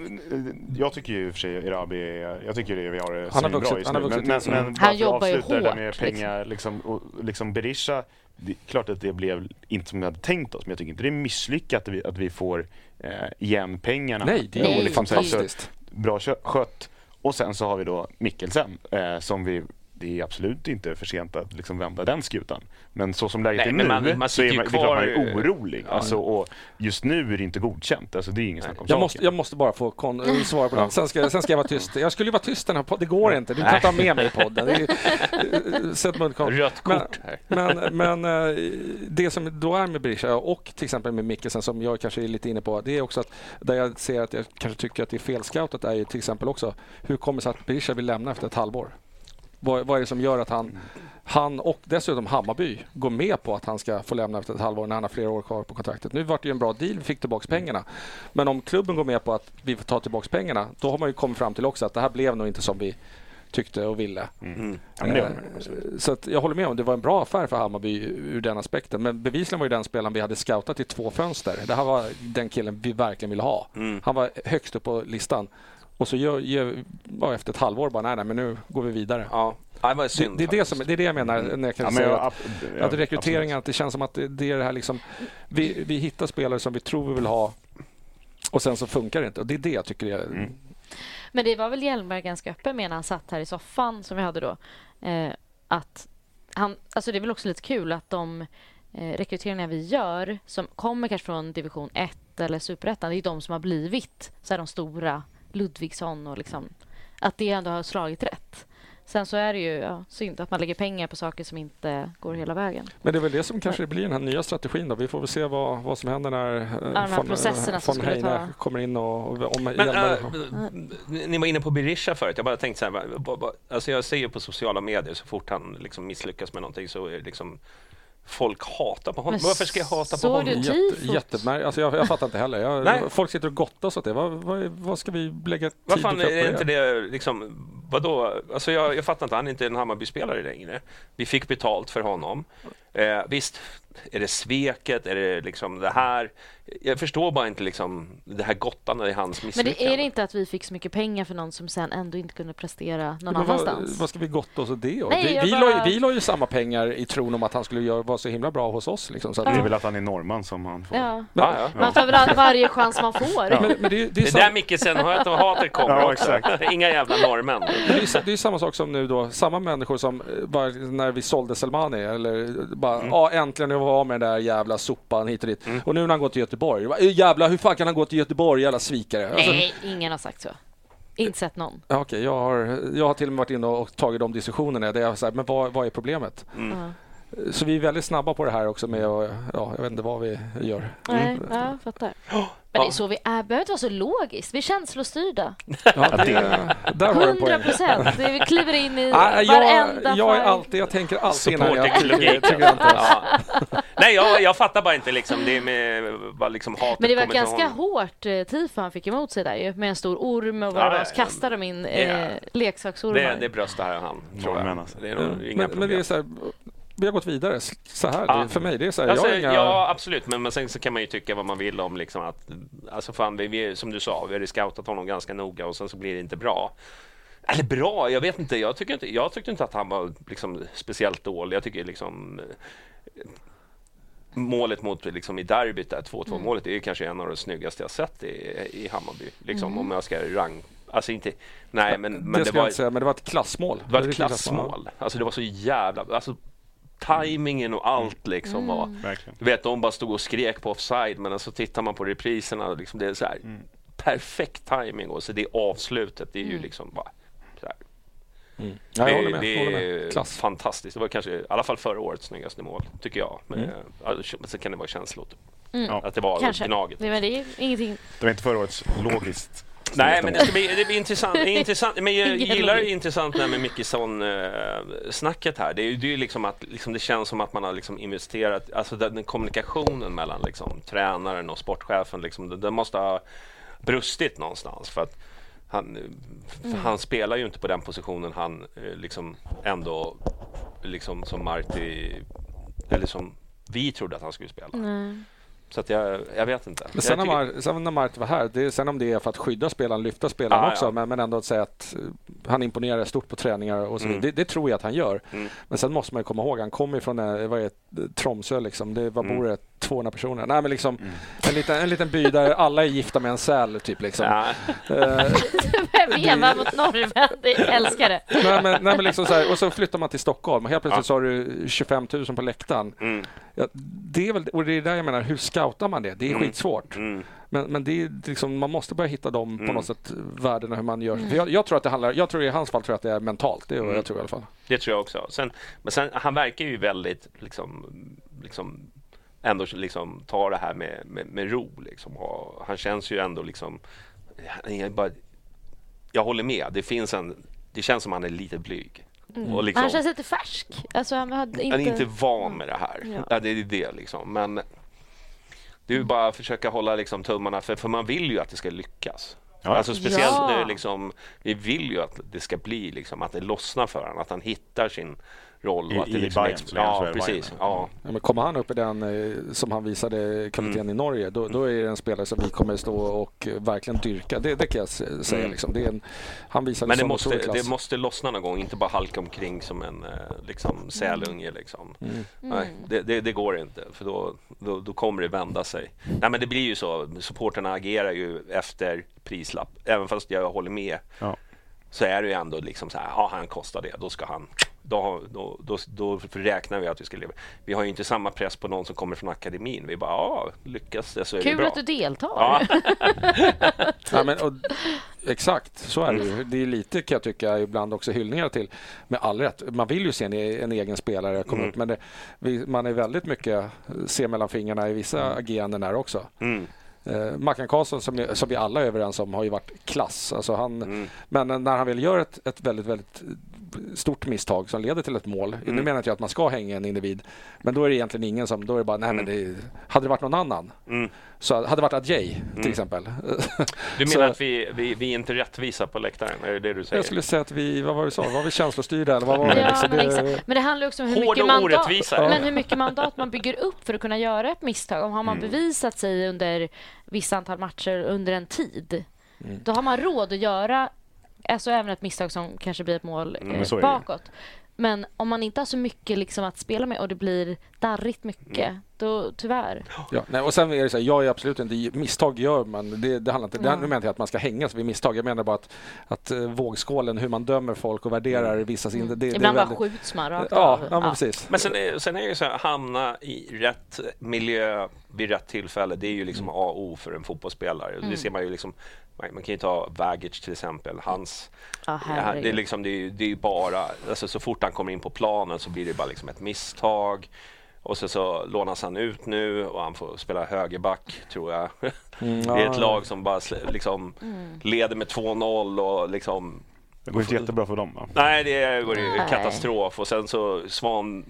jag tycker ju i och för sig Erabi, jag tycker det vi har det han bra just nu. Men, men, men, men han jobbar ju hårt. Där med liksom. pengar, liksom, och, liksom Berisha, det är klart att det blev inte som vi hade tänkt oss, men jag tycker inte det är misslyckat att vi, att vi får eh, igen pengarna. Nej, det är liksom fantastiskt. bra skött. Och sen så har vi då Mikkelsen eh, som vi det är absolut inte för sent att liksom vända den skutan. Men så som läget Nej, är nu man, man så är man, kvar... man är orolig. Ja. Alltså, och just nu är det inte godkänt. Alltså, det är inget snack om jag måste, jag måste bara få kon- *laughs* svara på det. Sen ska, sen ska jag vara tyst. Jag skulle vara tyst den här podden. Det går inte. Du kan inte ha med mig i podden. *laughs* Sätt Rött kort men, men, men, eh, det som då är med Berisha och till exempel med Mikkelsen som jag kanske är lite inne på. Det är också att där jag ser att jag kanske tycker att det är felscoutat är ju till exempel också hur kommer det sig att Berisha vill lämna efter ett halvår? Vad, vad är det som gör att han, han och dessutom Hammarby går med på att han ska få lämna efter ett halvår när han har flera år kvar på kontraktet? Nu vart det ju en bra deal, vi fick tillbaka pengarna. Men om klubben går med på att vi får ta tillbaka pengarna, då har man ju kommit fram till också att det här blev nog inte som vi tyckte och ville. Mm. Mm. Eh, så att jag håller med om det var en bra affär för Hammarby ur den aspekten. Men bevisligen var ju den spelaren vi hade scoutat i två fönster. Det här var den killen vi verkligen ville ha. Mm. Han var högst upp på listan. Och så gör, gör, ja, efter ett halvår bara, nej, nej, men nu går vi vidare. Ja. Det, synd, det, det, är det, som, det är det jag menar mm. när jag kan ja, säga att, att rekryteringen, att det känns som att det, det är det här liksom, vi, vi hittar spelare som vi tror vi vill ha och sen så funkar det inte. Och det är det jag tycker är... Mm. Men det var väl Hjelmberg ganska öppen med när han satt här i soffan som vi hade då. Eh, att han, alltså det är väl också lite kul att de eh, rekryteringar vi gör som kommer kanske från division 1 eller superettan, det är de som har blivit så här, de stora Ludvigsson och liksom, att det ändå har slagit rätt. Sen så är det ju ja, synd att man lägger pengar på saker som inte går hela vägen. Men det är väl det som kanske blir den här nya strategin. Då. Vi får väl se vad, vad som händer när ja, von, von Heine ta... kommer in och, och om Men, äh, Ni var inne på Berisha förut. Jag bara tänkte så här, alltså jag ser ju på sociala medier så fort han liksom misslyckas med någonting så är det liksom folk hatar på honom. Men Varför ska jag hata på honom? Jätte, jättemär... alltså jag, jag fattar inte heller. Jag, folk sitter och gottas åt det. Vad, vad, vad ska vi lägga tid Vad fan, är inte det liksom, vadå? Alltså jag, jag fattar inte, han är inte en Hammarby-spelare längre. Vi fick betalt för honom. Eh, visst, är det sveket? Är det liksom det här? Jag förstår bara inte liksom det här gottandet i hans misslyckande. Men det är det inte att vi fick så mycket pengar för någon som sen ändå inte kunde prestera någon annanstans? Vad, vad ska vi gotta oss åt det Nej, vi, vi, bara... la, vi la ju samma pengar i tron om att han skulle göra, vara så himla bra hos oss. Liksom, så att... Det är väl att han är norrman som han får. Ja. Ja, ja. Man tar väl varje chans man får. Ja. Men, men det, det, är det där Micke sen hatet kommer ja, exakt. Inga jävla norrmän. Det är, det är samma sak som nu då, samma människor som eh, bara när vi sålde Selmani eller bara, mm. ja äntligen jag var med den där jävla sopan hit och dit. Mm. Och nu när han går till Göteborg, jävla hur fan kan han gå till Göteborg, jävla svikare? Alltså, Nej, ingen har sagt så. Inte sett någon. Okej, okay, jag, har, jag har till och med varit inne och tagit de diskussionerna där jag säger, men vad, vad är problemet? Mm. Uh -huh. Så vi är väldigt snabba på det här också med att, ja, jag vet inte vad vi gör. Nej, mm. ja, jag fattar. Men det är så vi är. behöver inte vara så logiskt. Vi är känslostyrda. Ja, det, 100 procent. Vi kliver in i *laughs* jag, varenda jag, är alltid, jag tänker alltid innan jag *laughs* tycker ja. Nej, jag, jag fattar bara inte liksom det med vad liksom hatet Men det var ganska hårt eh, tifo han fick emot sig där ju, med en stor orm och vad ja, så kastade de in eh, leksaksormar. Det, det bröstar han, tror jag. Alltså. Det är nog inga men, men det är så här, vi har gått vidare så här. Ja. För mig, det är så här, alltså, inga... Ja, absolut. Men, men sen så kan man ju tycka vad man vill om liksom att, alltså fan, vi, vi, som du sa, vi har scoutat honom ganska noga och sen så blir det inte bra. Eller bra, jag vet inte. Jag, tycker inte, jag tyckte inte att han var liksom speciellt dålig. Jag tycker liksom målet mot liksom i derbyt, 2-2 mm. målet, är kanske en av de snyggaste jag sett i, i Hammarby. Liksom, mm. Om jag ska rang... Alltså inte... Nej, men, men det, det var... Säga, men det var ett klassmål. Det var ett klassmål. Alltså det var så jävla... Alltså, tajmingen och allt liksom mm. var... Du vet, de bara stod och skrek på offside men så alltså, tittar man på repriserna liksom, det är så här, mm. perfekt tajming och så det avslutet, det är ju mm. liksom bara så här. Mm. Ja, jag håller med. Det, det är fantastiskt. Det var kanske i alla fall förra årets snyggaste mål, tycker jag. Men, mm. ja, sen kan det vara känslor. Mm. Att det var kanske. Gnaget. Det, det är ingenting. Det var inte förra årets logiskt Nej, men det ska bli, det blir intressant. *laughs* intressant. Men jag gillar det intressant med Mickisson-snacket här. Det är ju liksom att liksom det känns som att man har liksom investerat, alltså den, den kommunikationen mellan liksom, tränaren och sportchefen, liksom, den måste ha brustit någonstans. För att han, mm. han spelar ju inte på den positionen han eh, liksom ändå, liksom som Marti, eller som vi trodde att han skulle spela. Mm. Så att jag, jag vet inte. Men sen, när Mar sen när Mart var här, det, sen om det är för att skydda spelaren, lyfta spelaren ah, också, ja. men, men ändå att säga att eh, han imponerar stort på träningar och så mm. det, det, tror jag att han gör. Mm. Men sen måste man komma ihåg, han kommer från eh, vad är det, Tromsö, liksom. det, vad mm. bor det? 200 personer. Nej, men liksom, mm. en, liten, en liten by där alla är gifta med en säl. Typ, liksom. Ja. *laughs* Uh, Veva mot norrmän, älskar det. Nej, men, nej, men liksom så här, och så flyttar man till Stockholm och helt plötsligt ja. så har du 25 000 på läktaren. Mm. Ja, det är väl, och det är där jag menar, hur scoutar man det? Det är mm. skitsvårt. Mm. Men, men det är liksom, man måste börja hitta dem mm. på något sätt, värdena hur man gör. Mm. Jag, jag, tror att det handlar, jag tror i hans fall tror jag att det är mentalt. Det är mm. jag tror i alla fall. Det tror jag också. Sen, men sen, han verkar ju väldigt liksom, liksom ändå liksom ta det här med, med, med ro. Liksom. Och han känns ju ändå liksom... Jag, bara, jag håller med. Det, finns en, det känns som han är lite blyg. Mm. Liksom, han känns lite färsk. Alltså, han, hade inte... han är inte van med det här. Ja. ja det är det liksom. Men det är bara att försöka hålla liksom tummarna för, för man vill ju att det ska lyckas. Ja. Alltså speciellt ja. nu liksom, vi vill ju att det ska bli liksom, att det lossnar för honom, att han hittar sin roll. I, att det liksom Bayern, är, ja, precis. Ja. Ja, men kommer han upp i den eh, som han visade kvaliteten mm. i Norge, då, då, är det en spelare som vi kommer stå och verkligen dyrka. Det, det kan jag säga. Mm. Liksom. Det är en, han visade men det måste, det måste lossna någon gång, inte bara halka omkring som en eh, liksom, sälunge. Liksom. Mm. Nej, det, det, det, går inte, för då, då, då, kommer det vända sig. Nej, men det blir ju så, supporterna agerar ju efter prislapp, även fast jag håller med. Ja. Så är det ju ändå liksom så här, ja han kostar det, då ska han då, då, då, då räknar vi att vi ska leva. Vi har ju inte samma press på någon som kommer från akademin. Vi bara, ja, lyckas det så är Kul det bra. Kul att du deltar. Ja. *laughs* ja, men, och, *laughs* exakt, så är det ju. Det är lite kan jag tycka ibland också hyllningar till, med all rätt. Man vill ju se en, en egen spelare komma mm. upp, men det, vi, man är väldigt mycket se mellan fingrarna i vissa mm. ageranden här också. Mm. Eh, Mackan Karlsson som, som vi alla är överens om har ju varit klass. Alltså han, mm. Men när han vill göra ett, ett väldigt, väldigt stort misstag som leder till ett mål. Mm. Nu menar inte jag att man ska hänga en individ. Men då är det egentligen ingen som... Då är det bara, nej men mm. det, hade det varit någon annan. Mm. Så hade det varit Adjei till mm. exempel. Du *laughs* menar så, att vi, vi, vi är inte rättvisa på läktaren? Är det det du säger? Jag skulle säga att vi, vad var det du sa, var vi känslostyrda eller vad var det? Ja, liksom, det men det handlar också om hur mycket, mandat, men hur mycket mandat man bygger upp för att kunna göra ett misstag. Om har man mm. bevisat sig under vissa antal matcher under en tid, mm. då har man råd att göra alltså även ett misstag som kanske blir ett mål eh, bakåt. Men om man inte har så mycket liksom att spela med och det blir darrigt mycket, mm. Då tyvärr. Ja, nej, och sen är det så här, jag är absolut inte... Misstag gör man. Det, det handlar inte... Mm. Det menar inte att man ska hängas vid misstag. Jag menar bara att, att uh, vågskålen, hur man dömer folk och värderar mm. vissa... Mm. Det, det, Ibland bara skjuts man rakt ja, av. Ja, men precis. Men sen är, sen är det så här, hamna i rätt miljö vid rätt tillfälle. Det är ju liksom A och O för en fotbollsspelare. Det mm. ser man ju liksom man kan ju ta Vagic till exempel. Hans, ah, ja, det, är liksom, det, är, det är bara, alltså, så fort han kommer in på planen så blir det bara liksom ett misstag. Och så, så lånas han ut nu och han får spela högerback tror jag. *laughs* Mm, det är ett lag som bara liksom mm. leder med 2-0 och liksom det går inte jättebra för dem va? Nej, det går ju katastrof och sen så Svan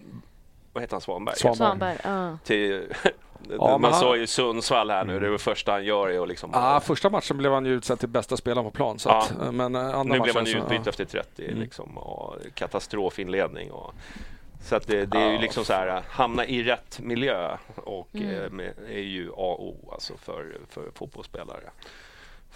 vad heter han, Svanberg? Svanberg. Svanberg ja. Till, *laughs* Ja, man han... såg ju Sundsvall här nu, det är det första han gör. Är liksom... ja, första matchen blev han ju utsedd till bästa spelaren på plan. Så att, ja. men eh, andra nu blev han ju utbytt så, efter 30, mm. liksom, och katastrofinledning. Och, så att det, det är ju liksom så här, hamna i rätt miljö och mm. eh, är ju A och O alltså för, för fotbollsspelare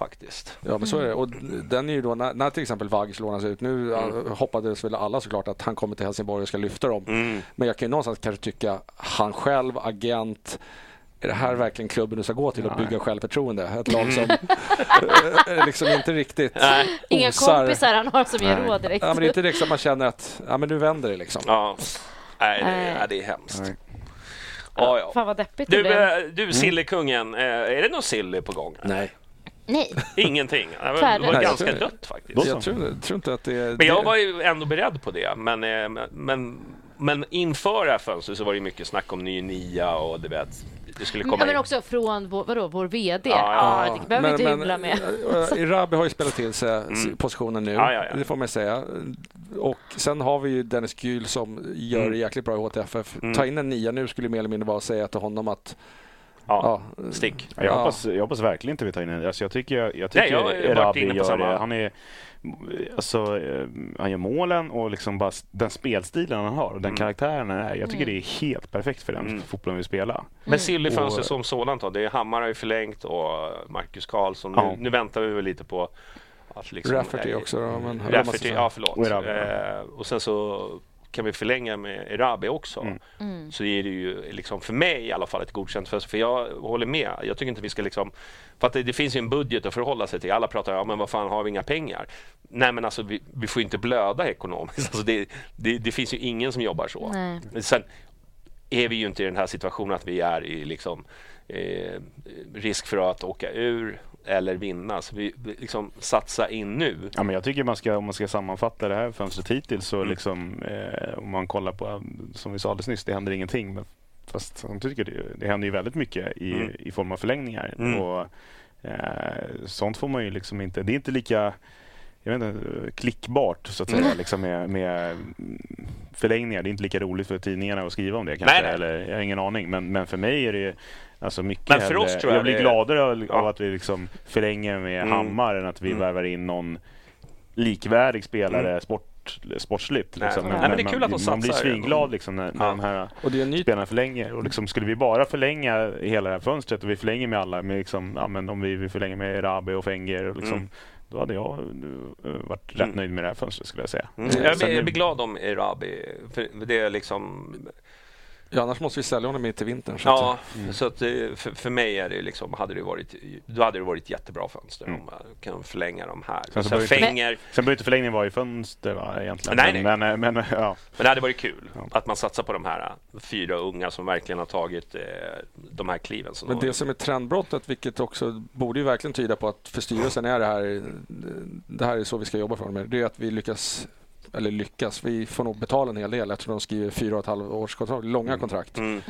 faktiskt. Ja, men så är det. Och den är ju då, när, när till exempel Vagic lånas ut, nu mm. hoppades väl alla såklart att han kommer till Helsingborg och ska lyfta dem. Mm. Men jag kan ju någonstans kanske tycka, han själv, agent, är det här verkligen klubben du ska gå till och bygga självförtroende? Ett lag som mm. *laughs* liksom inte riktigt Nej. Inga kompisar han har som ger råd direkt. Ja, men det är inte direkt att man känner att ja, men nu vänder det. Liksom. Ja. Nej, det, är, det är hemskt. Nej. Ja, ja. Fan vad deppigt du, det blev. Du, Sillekungen, mm. är det någon Silly på gång? Nej. Nej. *laughs* Ingenting. Det var, det var ganska dött faktiskt. Jag tror, tror, inte att det... Men jag var ju ändå beredd på det. Men, eh, men, men inför det här fönstret så var det mycket snack om ny nia och du vet, det skulle komma ja, Men också från vår, vadå, vår VD? Ja, ja. ja det behöver vi inte hymla med. *laughs* Irabi har ju spelat till sig mm. positionen nu, ja, det får man säga. Och sen har vi ju Dennis Gyl som gör mm. jäkligt bra i HTFF. Mm. Ta in en nia nu skulle mer eller mindre vara säga till honom att Ja, ja. stick. Jag, ja. hoppas, jag hoppas verkligen inte vi tar in en. Alltså jag tycker, jag tycker Nej, jag Erabi gör det. Han är, alltså, eh, han gör målen och liksom bara den spelstilen han har och den mm. karaktären han är. Jag tycker mm. det är helt perfekt för den mm. fotbollen vi spelar. Mm. Men Silly fönster som sådant då? Det är Hammar har ju förlängt och Marcus Karlsson. Ja. Nu, nu, väntar vi väl lite på att liksom, Rafferty också då, men Rafferty, ja förlåt. Och, eh, och sen så kan vi förlänga med Erabi också. Mm. Mm. Så är det ju liksom för mig i alla fall ett godkänt fönster. För jag håller med. Jag tycker inte vi ska liksom... För att det, det finns ju en budget att förhålla sig till. Alla pratar om ja, men vad fan har vi inga pengar? Nej men alltså vi, vi får inte blöda ekonomiskt. *laughs* Alltså det, det, det, finns ju ingen som jobbar så. Nej. Sen är vi ju inte i den här situationen att vi är i liksom eh, risk för att åka ur eller vinna. Så vi liksom satsa in nu. Ja, men jag tycker man ska, om man ska sammanfatta det här fönstret hittills så mm. liksom, eh, om man kollar på, som vi sa alldeles nyss, det händer ingenting. Men fast tycker det, det händer ju väldigt mycket i, mm. i form av förlängningar. Mm. Och, eh, sånt får man ju liksom inte, det är inte lika jag vet inte, klickbart så att säga, mm. liksom med, med, förlängningar. Det är inte lika roligt för tidningarna att skriva om det kanske. Nej, nej. Eller, jag har ingen aning. Men, men för mig är det Alltså mycket Men för oss tror jag, jag blir det... gladare av, ja. att vi liksom förlänger med mm. Hammar än att vi mm. värvar in någon likvärdig spelare mm. sport, sportsligt. Liksom. Nej, men, men, det är kul att de Man blir svinglad liksom, när, när ja. de här och det är ny... spelarna förlänger. Och liksom, skulle vi bara förlänga hela det här fönstret och vi förlänger med alla, med liksom, ja, men om vi, vi förlänger med Rabe och Fenger och liksom, mm då hade jag uh, varit rätt mm. nöjd med det här fönstret skulle jag säga. Mm. Jag, blir, jag blir glad om Erabi, för det är liksom Ja, annars måste vi sälja honom in till vintern. Så ja, att, mm. så att för, för mig är det liksom, hade det varit, då hade det varit jättebra fönster mm. om man kan förlänga de här. Sen, sen, Fänger... sen behöver inte förlängningen vara i fönster va, egentligen. Nej, nej. Men, men, ja. men det hade varit kul ja. att man satsar på de här äh, fyra unga som verkligen har tagit eh, de här kliven. Men det som är trendbrottet, vilket också borde ju verkligen tyda på att för styrelsen är det här, det här är så vi ska jobba för dem, det är att vi lyckas eller lyckas. Vi får nog betala en hel del. Jag tror de skriver fyra och ett halvt års kontrakt, långa mm. kontrakt. Mm.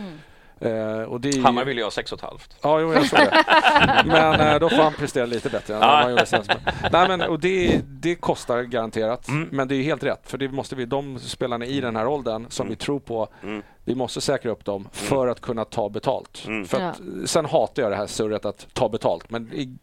Eh, och det Hammar vill ju ha sex och ett halvt. Ja, jo, jag såg det. *laughs* men eh, då får han prestera lite bättre än han gjorde senast. Nej, men, och det, det kostar garanterat, mm. men det är helt rätt. För det måste vi, de spelarna i den här åldern som mm. vi tror på, mm. vi måste säkra upp dem för att kunna ta betalt. Mm. För att, ja. Sen hatar jag det här surret att ta betalt, men i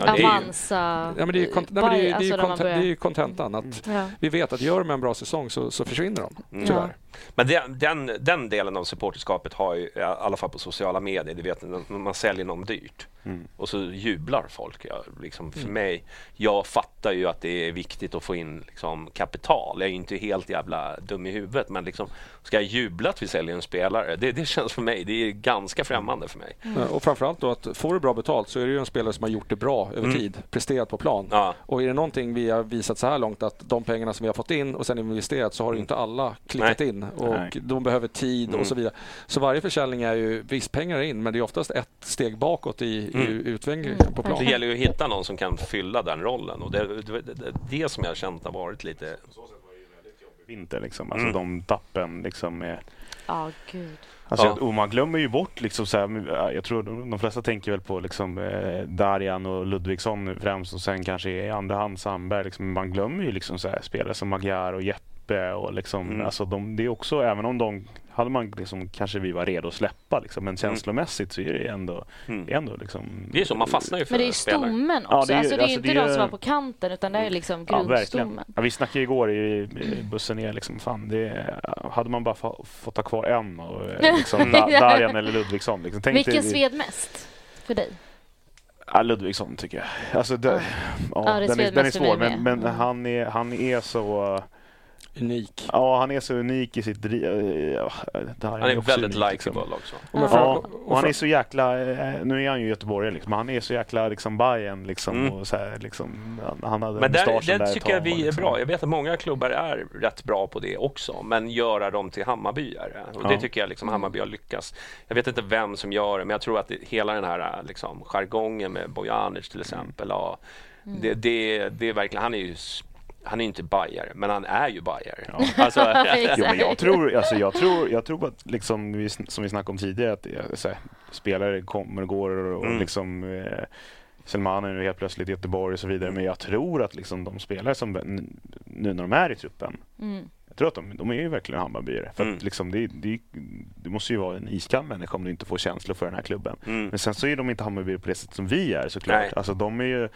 Avanza. Ja, men det är ju det är, det är, alltså är kontentan. Att ja. Vi vet att gör de en bra säsong så, så försvinner de, mm. tyvärr. Ja. Men den, den, den, delen av supporterskapet har ju, i alla fall på sociala medier, du vet när man säljer någon dyrt mm. och så jublar folk. Ja, liksom för mm. mig, jag fattar ju att det är viktigt att få in liksom, kapital. Jag är inte helt jävla dum i huvudet men liksom, ska jag jubla att vi säljer en spelare? Det, det känns för mig, det är ganska främmande för mig. Mm. Och framförallt då att får du bra betalt så är det ju en spelare som har gjort det bra över mm. tid, presterat på plan. Ja. Och är det någonting vi har visat så här långt att de pengarna som vi har fått in och sen investerat så har inte alla klickat Nej. in och Nej. de behöver tid mm. och så vidare. Så varje försäljning är ju, visst pengar in men det är oftast ett steg bakåt i, mm. i utvecklingen mm. på plan. Det gäller ju att hitta någon som kan fylla den rollen och det är det, det, det, som jag har känt har varit lite... Vinter liksom, alltså mm. de tappen liksom med... Ja, oh, gud. Alltså, ja. Och man glömmer ju bort, liksom, så här, jag tror de flesta tänker väl på liksom, eh, Darjan och Ludvigsson främst och sen kanske i andra hand Sandberg. Liksom, man glömmer ju liksom, så här, spelare som Magyar och Jeppe. Och liksom, mm. alltså, de, det är också, även om de hade man liksom, kanske vi var redo att släppa. Liksom. Men mm. känslomässigt så är det ändå... Mm. ändå liksom, det är så, man fastnar ju för Men det är stommen också. Ja, det är, alltså, det är alltså, inte det är, de som var på kanten utan det är liksom grundstommen. Ja, ja, vi snackade igår i, i bussen ner. Liksom, fan, det, hade man bara fått ha kvar en och *laughs* liksom, Darjan eller Ludvigsson. Liksom. Tänk Vilken sved mest för dig? Ja, Ludvigsson tycker jag. Alltså, det, ja. ja den, är, den är svår men, men han, är, han är så unik. Ja, han är så unik i sitt driv. han är väldigt likeable liksom. också. Ja, och han är så jäkla... Eh, nu är han ju göteborgare, liksom, han är så jäkla liksom Bayern liksom. Mm. Och så här, liksom han hade men där, det där tycker jag vi är liksom. bra. Jag vet att många klubbar är rätt bra på det också, men göra dem till Hammarbyare. Och det tycker jag liksom Hammarby har lyckats. Jag vet inte vem som gör det, men jag tror att det, hela den här liksom, jargongen med Bojanic till exempel, mm. ja, det, det, det är verkligen, han är ju han är inte bajare, men han är ju bajare. Ja. *laughs* Alltså, *laughs* jo, men jag tror, alltså, jag tror, jag tror att, liksom, som vi snackade om tidigare, att så här, spelare kommer och går och, mm. liksom, eh, Selman är nu helt plötsligt i Göteborg och så vidare. Men jag tror att liksom, de spelare som nu när de är i truppen, mm. jag tror att de, de är ju verkligen Hammarbyare. För mm. liksom, det, det, det, måste ju vara en iskall människa om du inte får känslor för den här klubben. Mm. Men sen så är de inte Hammarbyare på det sätt som vi är såklart. Alltså, de är ju,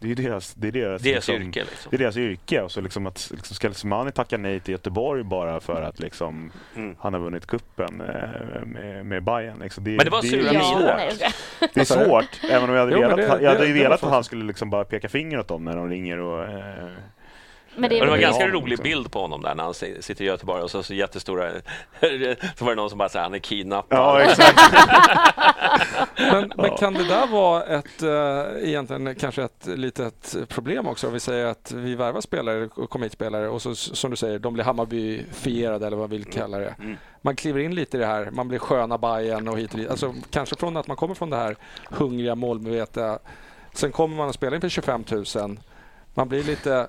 det är deras, det är deras, deras liksom, yrke. Liksom. Det är deras yrke. Och så liksom att liksom, ska Selmani tacka nej till Göteborg bara för att liksom, mm. han har vunnit kuppen eh, med, med Bayern. Liksom. Det, Men det var det, sura det är svårt. Det är svårt. Även om jag hade jo, velat, det, jag hade ju velat att han skulle liksom bara peka finger åt dem när de ringer och eh, men det, det var en ganska rolig bild på honom där när han sitter i Göteborg och så, så jättestora... *laughs* så var det någon som bara sa han är kidnappad. Ja, *laughs* exakt. *laughs* men, men, kan det där vara ett, äh, egentligen kanske ett litet problem också? Om vi säger att vi värvar spelare och kommer hit spelare och så, som du säger, de blir Hammarbyfierade eller vad vi vill mm. kalla det. Mm. Man kliver in lite i det här, man blir sköna Bajen och hit och dit. Alltså, kanske från att man kommer från det här hungriga, målmedvetna. Sen kommer man att spela inför 25 000. Man blir lite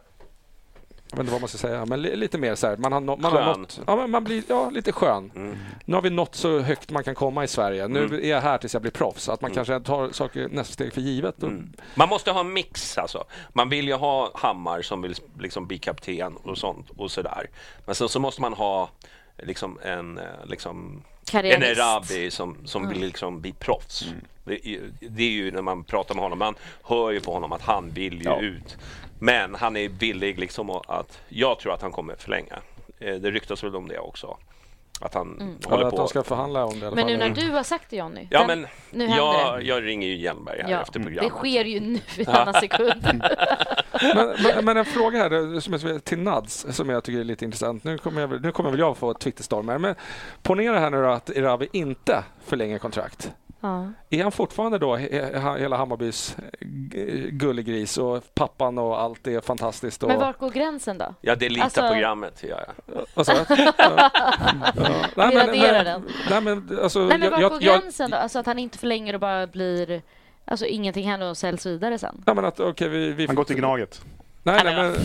jag vet inte vad man ska säga, men lite mer så här. Man har, man har nått, ja, man blir ja, lite skön. Mm. Nu har vi nått så högt man kan komma i Sverige. Nu mm. är jag här tills jag blir proffs. Att man mm. kanske tar saker nästa steg för givet. Mm. Man måste ha en mix alltså. Man vill ju ha Hammar som vill liksom bli kapten och sånt och sådär. Men sen så måste man ha liksom en eh, liksom en Erabi som, som mm. vill liksom bli proffs. Mm. Det, det, är ju när man pratar med honom, man hör ju på honom att han vill ju ja. ut. Men han är villig liksom att, jag tror att han kommer förlänga. Eh, det ryktas väl om det också. Att han mm. håller ja, på. Att de ska förhandla om det Men nu när du har sagt det Johnny. Ja, men nu jag, jag ringer ju Hjelmberg här ja, efter programmet. Det sker ju nu i *laughs* denna sekund. *laughs* men, men, men, en fråga här som är till Nads som jag tycker är lite intressant. Nu kommer, jag, nu kommer väl jag få Twitterstormar. Men ponera här nu att Iravi inte förlänger kontrakt. Ja. Är han fortfarande då hela Hammarbys eh, gullegris och pappan och allt är fantastiskt? Och... Men vart går gränsen då? Ja, det är lite alltså... programmet. Ja, ja. Alltså, ja. *laughs* ja. Vi raderar den. Nej, men, alltså, nej, men vart går gränsen då? Alltså att han inte förlänger och bara blir... Alltså ingenting händer och säljs vidare sen? Ja, men att, okay, vi, vi han går till Gnaget. Nej, nej, men,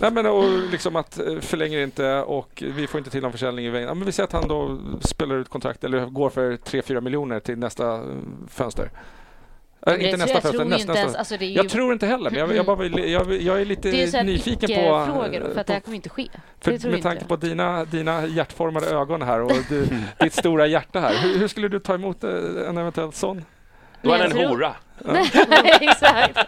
nej, men och liksom att eh, förlänger inte och vi får inte till någon försäljning i vägen. Ja, men vi säger att han då spelar ut kontrakt eller går för 3-4 miljoner till nästa eh, fönster. Äh, inte nästa fönster, nästa. Ens, nästa. Alltså ju... Jag tror inte heller, men jag, jag, bara vill, jag, jag är lite det är nyfiken på... frågor för att det här kommer inte ske. För, med tanke på dina, dina hjärtformade ögon här och du, ditt stora hjärta här. Hur, hur, skulle du ta emot eh, en eventuell sån? Då är han en hora. *laughs* Exakt.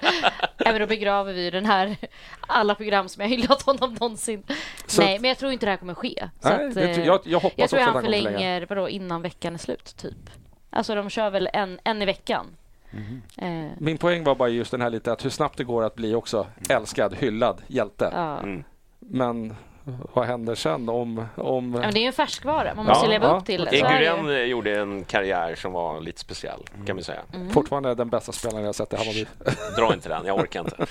Även då begraver vi den här alla program som jag hyllat honom någonsin. Så Nej, men jag tror inte det här kommer ske. Så nej, att, jag, jag, jag, hoppas jag tror att han förlänger vadå, innan veckan är slut, typ. Alltså de kör väl en, en i veckan. Mm. Eh. Min poäng var bara just den här lite att hur snabbt det går att bli också älskad, hyllad hjälte. Ja. Mm. Men vad händer sen om... om... Ja, det är ju en färskvara, man måste ja, leva ja. upp till det. Eguren gjorde en karriär som var lite speciell, mm. kan man säga. Mm. Fortfarande den bästa spelaren jag sett i Hammarby. Dra inte den, jag orkar inte.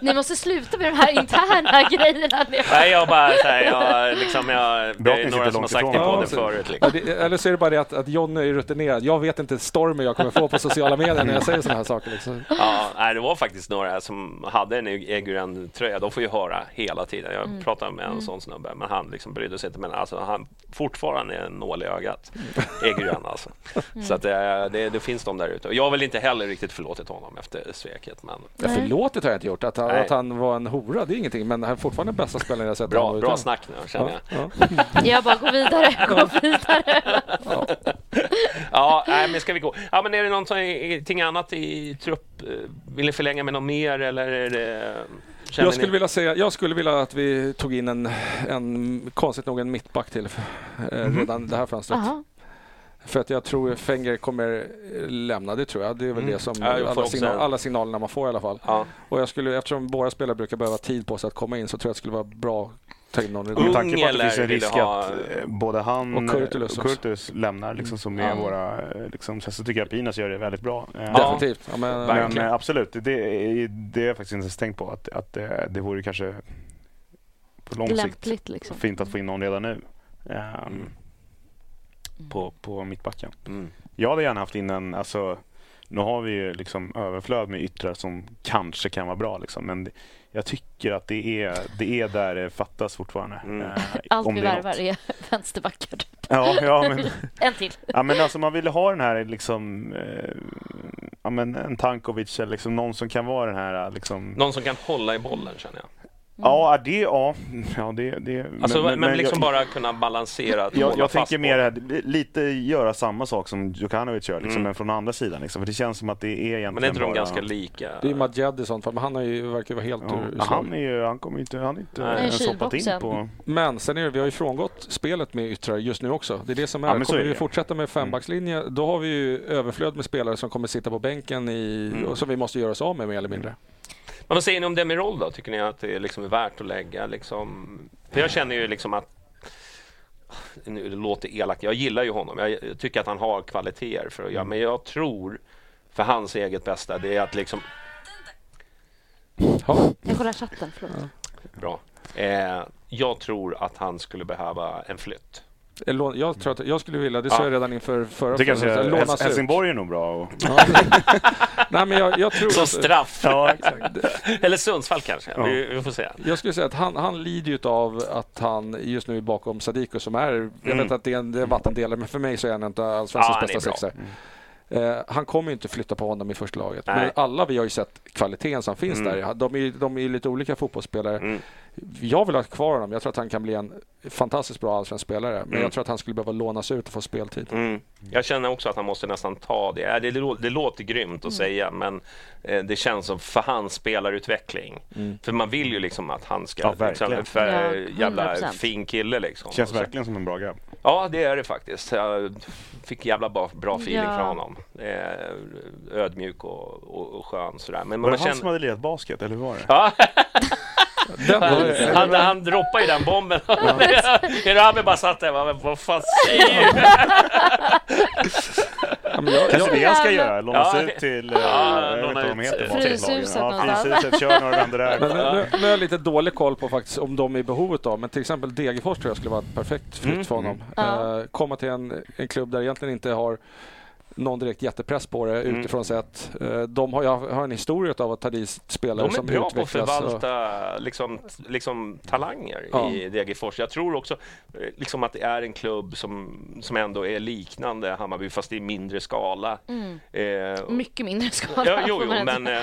*laughs* Ni måste sluta med de här interna *laughs* grejerna. Nej, jag bara... Här, jag, liksom, jag, det är några som har sagt det på det förut. Liksom. Eller så är det bara det att, att John är rutinerad. Jag vet inte stormen jag kommer få på sociala medier när jag säger sådana här saker. Liksom. Ja, nej, det var faktiskt några som hade en Eguren-tröja. De får ju höra hela tiden. Jag mm. pratade med en mm. sån snubbe, men han liksom brydde sig inte. Men alltså, han fortfarande är en nål i ögat, Egerön alltså. Mm. Så att det, det, det, finns de där ute. Och jag har väl inte heller riktigt förlåtit honom efter sveket. Men... Ja, förlåtit har jag inte gjort. Att, att han var en hora, det är ingenting. Men han är fortfarande bästa spelaren jag sett. Bra, bra snack nu, känner jag. Ja, ja. jag bara, gå vidare, *laughs* gå vidare. ja, ja nej, men ska vi gå? Ja, men är det någonting annat i trupp? Vill ni förlänga med något mer eller är det jag skulle, vilja säga, jag skulle vilja att vi tog in en, en konstigt nog en mittback till eh, mm. redan det här fönstret. Aha. För att jag tror Fenger kommer lämna, det tror jag. Det är väl mm. det som alla, signal, alla, signalerna man får i alla fall. Ja. Och jag skulle, eftersom våra spelare brukar behöva tid på sig att komma in så tror jag att det skulle vara bra ta in någon. Med tanke på att det finns en risk ha... att eh, både han och Kurtulus, och Kurtulus lämnar liksom, som är mm. våra... Liksom, så tycker jag Pinas gör det väldigt bra. Definitivt. Ja, men, men absolut, det, det är jag faktiskt inte ens tänkt på. Att, att det, det vore kanske på lång Lämpligt, sikt liksom. fint att få in någon redan nu. Um, mm. på, på mittbacken. Mm. Jag hade gärna haft in en, alltså, nu har vi ju liksom överflöd med yttrar som kanske kan vara bra. Liksom, men jag tycker att det är, det är där det fattas fortfarande. Mm. Eh, Allt vi värvar är *laughs* vänsterbackar. Typ. Ja, ja, men, *laughs* en till. Ja, men alltså, man vill ha den här liksom, eh, ja, men en Tankovic eller liksom någon som kan vara den här... Liksom... Någon som kan hålla i bollen känner jag. Ja, det, ja, ja det, det alltså, men, men, liksom jag, bara kunna balansera. Jag, jag tänker mer här, lite göra samma sak som Djukanovic gör, liksom, mm. men från andra sidan. Liksom, för det känns som att det är egentligen Men är inte de bara... ganska lika? Det är Madjed i sånt fall, men han är ju, verkar vara helt ja. ur han, är ju, han kommer inte, han är inte ens hoppat in på... Men sen är det, vi har ju frångått spelet med yttrar just nu också. Det är det som är. Ja, kommer vi fortsätta med fembackslinje, då har vi ju överflöd med spelare som kommer sitta på bänken i, mm. och som vi måste göra oss av med mer eller mindre. Men vad säger ni om Demirol då? Tycker ni att det liksom är värt att lägga liksom? För jag känner ju liksom att nu det låter elakt, jag gillar ju honom. Jag tycker att han har kvaliteter för att göra, men jag tror för hans eget bästa, det är att liksom... Jag kollar chatten, förlåt. Bra. Eh, jag tror att han skulle behöva en flytt. Jag tror att jag skulle vilja, det sa jag redan inför förra det kanske lånas Helsingborg är nog bra. Och... *laughs* Ja. Nej, men jag, jag tror Som straff. ja, *laughs* Eller Sundsvall kanske. Ja. Vi, vi, får se. Jag skulle säga att han, han lider ju av att han just nu är bakom Sadiko som är, mm. jag vet att det är en, är vattendelare, men för mig så är han inte allsvenskans ja, bästa sexare. Mm. Eh, han kommer inte flytta på honom i första laget. Nej. Men alla vi har ju sett kvaliteten som finns mm. där. De är, de är lite olika fotbollsspelare. Mm. Jag vill ha kvar honom. Jag tror att han kan bli en fantastiskt bra allsvensk spelare. Men mm. jag tror att han skulle behöva lånas ut och få speltid. Mm. Jag känner också att han måste nästan ta det. Det, det, det låter grymt att mm. säga, men eh, det känns som för hans spelarutveckling. Mm. För man vill ju liksom att han ska... Ja, liksom, för ja, jävla fin kille liksom. Känns verkligen som en bra grabb. Ja, det är det faktiskt. Jag fick jävla bra, bra feeling ja. från honom. ödmjuk och, och, och skön sådär. Men var det han som hade lirat basket, eller hur var det? *laughs* *laughs* Ja. Han, han, han droppade ju den bomben. *laughs* Erabi bara satt där och vad fan säger du? Ja, Kanske det han ska göra, lånas ja. ut till ja, äh, låna ut. Fryshuset ja, Fryshuset, kör några vändor där. Men, nu, nu har jag lite dålig koll på faktiskt om de är i behovet av, men till exempel Degerfors tror jag skulle vara ett perfekt flytt mm. för honom. Mm. Uh, komma till en, en klubb där egentligen inte har någon direkt jättepress på det mm. utifrån sett. Eh, de har, jag har en historia av att ta dit spelare som utvecklas. De är bra på att förvalta och... liksom, liksom, talanger ja. i Degerfors. Jag tror också eh, liksom, att det är en klubb som, som ändå är liknande Hammarby fast i mindre skala. Mm. Eh, Mycket mindre skala. Ja, jo, jo men, eh,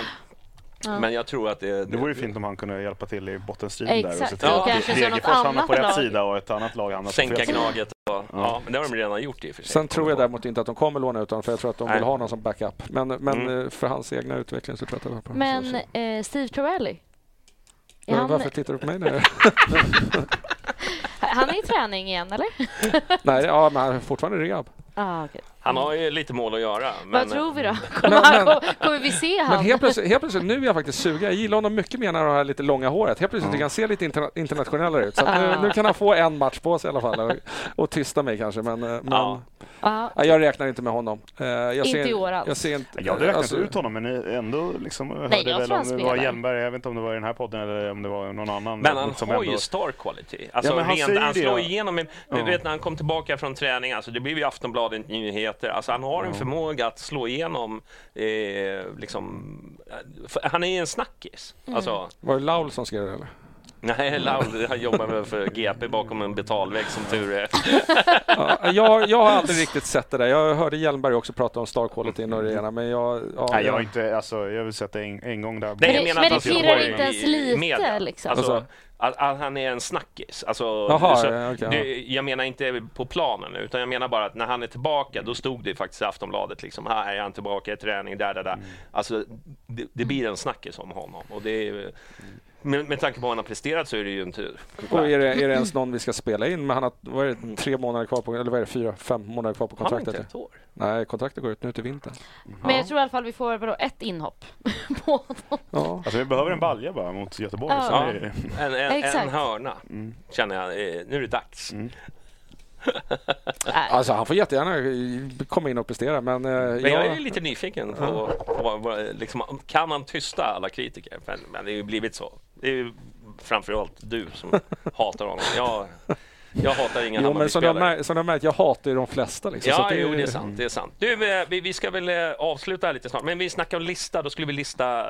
Ja. Men jag tror att det... Det vore ju fint om han kunde hjälpa till i bottenstriden där och se till ja. att Degerfors hamnar på rätt sida och ett annat lag hamnar på fel sida. Gnaget. Och, ja. men det har de redan gjort i och för sig. Sen tror jag däremot inte att de kommer låna ut honom för jag tror att de Nej. vill ha någon som backup. Men, men mm. Eh, för hans egna utveckling så tror jag att det var Men eh, Steve Torelli? Han... Varför tittar du på mig nu? *laughs* han är i träning igen, eller? *laughs* Nej, ja, men han är fortfarande rehab. Ah, okay. Han har ju lite mål att göra. Men... Vad tror vi då? *laughs* Kommer, men, men, *laughs* kommer vi se honom? Men helt plötsligt, helt plötsligt, nu är jag faktiskt sugen. Jag gillar honom mycket mer när han har lite långa håret. Helt plötsligt mm. kan se lite interna internationellare ut. Så nu, nu, kan han få en match på sig i alla fall och, och tysta mig kanske. Men, eh, men ja. Ja. jag räknar inte med honom. Eh, jag inte ser, i år alls. Jag, ser inte, jag hade räknat alltså, ut honom, men ändå liksom Nej, jag väl om det var Hjelmberg. Jag vet inte om det var i den här podden eller om det var någon annan. Men han har ändå... ju star quality. Alltså, ja, han, rent, han slår igenom. Ja. vet när han kom tillbaka från träning, alltså, det blev ju Aftonbladet Nyheter. Alltså, han har en förmåga att slå igenom. Eh, liksom, han är en snackis. Mm. Alltså, var det Laul som skrev det? Eller? Nej, Laul han jobbar väl för GP bakom en betalvägg som tur är. ja, jag, jag har aldrig riktigt sett det där. Jag hörde Hjelmberg också prata om star quality i Norrena, men jag... Ja, Nej, jag har inte, alltså, jag har sett det en, en gång där. Nej, jag menar men det pirrar inte ens lite liksom. Alltså, att, att, han är en snackis. Alltså, Aha, så, ja, okay, det, jag menar inte på planen, utan jag menar bara att när han är tillbaka, då stod det faktiskt i Aftonbladet liksom, här är han tillbaka i träning, där, där, där. Mm. Alltså, det, det, blir en snackis om honom. Och det är, med, med tanke på vad han har presterat så är det ju inte... Och är det, är det ens någon vi ska spela in? Men han har vad är det, tre månader kvar på, eller vad är det, fyra, fem månader kvar på kontraktet? Har han inte ett år? Nej, kontraktet går ut nu till vintern. Mm. Men jag tror i alla fall vi får vadå, ett inhopp *laughs* på honom. Ja. Alltså vi behöver en balja bara mot Göteborg. Ja. En, en, en, hörna, mm. känner jag. Nu är det dags. Mm. *laughs* alltså han får jättegärna komma in och prestera men... Eh, men jag, jag är lite nyfiken på, på, på liksom, kan han tysta alla kritiker? Men, men det har ju blivit så. Det är ju framförallt du som *laughs* hatar honom. Jag, jag hatar inga jo, men som du, har, som du har märkt, jag hatar ju de flesta. Liksom, ja, det, jo, det är sant. Det är sant. Du, eh, vi, vi ska väl eh, avsluta här lite snart, men vi snackar om lista. Då skulle vi lista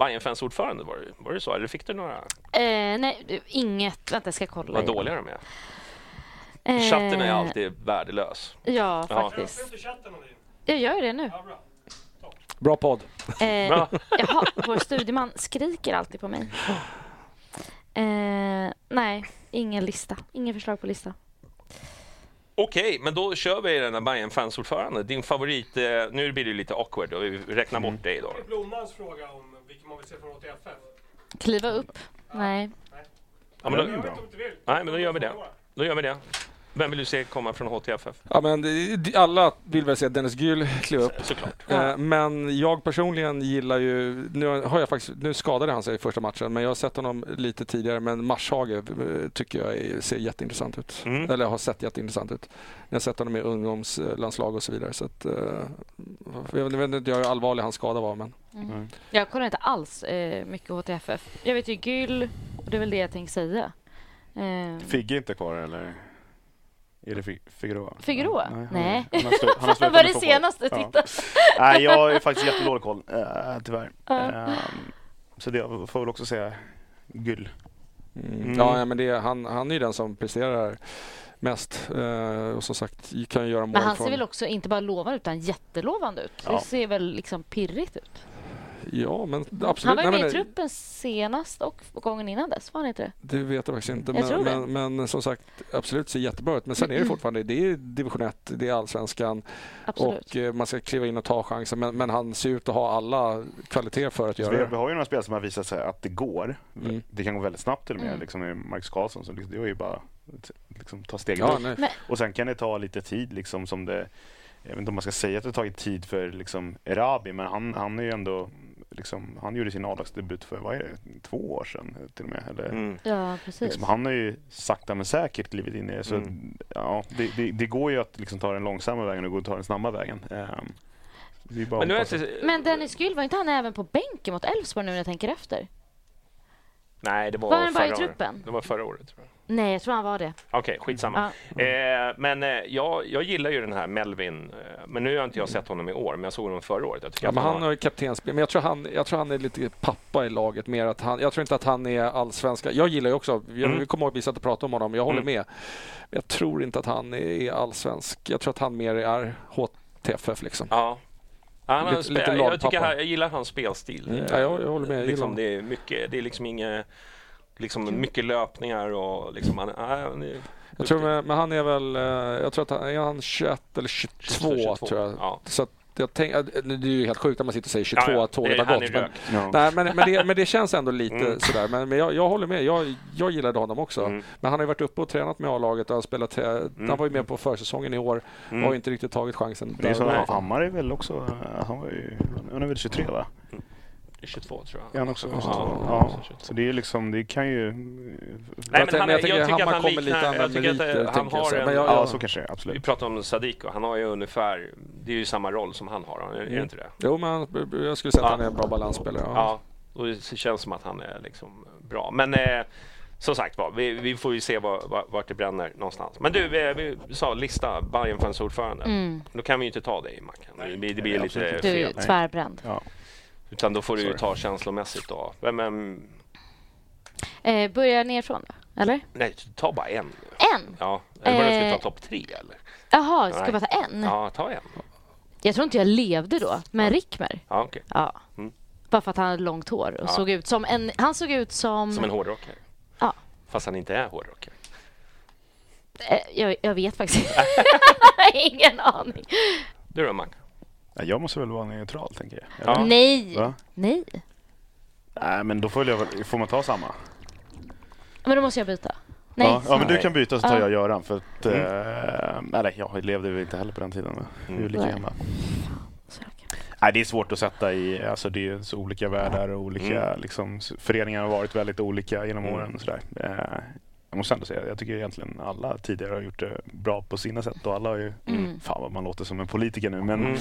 Bayern fans ordförande. Var det, var det så? Eller fick du några? Eh, nej, inget. Vänta, jag ska kolla. Vad dåliga de är. Chatten är alltid värdelös. Ja, faktiskt. Jag gör det nu. Bra podd. Eh, *laughs* jaha, vår studieman skriker alltid på mig. Eh, nej, ingen lista. Ingen förslag på lista. Okej, men då kör vi den här Bayern fansordförande. Din favorit, eh, nu blir det lite awkward och vi räknar bort dig då. Blommans fråga om vilken man vill se från HTFF. Kliva upp? Nej. Ja, men då, nej, men då gör vi det. Då gör vi det. Vem vill du se komma från HTFF? Ja, men alla vill väl se Dennis Gyll kliva upp. Såklart. Ja. Men jag personligen gillar ju... Nu, har jag faktiskt, nu skadade han sig i första matchen, men jag har sett honom lite tidigare. Men Marshage eh, tycker jag ser jätteintressant ut. Mm. Eller har sett jätteintressant ut. Jag har sett honom i ungdomslandslag och så vidare. Så att, uh, jag vet inte hur allvarlig hans skada var. Men... Mm. Jag kollar inte alls eh, mycket HTFF. Jag vet ju Gyll, och det är väl det jag tänkte säga. Eh. Figge inte kvar eller? Är det Figueroa? Figueroa? Nej. Nej. Han, har, han har *laughs* var det senaste? Ja. Titta. *laughs* Nej, jag har faktiskt jättedålig koll, äh, tyvärr. Uh. Um, så det får väl också säga Gull. Mm. Mm. Ja, men det, han, han är ju den som presterar mest. Uh, och som sagt, kan ju göra mål Men han från... ser väl också inte bara lovande utan jättelovande ut. Ja. Det ser väl liksom pirrigt ut. Ja, men absolut. Han var ju med i truppen senast och gången innan dess, var han inte det? Det vet jag faktiskt inte. Jag men, men, men, som sagt, absolut ser jättebra ut. Men sen är det fortfarande det är division 1, det är allsvenskan absolut. och eh, man ska kliva in och ta chansen. Men, men, han ser ut att ha alla kvaliteter för att göra det. Vi har ju några spel som har visat sig att det går. Mm. Det kan gå väldigt snabbt till och med. Mm. Liksom Marcus Karlsson, så det var ju bara liksom, ta steget ja, upp. Och sen kan det ta lite tid liksom som det jag vet inte om man ska säga att det tagit tid för liksom Erabi, men han, han är ju ändå liksom, han gjorde sin A-lagsdebut för vad är det, två år sedan till och med. Eller, mm. Ja, precis. Liksom, han har ju sakta men säkert klivit in i det. Så, mm. ja, det, det, det, går ju att liksom, ta den långsamma vägen och gå och ta den snabba vägen. Um, men, inte... men Dennis Gyll, var inte han även på bänken mot Elfsborg nu när jag tänker efter? Nej, det var, var han bara i truppen? Det var förra året. Tror jag. Nej, jag tror han var det. Okej, okay, skitsamma. Ja. Eh, men eh, jag, jag gillar ju den här Melvin. Eh, men nu har inte jag sett honom i år, men jag såg honom förra året. ja, men han har ju kaptensspel. Men jag tror, han, jag tror han är lite pappa i laget. Mer att han, jag tror inte att han är allsvenska. Jag gillar ju också, jag mm. kommer ihåg att vi satt och pratade om honom, jag håller mm. med. Men jag tror inte att han är allsvensk. Jag tror att han mer är HTFF liksom. Ja. Han lite, lite jag, tycker jag, jag gillar hans spelstil. Mm. Ja, jag, jag håller med. Liksom, det, är mycket, det är liksom inget liksom mycket löpningar och liksom, han, han är jag tror med, men han är väl, eh, jag tror att han är han 21 eller 22, 22 tror jag. Ja. Så jag tänk, det är ju helt sjukt att man sitter och säger 22 ja, att tåget har gått. Men, ja. nej, men, men, det, men det känns ändå lite mm. sådär. Men, men jag, jag håller med. Jag, jag gillade honom också. Mm. Men han har ju varit uppe och tränat med A-laget och spelat. Mm. Han var ju med på försäsongen i år och mm. har inte riktigt tagit chansen. Det är så, Hammar är väl också, han, var ju, han är väl 23 va? 22 tror jag. Är också? Ja, ja. Så det är liksom, det kan ju... Nej, men han, jag, tycker, jag tycker att han liknar... Lite jag tycker att han har en, jag, ja, så kanske det absolut. Vi pratar om Sadiko, han har ju ungefär, det är ju samma roll som han har, är det mm. inte det? Jo, men jag skulle säga att han är en bra balansspelare. Ja, ja och det känns som att han är liksom bra. Men eh, som sagt var, vi, vi, får ju se var, var, vart det bränner någonstans. Men du, vi, vi sa lista, Bajenfans ordförande. Mm. Då kan vi ju inte ta dig, Mackan. Det, det blir lite fel. Du är tvärbränd. Ja. Utan då får du ju ta känslomässigt då. Men, men... Eh, börja nerifrån då, eller? Nej, ta bara en. En? Ja. Eller bara eh... ska ta topp tre eller? Jaha, ska jag bara ta en? Ja, ta en. Jag tror inte jag levde då, med ja. Rickmer. Ja, okay. ja. Mm. Bara för att han hade långt hår och ja. såg ut som en... Han såg ut som... Som en hårdrockare? Ja. Fast han inte är hårdrockare? Eh, jag, jag vet faktiskt *laughs* *laughs* Ingen aning. Du då, Jag måste väl vara neutral, tänker jag. Ja. Nej. Va? Nej. Nej, men då får, jag, får man ta samma. Men då måste jag byta. Nej, ja, ja, men du kan byta så tar jag Göran. För att, mm. äh, eller jag levde väl inte heller på den tiden. Mm. Vi är lika gamla. Nej, det är svårt att sätta i, alltså det är så olika världar och olika mm. liksom, föreningar har varit väldigt olika genom mm. åren. Och sådär. Jag måste ändå säga, jag tycker egentligen alla tidigare har gjort det bra på sina sätt och alla har ju, mm. fan vad man låter som en politiker nu men mm.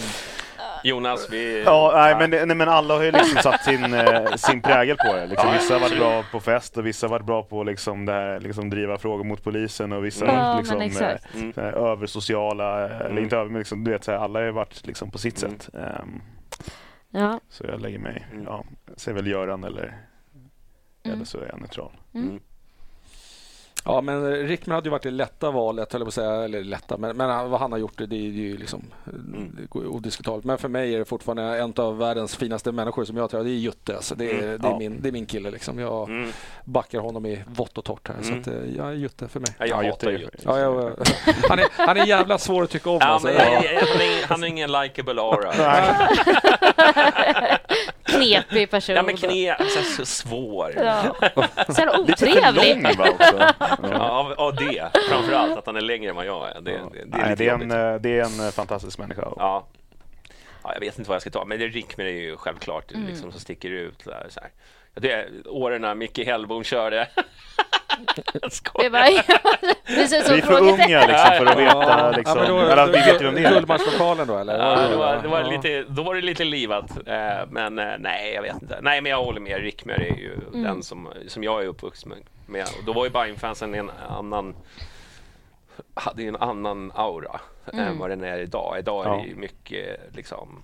Jonas, vi... Ja, nej, men, nej, men alla har ju liksom satt sin, eh, sin prägel på det. Liksom, vissa har varit bra på fest och vissa har varit bra på liksom, det här, liksom, driva frågor mot polisen och vissa mm. liksom, eh, mm. översociala, mm. eller inte över, men liksom, du vet, så här, alla har ju varit liksom, på sitt mm. sätt. Um, ja. Så jag lägger mig, mm. ja, säger väl Göran eller, eller så är jag neutral. Ja, men Rickman hade ju varit det lätta valet, höll på att säga. Eller lätta, men, men vad han har gjort det, det är ju liksom mm. odiskutabelt. Men för mig är det fortfarande en av världens finaste människor som jag tror. Det är Jutte. Alltså. Det, är, mm. det, är ja. min, det är min kille. Liksom. Jag mm. backar honom i vått och torrt här. Så mm. att, eh, ja, Jutte för mig. Ja, jag hatar Jutte. Ja, jag, *laughs* han, är, han är jävla svår att tycka om. Ja, alltså. men, jag, jag, han har ingen likeable aura. *laughs* Knepig person. Ja, men knep, alltså, så svår. Ja. *laughs* Så otrevlig. Lite för lång också. Ja, av, det framförallt, att han är längre än vad jag är. Det, det, det är, Nej, det är, en, eh, det är en eh, fantastisk människa. Ja. ja. jag vet inte vad jag ska ta, men det Rickmer är ju självklart mm. liksom, som sticker ut. Där, så här. Det är åren när Micke Hellbom körde. *laughs* Det var, *laughs* vi är för unga liksom, för att veta. Liksom. Ja, då, eller, vi vet ju vem det är. Guldmatchlokalen då eller? Ja, då, var, det var lite, då var det lite livat. Eh, men eh, nej, jag vet inte. Nej, men jag håller med. Rickmer är ju mm. den som, som jag är uppvuxen med. Då var ju Bajen-fansen en annan hade en annan aura mm. än vad den är idag. Idag är det ju mycket liksom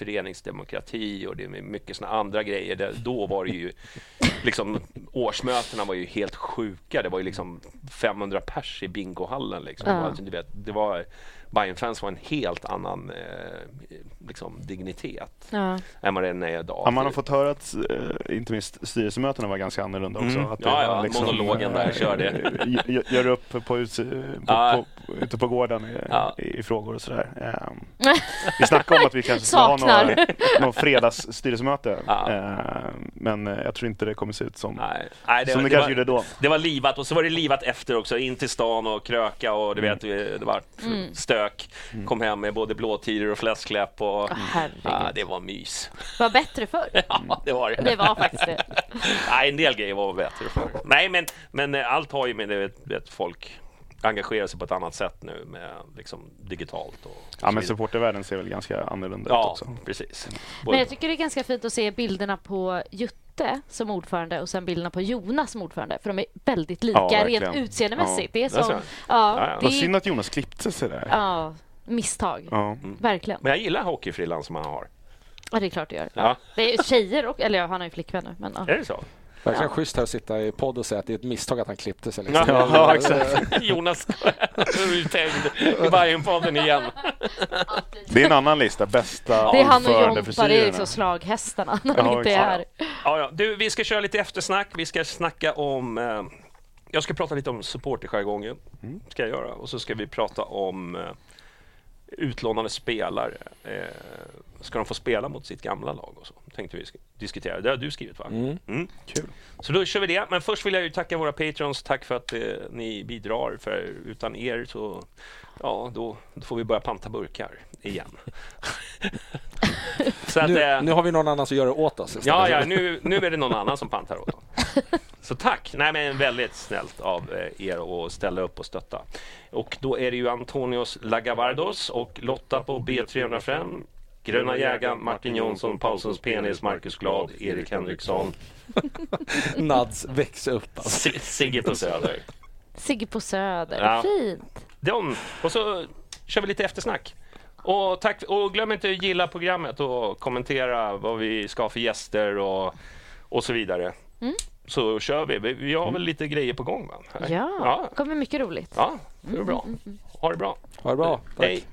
föreningsdemokrati och det är mycket såna andra grejer. Det, då var det ju *laughs* liksom årsmötena var ju helt sjuka. Det var ju liksom 500 pers i bingohallen liksom. Ja. Alltså, du vet, det var Bayern-fans var en helt annan eh, liksom, dignitet ja. än vad den är idag. Ja, man har fått höra att eh, inte minst styrelsemötena var ganska annorlunda också. Mm. Att ja, ja liksom, monologen där körde. Gör upp på, på, ja. på, *laughs* ute på gården i, ja. i, frågor och sådär. Um, *laughs* vi snackade om att vi kanske ska ha några, *laughs* någon fredagsstyrelsemöte. Ja. Uh, men jag tror inte det kommer se ut som, Nej. Nej, det, som det, det kanske var, gjorde då. Det var livat och så var det livat efter också. In till stan och kröka och du mm. vet, det var mm. stök. Mm. Kom hem med både blåtiror och fläskläpp. Och, oh, ja, det var mys. Det var bättre förr. ja, det var det. Det var faktiskt det. Nej, en del grejer var bättre förr. Nej, men, men allt har ju med det, vet, folk engagerar sig på ett annat sätt nu med liksom digitalt. Och, ja, men supportervärlden ser väl ganska annorlunda ja, ut också. precis. Men jag tycker det är ganska fint att se bilderna på Jutte som ordförande och sen bilderna på Jonas som ordförande. För de är väldigt lika ja, rent utseendemässigt. Ja. Det är som... Ja, ja, det är... synd att Jonas klippte sig där. Ja, misstag. Ja. Mm. Verkligen. Men jag gillar hockeyfrillan som han har. Ja, det är klart du gör. Ja. Det är tjejer och, eller ja, han har ju flickvän nu. Men, ja. Är det så? Verkligen ja. schysst här att sitta i podd och säga att det är ett misstag att han klippte sig. Liksom. Ja, ja, exakt. Jonas uthängd i Bajenpodden igen. Det är en annan lista, bästa Det är han och Jompa, det är liksom slaghästarna när de inte är här. Ja, ja. Du, vi ska köra lite eftersnack. Vi ska snacka om eh, jag ska prata lite om supporterjargongen. Mm. Ska jag göra. Och så ska vi prata om eh, utlånade spelare. Eh, ska de få spela mot sitt gamla lag och så? Tänkte vi diskutera. Det har du skrivit va? Mm. Mm. Kul. Så då kör vi det. Men först vill jag tacka våra patrons. Tack för att eh, ni bidrar. För utan er så ja, då, då får vi börja panta burkar igen. *laughs* så att, nu, eh, nu, har vi någon annan som gör det åt oss. Ja, ja nu, nu är det någon annan som pantar åt oss. Så tack! Nej, men väldigt snällt av eh, er att ställa upp och stötta. Och då är det ju Antonios Lagavardos och Lotta på B305 Gröna jägaren, Martin Jonsson, Paulssons penis, Marcus Glad, Erik Henriksson. *laughs* Nads väx upp. Alltså. Sigge på Söder. Sigge på Söder, ja. fint. De. Och så kör vi lite eftersnack. Och, tack, och glöm inte att gilla programmet och kommentera vad vi ska ha för gäster och, och så vidare. Mm. Så kör vi. Vi har väl lite grejer på gång? Va? Ja, ja. kommer mycket roligt. Ja, det är bra. Mm, mm, mm. Ha det bra. Ha det bra. Tack. Hej.